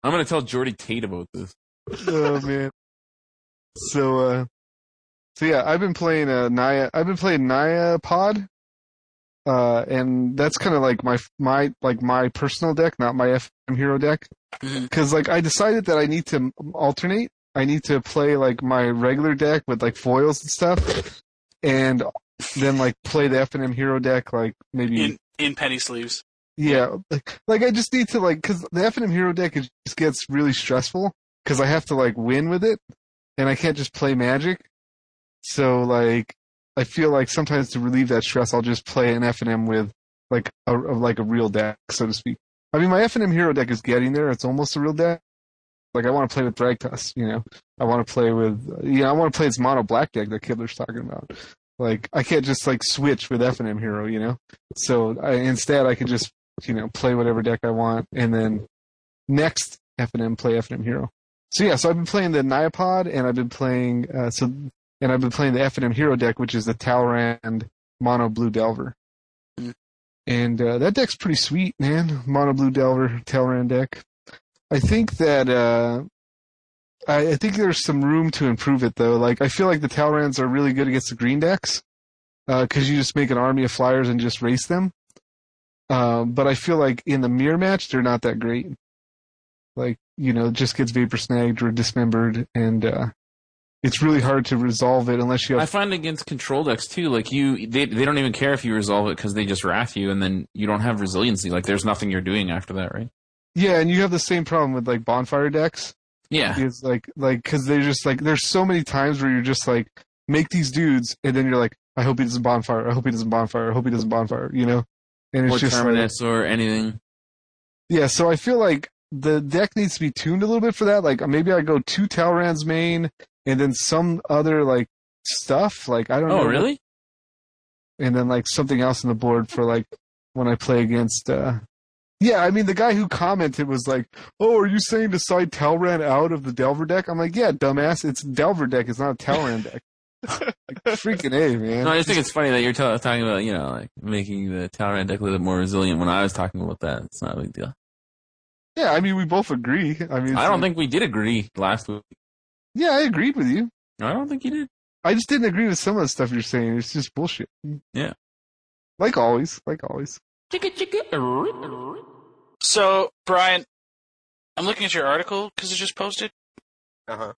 I'm gonna tell Geordie Tait about this. oh man. So uh, so yeah, I've been playing uh Naya. I've been playing Naya Pod. Uh, and that's kind of like my my like my personal deck, not my FM hero deck. Mm-hmm. Because like I decided that I need to alternate. I need to play like my regular deck with like foils and stuff, and then like play the F and M hero deck like maybe In in penny sleeves. yeah, like, like I just need to like because the F and M hero deck is, just gets really stressful because I have to like win with it, and I can't just play Magic. So like, I feel like sometimes to relieve that stress, I'll just play an F and M with like a like a real deck, so to speak. I mean, my F and M hero deck is getting there. It's almost a real deck. Like I want to play with Thragtusk, you know. I want to play with, you know, I want to play this mono black deck that Kibler's talking about. Like I can't just like switch with F and M hero, you know. So I, instead, I could just, you know, play whatever deck I want, and then next F and M play F and M hero. So yeah, so I've been playing the Naya Pod, and I've been playing uh, so, and I've been playing the F and M hero deck, which is the Talrand mono blue Delver. And uh, that deck's pretty sweet, man. Mono blue Delver Talrand deck. I think that uh, I, I think there's some room to improve it though. Like I feel like the Talrands are really good against the green decks because you just make an army of flyers and just race them. Um, but I feel like in the mirror match they're not that great. Like you know, just gets vapor snagged or dismembered, and uh, it's really hard to resolve it unless you Have- I find against control decks too, like you, they they don't even care if you resolve it because they just wrath you, and then you don't have resiliency. Like there's nothing you're doing after that, right? Yeah, and you have the same problem with like bonfire decks. Yeah. It's like like because they're just like there's so many times where you're just like make these dudes, and then you're like, I hope he doesn't bonfire. I hope he doesn't bonfire. I hope he doesn't bonfire. You know, and it's Or just like- or anything. yeah. So I feel like the deck needs to be tuned a little bit for that. Like maybe I go two Talrand's main, and then some other like stuff. Like I don't know. Oh, really? And then like something else on the board for like when I play against. uh yeah, I mean the guy who commented was like, "Oh, are you saying to side Talrand out of the Delver deck?" I'm like, "Yeah, dumbass, it's Delver deck. It's not a Talrand deck." like, freaking a man. No, I just think it's funny that you're ta- talking about, you know, like making the Talrand deck a little bit more resilient. When I was talking about that, it's not a big deal. yeah, I mean we both agree. I mean, I don't think we did agree last week. Yeah, I agreed with you. I don't think you did. I just didn't agree with some of the stuff you're saying. It's just bullshit. Yeah. Like always. Like always. So, Brian, I'm looking at your article because it just posted. Uh huh.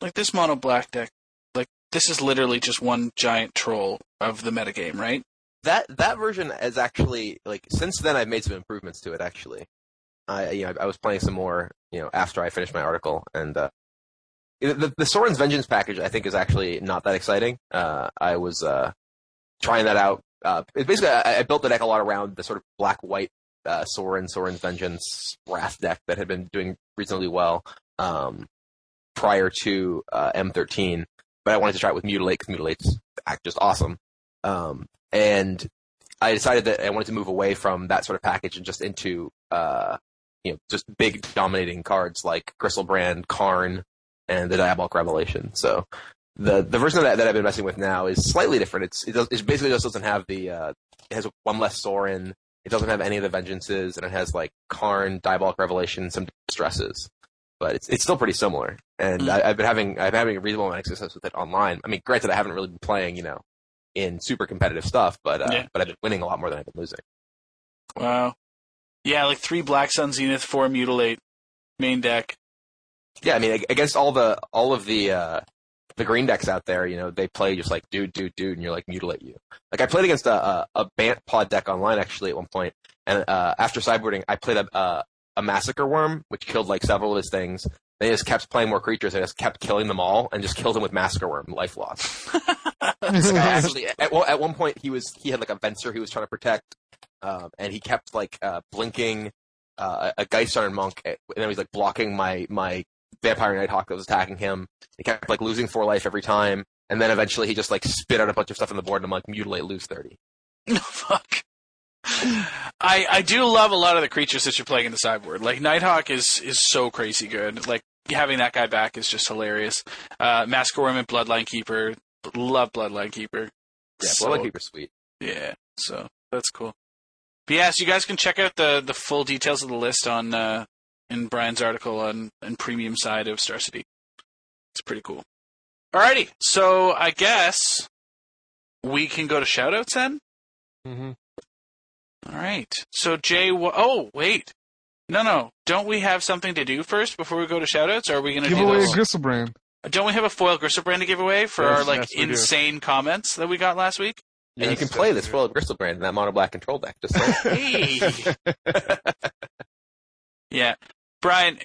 Like this mono black deck, like this is literally just one giant troll of the metagame, right? That that version is actually like since then I've made some improvements to it. Actually, I you know I was playing some more you know after I finished my article and uh, the the Sorin's Vengeance package I think is actually not that exciting. Uh, I was uh, trying that out. Uh, basically I, I built the deck a lot around the sort of black white uh, Sorin Sorin's Vengeance Wrath deck that had been doing reasonably well um, prior to uh, M13, but I wanted to try it with Mutilate because Mutilate's act just awesome. Um, and I decided that I wanted to move away from that sort of package and just into, uh, you know, just big dominating cards like Griselbrand, Karn, and the Diabolic Revelation. So the the version of that that I've been messing with now is slightly different. It's it, does, it basically just doesn't have the uh, it has one less Sorin. It doesn't have any of the vengeances, and it has like Karn, Diabolic Revelation, some stresses. But it's it's still pretty similar, and Mm. I, I've been having I've been having a reasonable amount of success with it online. I mean, granted, I haven't really been playing, you know, in super competitive stuff, but uh, Yeah. but I've been winning a lot more than I've been losing. Wow. Yeah, like three Black Sun Zenith, four Mutilate, main deck. Yeah, I mean, against all the all of the uh, the green decks out there, you know, they play just like dude, dude, dude, and you're like mutilate you. Like I played against a a, a Bant pod deck online actually at one point, and uh, after sideboarding, I played a, a a massacre worm, which killed like several of his things. They just kept playing more creatures and just kept killing them all, and just killed him with massacre worm, life loss. Like, I actually, at, well, at one point he was he had like a Venser he was trying to protect, um, and he kept like uh, blinking uh, a Geist-Honored Monk, and then he was like blocking my my Vampire Nighthawk that was attacking him. He kept like losing four life every time, and then eventually he just like spit out a bunch of stuff on the board, and I'm like mutilate, lose thirty. Fuck. I I do love a lot of the creatures that you're playing in the sideboard. Like Nighthawk is is so crazy good. Like having that guy back is just hilarious. Uh, Worm and Bloodline Keeper. Love Bloodline Keeper. Yeah, So- Bloodline Keeper's sweet. Yeah, so that's cool. But yeah, so you guys can check out the the full details of the list on uh, in Brian's article on on premium side of Star City. It's pretty cool. Alrighty, so I guess we can go to shoutouts then. Mm-hmm. All right. So Jay, wh- oh wait, no, no, don't we have something to do first before we go to shoutouts? Or are we going to Give do away a those? Griselbrand. Don't we have a foil Griselbrand to give away for Yes, our like yes, we do. insane comments that we got last week? And you can play this foiled Griselbrand in that mono black control deck. Just saying. Hey. yeah, Brian,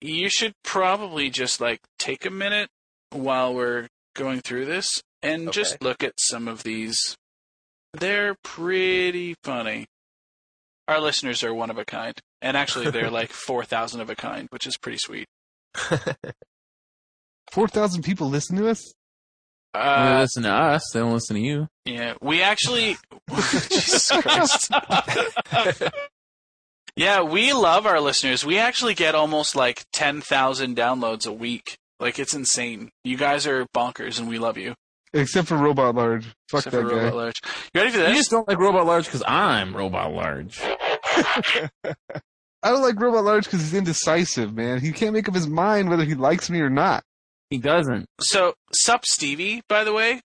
you should probably just like take a minute while we're going through this and Okay. just look at some of these. They're pretty funny. Our listeners are one of a kind, and actually, they're like four thousand of a kind, which is pretty sweet. Four thousand people listen to us. they Uh, listen to us. They don't listen to you. yeah, we actually. Jesus Christ. Yeah, we love our listeners. We actually get almost like ten thousand downloads a week. Like it's insane. You guys are bonkers, and we love you. Except for Robot Large. Fuck Except that for guy. Robot Large. You ready for this? You just don't like Robot Large because I'm Robot Large. I don't like Robot Large because he's indecisive, man. He can't make up his mind whether he likes me or not. He doesn't. So, Sup Stevie, by the way,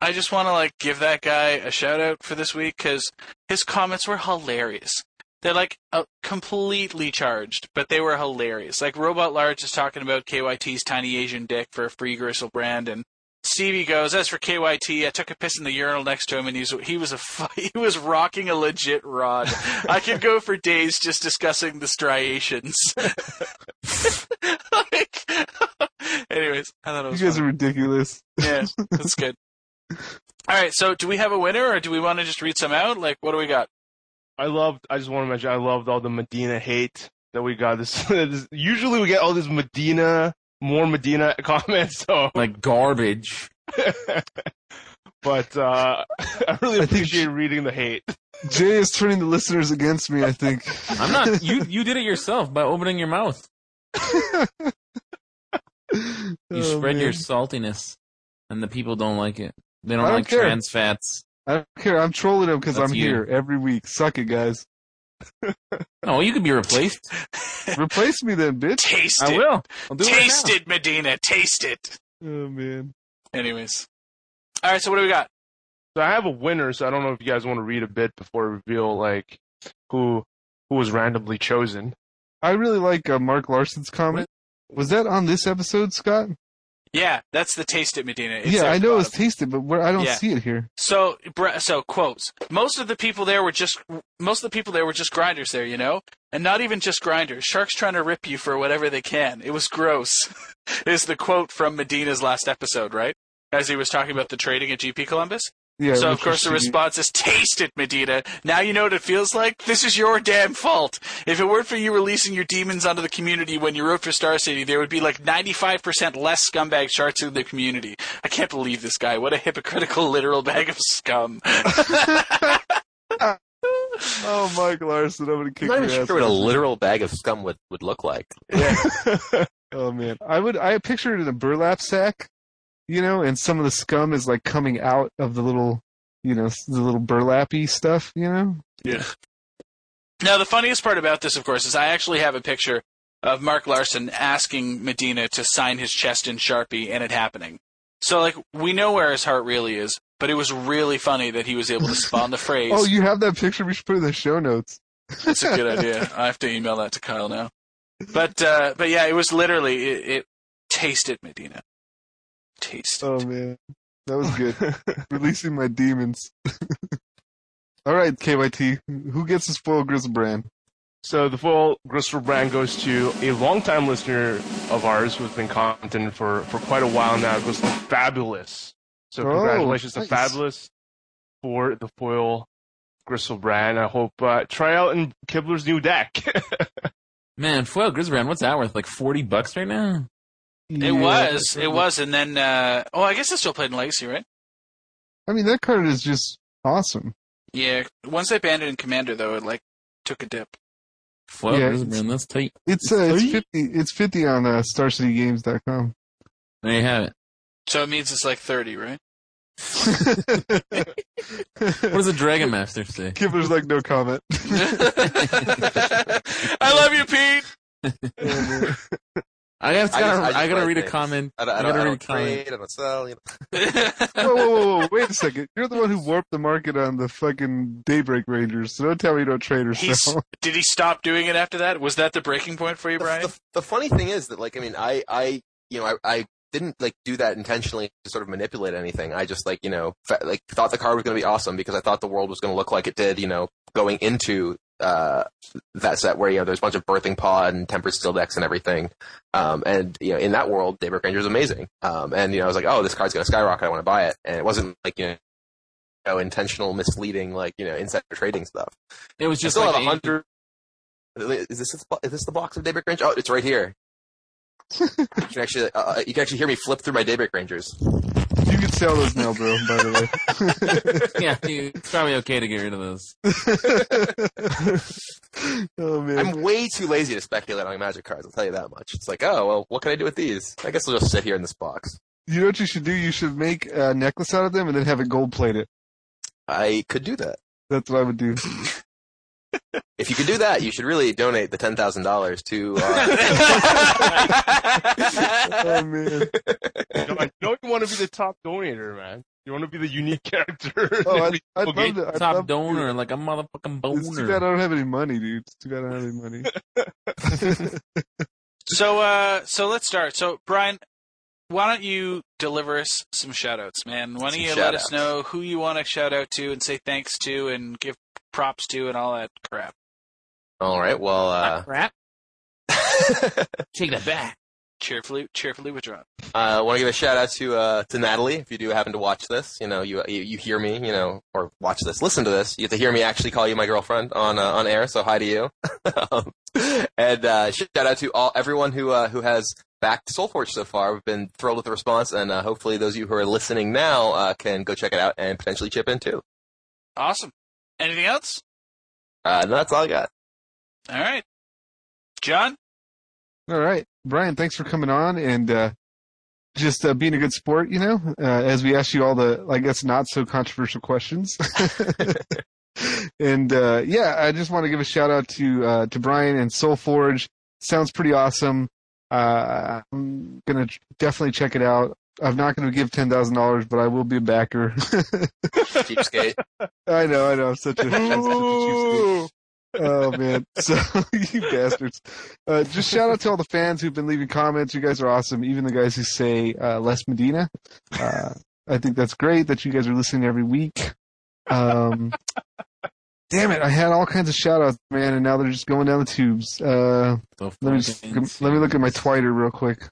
I just want to like give that guy a shout out for this week because his comments were hilarious. They're like uh, completely charged, but they were hilarious. Like Robot Large is talking about KYT's tiny Asian dick for a free Griselbrand, and Stevie goes, "As for KYT, I took a piss in the urinal next to him, and he was he was a he was rocking a legit rod. I could go for days just discussing the striations." like, anyways, I thought it was. You guys funny. are ridiculous. Yeah, that's good. All right, so do we have a winner, or do we want to just read some out? Like, what do we got? I loved. I just want to mention. I loved all the Medina hate that we got. This, this usually we get all this Medina, more Medina comments. So, Like garbage. but uh, I really I think- appreciate reading the hate. Jay is turning the listeners against me, I think. I'm not. You you did it yourself by opening your mouth. You Oh, spread your saltiness, and the people don't like it. They don't don't like care. trans fats. I don't care. I'm trolling him because I'm you. here every week. Suck it, guys. No, you could be replaced. Replace me then, bitch. Taste I it. will. I'll do it right Taste it, Medina. Taste it. Oh man. Anyways. All right, so what do we got? So I have a winner. So I don't know if you guys want to read a bit before I reveal like who who was randomly chosen. I really like uh, Mark Larson's comment. Was that on this episode, Scott? Yeah, that's the Taste It, Medina. It's yeah, I know it's tasted, but where I don't Yeah. see it here. So, so quotes. Most of the people there were just most of the people there were just grinders there, you know, and not even just grinders. Sharks trying to rip you for whatever they can. It was gross. is the quote from Medina's last episode, right? As he was talking about the trading at GP Columbus. Yeah. so of course the response is, "Taste it, Medina. Now you know what it feels like. This is your damn fault. If it weren't for you releasing your demons onto the community when you wrote for Star City, there would be like 95% less scumbag sharks in the community. I can't believe this guy. What a hypocritical, literal bag of scum. Oh, Mark Larson, I'm gonna kick I'm not your even ass. sure what a literal bag of scum would, would look like. Yeah. Oh man, I would. I pictured it in a burlap sack, you know, and some of the scum is like coming out of the little, you know, the little burlappy stuff, you know. Yeah. Now, the funniest part about this, of course, is I actually have a picture of Mark Larson asking Medina to sign his chest in Sharpie and it happening. So, like, we know where his heart really is, but it was really funny that he was able to spawn the phrase. Oh, you have that picture? We should put it in the show notes. That's a good idea. I have to email that to Kyle now. But, uh, but yeah, it was literally, it, it taste it, Medina. Taste it. Oh man, that was good. Releasing my demons. All right, KYT, who gets the spoiled Griselbrand? So the full Griselbrand goes to a longtime listener of ours who's been commenting for, for quite a while now. It goes to Fabulous. So Oh, congratulations nice. to Fabulous for the foil Griselbrand. I hope uh, try out in Kibler's new deck. Man, foil Grizzbrand, what's that worth? Like forty bucks right now? It was, it was, and then, uh, oh, I guess it's still played in Legacy, right? I mean, that card is just awesome. Yeah. Once they banned it in Commander, though, it, like, took a dip. Foil Yeah, Grizzbrand, that's tight. It's uh, it's fifty. It's fifty on uh, StarCityGames.com. There you have it. So it means it's like 30, right? What does the Dragon Master say? Kibler's like no comment. I love you, Pete. I have to, I gotta, I just I gotta write read a comment. I don't, I I don't, gotta I read a don't comment. trade, I don't sell. You know. whoa, whoa, whoa, whoa! Wait a second. You're the one who warped the market on the fucking Daybreak Rangers. So don't tell me you don't trade or He's, sell. did he stop doing it after that? Was that the breaking point for you, The, Brian? the, the funny thing is that, like, I mean, I, I, you know, I, I didn't like do that intentionally to sort of manipulate anything. I just like, you know, fa- like thought the card was going to be awesome because I thought the world was going to look like it did, you know, going into uh, that set where you know there's a bunch of birthing pod and tempered steel decks and everything. Um, and you know, in that world, Daybreak Ranger is amazing. Um, and you know, I was like, oh, this card's going to skyrocket. I want to buy it. And it wasn't like you know, you know, intentional, misleading, like you know, insider trading stuff. It was I just still like have a hundred. Is this is this the box of Daybreak Ranger? Oh, it's right here. you can actually uh, you can actually hear me flip through my Daybreak Rangers. You sell those now, bro. By the way. yeah, you- it's probably okay to get rid of those. oh man. I'm way too lazy to speculate on Magic cards. I'll tell you that much. It's like, oh well, what can I do with these? I guess I'll just sit here in this box. You know what you should do? You should make a necklace out of them and then have it gold plated. I could do that. That's what I would do. If you could do that, you should really donate the ten thousand dollars to. Uh, oh man. No, I know you want to be the top donator, man. You want to be the unique character. Oh, I'd, I'd Okay. love to. I'd Top love donor, it. like a motherfucking It's too bad I don't have any money, dude. It's too bad I don't have any money. So, uh, so let's start. So, Brian, why don't you deliver us some shout outs, man? Why don't Some you let shout-outs. us know who you want to shout out to and say thanks to and give props to and all that crap? all right. Well, uh, Crap. Take that back. Cheerfully, cheerfully withdrawn. I want to give a shout out to uh, to Natalie. If you do happen to watch this, you know you, you you hear me, you know, or watch this, listen to this. You get to hear me actually call you my girlfriend on uh, on air. So hi to you. um, and uh, shout out to all everyone who uh, who has backed SolForge so far. We've been thrilled with the response, and uh, hopefully those of you who are listening now uh, can go check it out and potentially chip in too. Awesome. Anything else? Uh, no, that's all I got. All right. John? All right, Brian. Thanks for coming on and uh, just uh, being a good sport. You know, uh, as we asked you all the, I guess, not so controversial questions. and uh, yeah, I just want to give a shout out to uh, to Brian and SolForge. Sounds pretty awesome. Uh, I'm gonna definitely check it out. I'm not going to give ten thousand dollars, but I will be a backer. Cheapskate. I know, I know. I'm such a, such a cheapskate. Oh man, so you bastards! Uh, just shout out to all the fans who've been leaving comments. You guys are awesome. Even the guys who say uh, Les Medina. Uh, I think that's great that you guys are listening every week. Um, damn it! I had all kinds of shout outs, man, and now they're just going down the tubes. Uh, let me just, let me look at my Twitter real quick.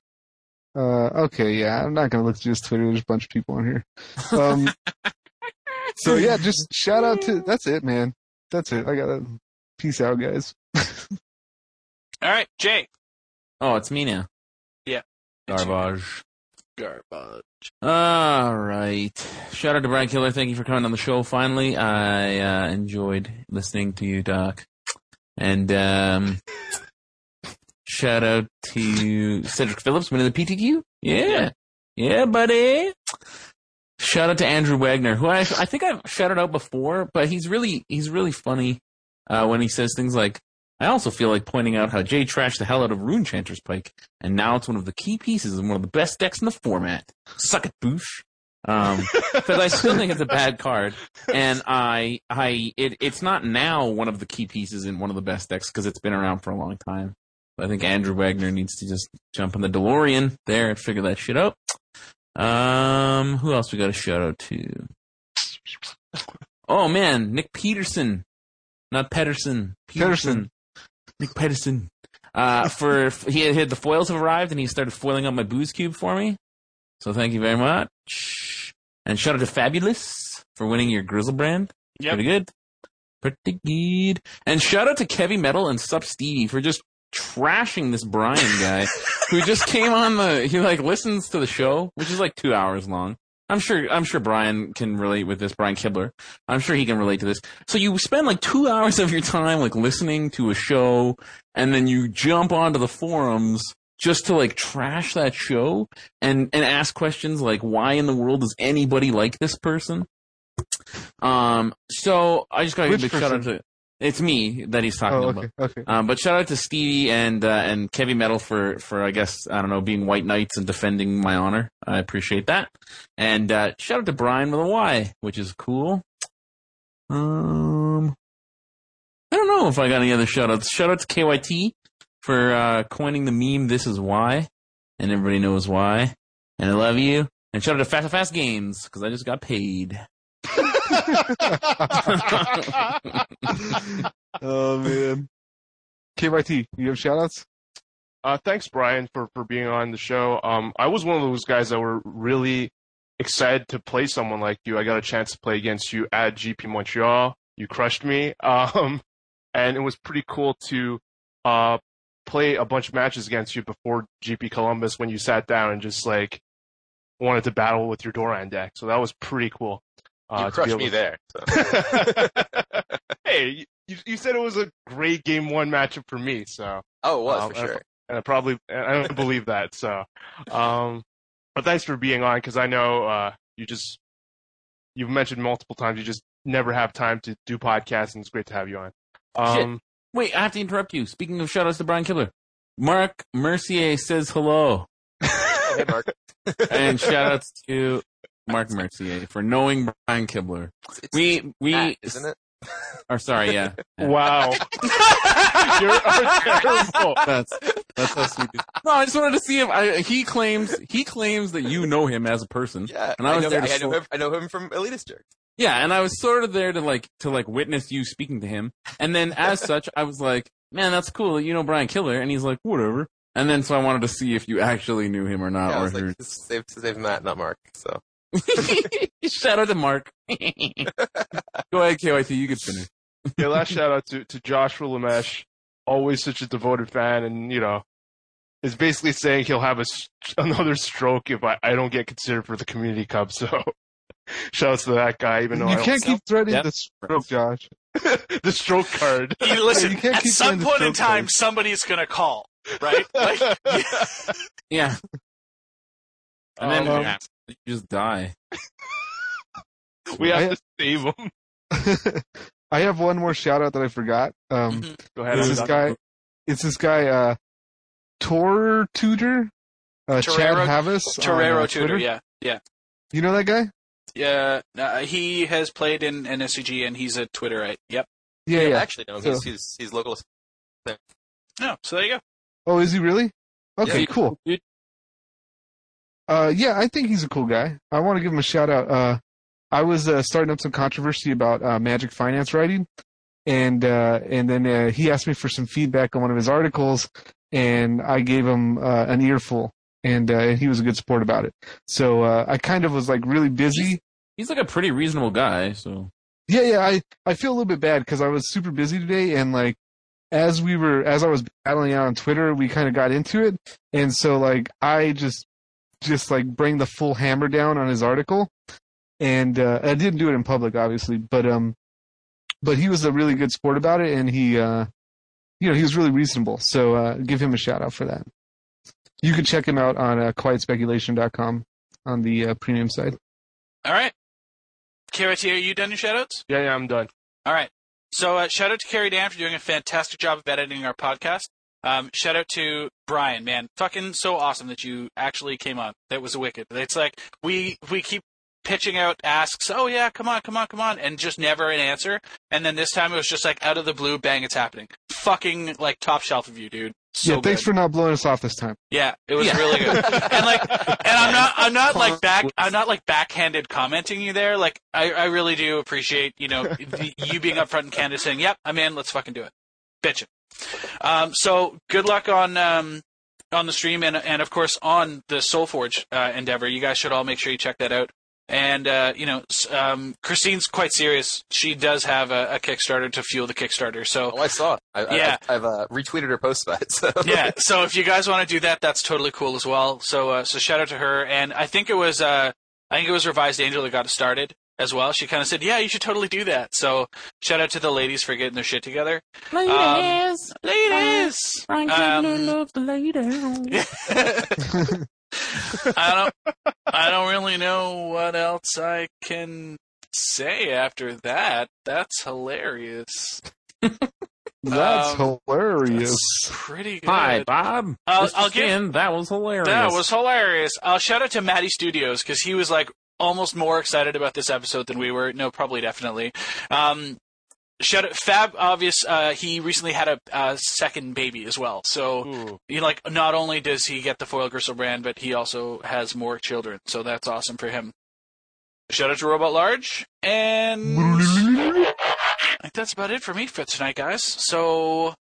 Uh, okay, yeah, I'm not gonna look through his Twitter. There's a bunch of people on here. Um, so yeah, just shout out to. That's it, man. That's it. I got to Peace out, guys. All right, Jay. Oh, it's me now. Yeah. It's. Garbage. Garbage. All right. Shout out to Brian Kibler. Thank you for coming on the show. Finally, I uh, enjoyed listening to you, Doc. And um, shout out to Cedric Phillips, winning the PTQ. Yeah, yeah, buddy. Shout out to Andrew Wagner, who I I think I've shouted out before, but he's really he's really funny uh, when he says things like. I also feel like pointing out how Jay trashed the hell out of Runechanter's Pike, and now it's one of the key pieces and one of the best decks in the format. Suck it, Boosh. Um, because I still think it's a bad card, and I, I, it, it's not now one of the key pieces in one of the best decks because it's been around for a long time. I think Andrew Wagner needs to just jump on the DeLorean there and figure that shit out. Um, who else we got a shout out to? Oh man, Nick Peterson, not Pedersen. Pedersen. Nick Pedersen. Uh, for he had, he had the foils have arrived and he started foiling up my booze cube for me. So thank you very much. And shout out to Fabulous for winning your Griselbrand. Yep. Pretty good. Pretty good. And shout out to Kevy Metal and Sup Stevie for just trashing this Brian guy who just came on the he like listens to the show, which is like two hours long. I'm sure I'm sure Brian can relate with this, Brian Kibler. I'm sure he can relate to this. So you spend like two hours of your time like listening to a show and then you jump onto the forums just to like trash that show and and ask questions like why in the world does anybody like this person? Um so I just gotta give a big shout out to it's me that he's talking Oh, about. okay, okay. Um, but shout out to Stevie and uh, and Kevy Metal for for I guess I don't know being white knights and defending my honor. I appreciate that. And uh, shout out to Brian with a Y, which is cool. Um, I don't know if I got any other shout outs. Shout out to KYT for uh, coining the meme. This is why, and everybody knows why. And I love you. And shout out to Face to Face Games because I just got paid. oh man. KYT, you have shoutouts? Uh, thanks, Brian, for, for being on the show. Um, I was one of those guys that were really excited to play someone like you. I got a chance to play against you at GP Montreal. You crushed me. Um, and it was pretty cool to, uh, play a bunch of matches against you before GP Columbus when you sat down and just like wanted to battle with your Doran deck. So that was pretty cool. Uh, you to be crushed me to- there. So. hey, you, you said it was a great game one matchup for me, so. Oh, it was Um, for and I- sure. And I probably, I don't believe that, so. Um, but thanks for being on, because I know, uh, you just, you've mentioned multiple times, you just never have time to do podcasts, and it's great to have you on. Um, Wait, I have to interrupt you. Speaking of shoutouts to Brian Kibler, Mark Mercier says hello. hey, Mark. and shoutouts to Mark Mercier for knowing Brian Kibler. It's- We we Matt, isn't it? are sorry, yeah. wow. You're terrible. That's that's how sweet. No, I just wanted to see if I, he claims he claims that you know him as a person. Yeah, And I was know, there to I, know him, I know him from Elitist Jerk. Yeah, and I was sort of there to like to like witness you speaking to him, and then as such, I was like, "Man, that's cool that you know Brian Kibler," and he's like, "Whatever." And then so I wanted to see if you actually knew him or not, Yeah, I or was like, who. just save, save Matt, not Mark. So Shout out to Mark. Go ahead, KYT. You can finish. Yeah, last shout out to, to Joshua Lamesh, always such a devoted fan, and you know, is basically saying he'll have a, another stroke if I, I don't get considered for the community cup. So, shouts to that guy, even though You don't can't keep threatening Yep. the stroke, Josh. the stroke card. You listen. you at some point in time, thing. somebody's gonna call, right? Like, Yeah, and then Um, you just die. we have I- to save him. I have one more shout out that I forgot. Um, Mhm. Go ahead. it's this guy. It's this guy, uh, Tor Tutor, uh, Chad Torero- Torero on, uh, tutor, yeah, yeah, You know that guy? yeah. Uh, he has played in an SCG, and he's a Twitterite. Yep. Yeah, I yeah. actually no. him. So- He's, he's he's local. No, so there you go. Oh, is he really? Okay, Yeah. cool. Uh, yeah, I think he's a cool guy. I want to give him a shout out. Uh, I was uh, starting up some controversy about uh, Magic Finance writing, and uh, and then uh, he asked me for some feedback on one of his articles, and I gave him uh, an earful, and uh, and he was a good sport about it. So uh, I kind of was like really busy. He's like a pretty reasonable guy, so Yeah, yeah. I I feel a little bit bad because I was super busy today, and like as we were as I was battling out on Twitter, we kind of got into it, and so like I just just like bring the full hammer down on his article, and uh, I didn't do it in public, obviously, but um, but he was a really good sport about it, and he uh, you know, he was really reasonable. So uh, give him a shout out for that. You can check him out on uh, quietspeculation.com on the uh, premium side. All right. KRT, are you done your shout outs? Yeah, yeah, I'm done. All right. So uh, shout out to Carrie Dan for doing a fantastic job of editing our podcast. Um, shout out to Brian, man, fucking so awesome that you actually came on. That was wicked. It's like we we keep pitching out asks. Oh yeah, come on, come on, come on, and just never an answer. And then this time it was just like out of the blue, bang, it's happening. Fucking like top shelf of you, dude. So yeah, thanks good. for not blowing us off this time. Yeah, it was Yeah. really good. and like, and I'm not, I'm not like back, I'm not like backhanded commenting you there. Like, I, I really do appreciate, you know, the, you being upfront and candid, saying, "Yep, I'm in. Let's fucking do it." Bitchin'. Um, so good luck on um on the stream and and of course on the SolForge uh, endeavor. You guys should all make sure you check that out. And uh, you know, um, Christine's quite serious. She does have a, a Kickstarter to fuel the Kickstarter. So Oh, I saw. it. I, Yeah. I, I've uh, retweeted her post about it. So. yeah. So if you guys want to do that, that's totally cool as well. So uh, so shout out to her. And I think it was uh, I think it was Revised Angel that got it started as well. She kind of said, "Yeah, you should totally do that." So shout out to the ladies for getting their shit together. ladies, Ladies. Brian Um, Kibler loves the ladies. I don't I don't really know what else I can say after that. That's hilarious. That's Um, hilarious. Pretty good. Hi, Bob. I'll- Just I'll give- saying, that was hilarious. That was hilarious. I'll shout out to Matty Studios because he was like almost more excited about this episode than we were. No, probably definitely. Um, shout out Fab. Obvious. Uh, he recently had a, a second baby as well. So Ooh. he like not only does he get the foil Griselbrand, but he also has more children. So that's awesome for him. Shout out to Robot Large. And I think that's about it for me for tonight, guys. So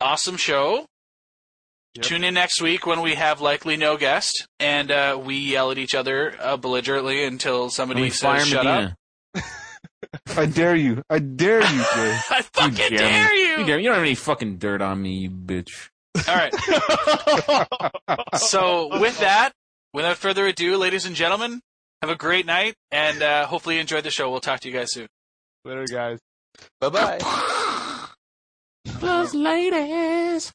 awesome show. Yep. Tune in next week when we have likely no guest, and uh, we yell at each other uh, belligerently until somebody we says fire "shut Medina. up." I dare you. I dare you, Jay. I fucking You dare, me. you! You dare me. You don't have any fucking dirt on me, you bitch. All right. so with that, without further ado, ladies and gentlemen, have a great night, and uh, hopefully you enjoyed the show. We'll talk to you guys soon. Later, guys. Bye bye. Those ladies.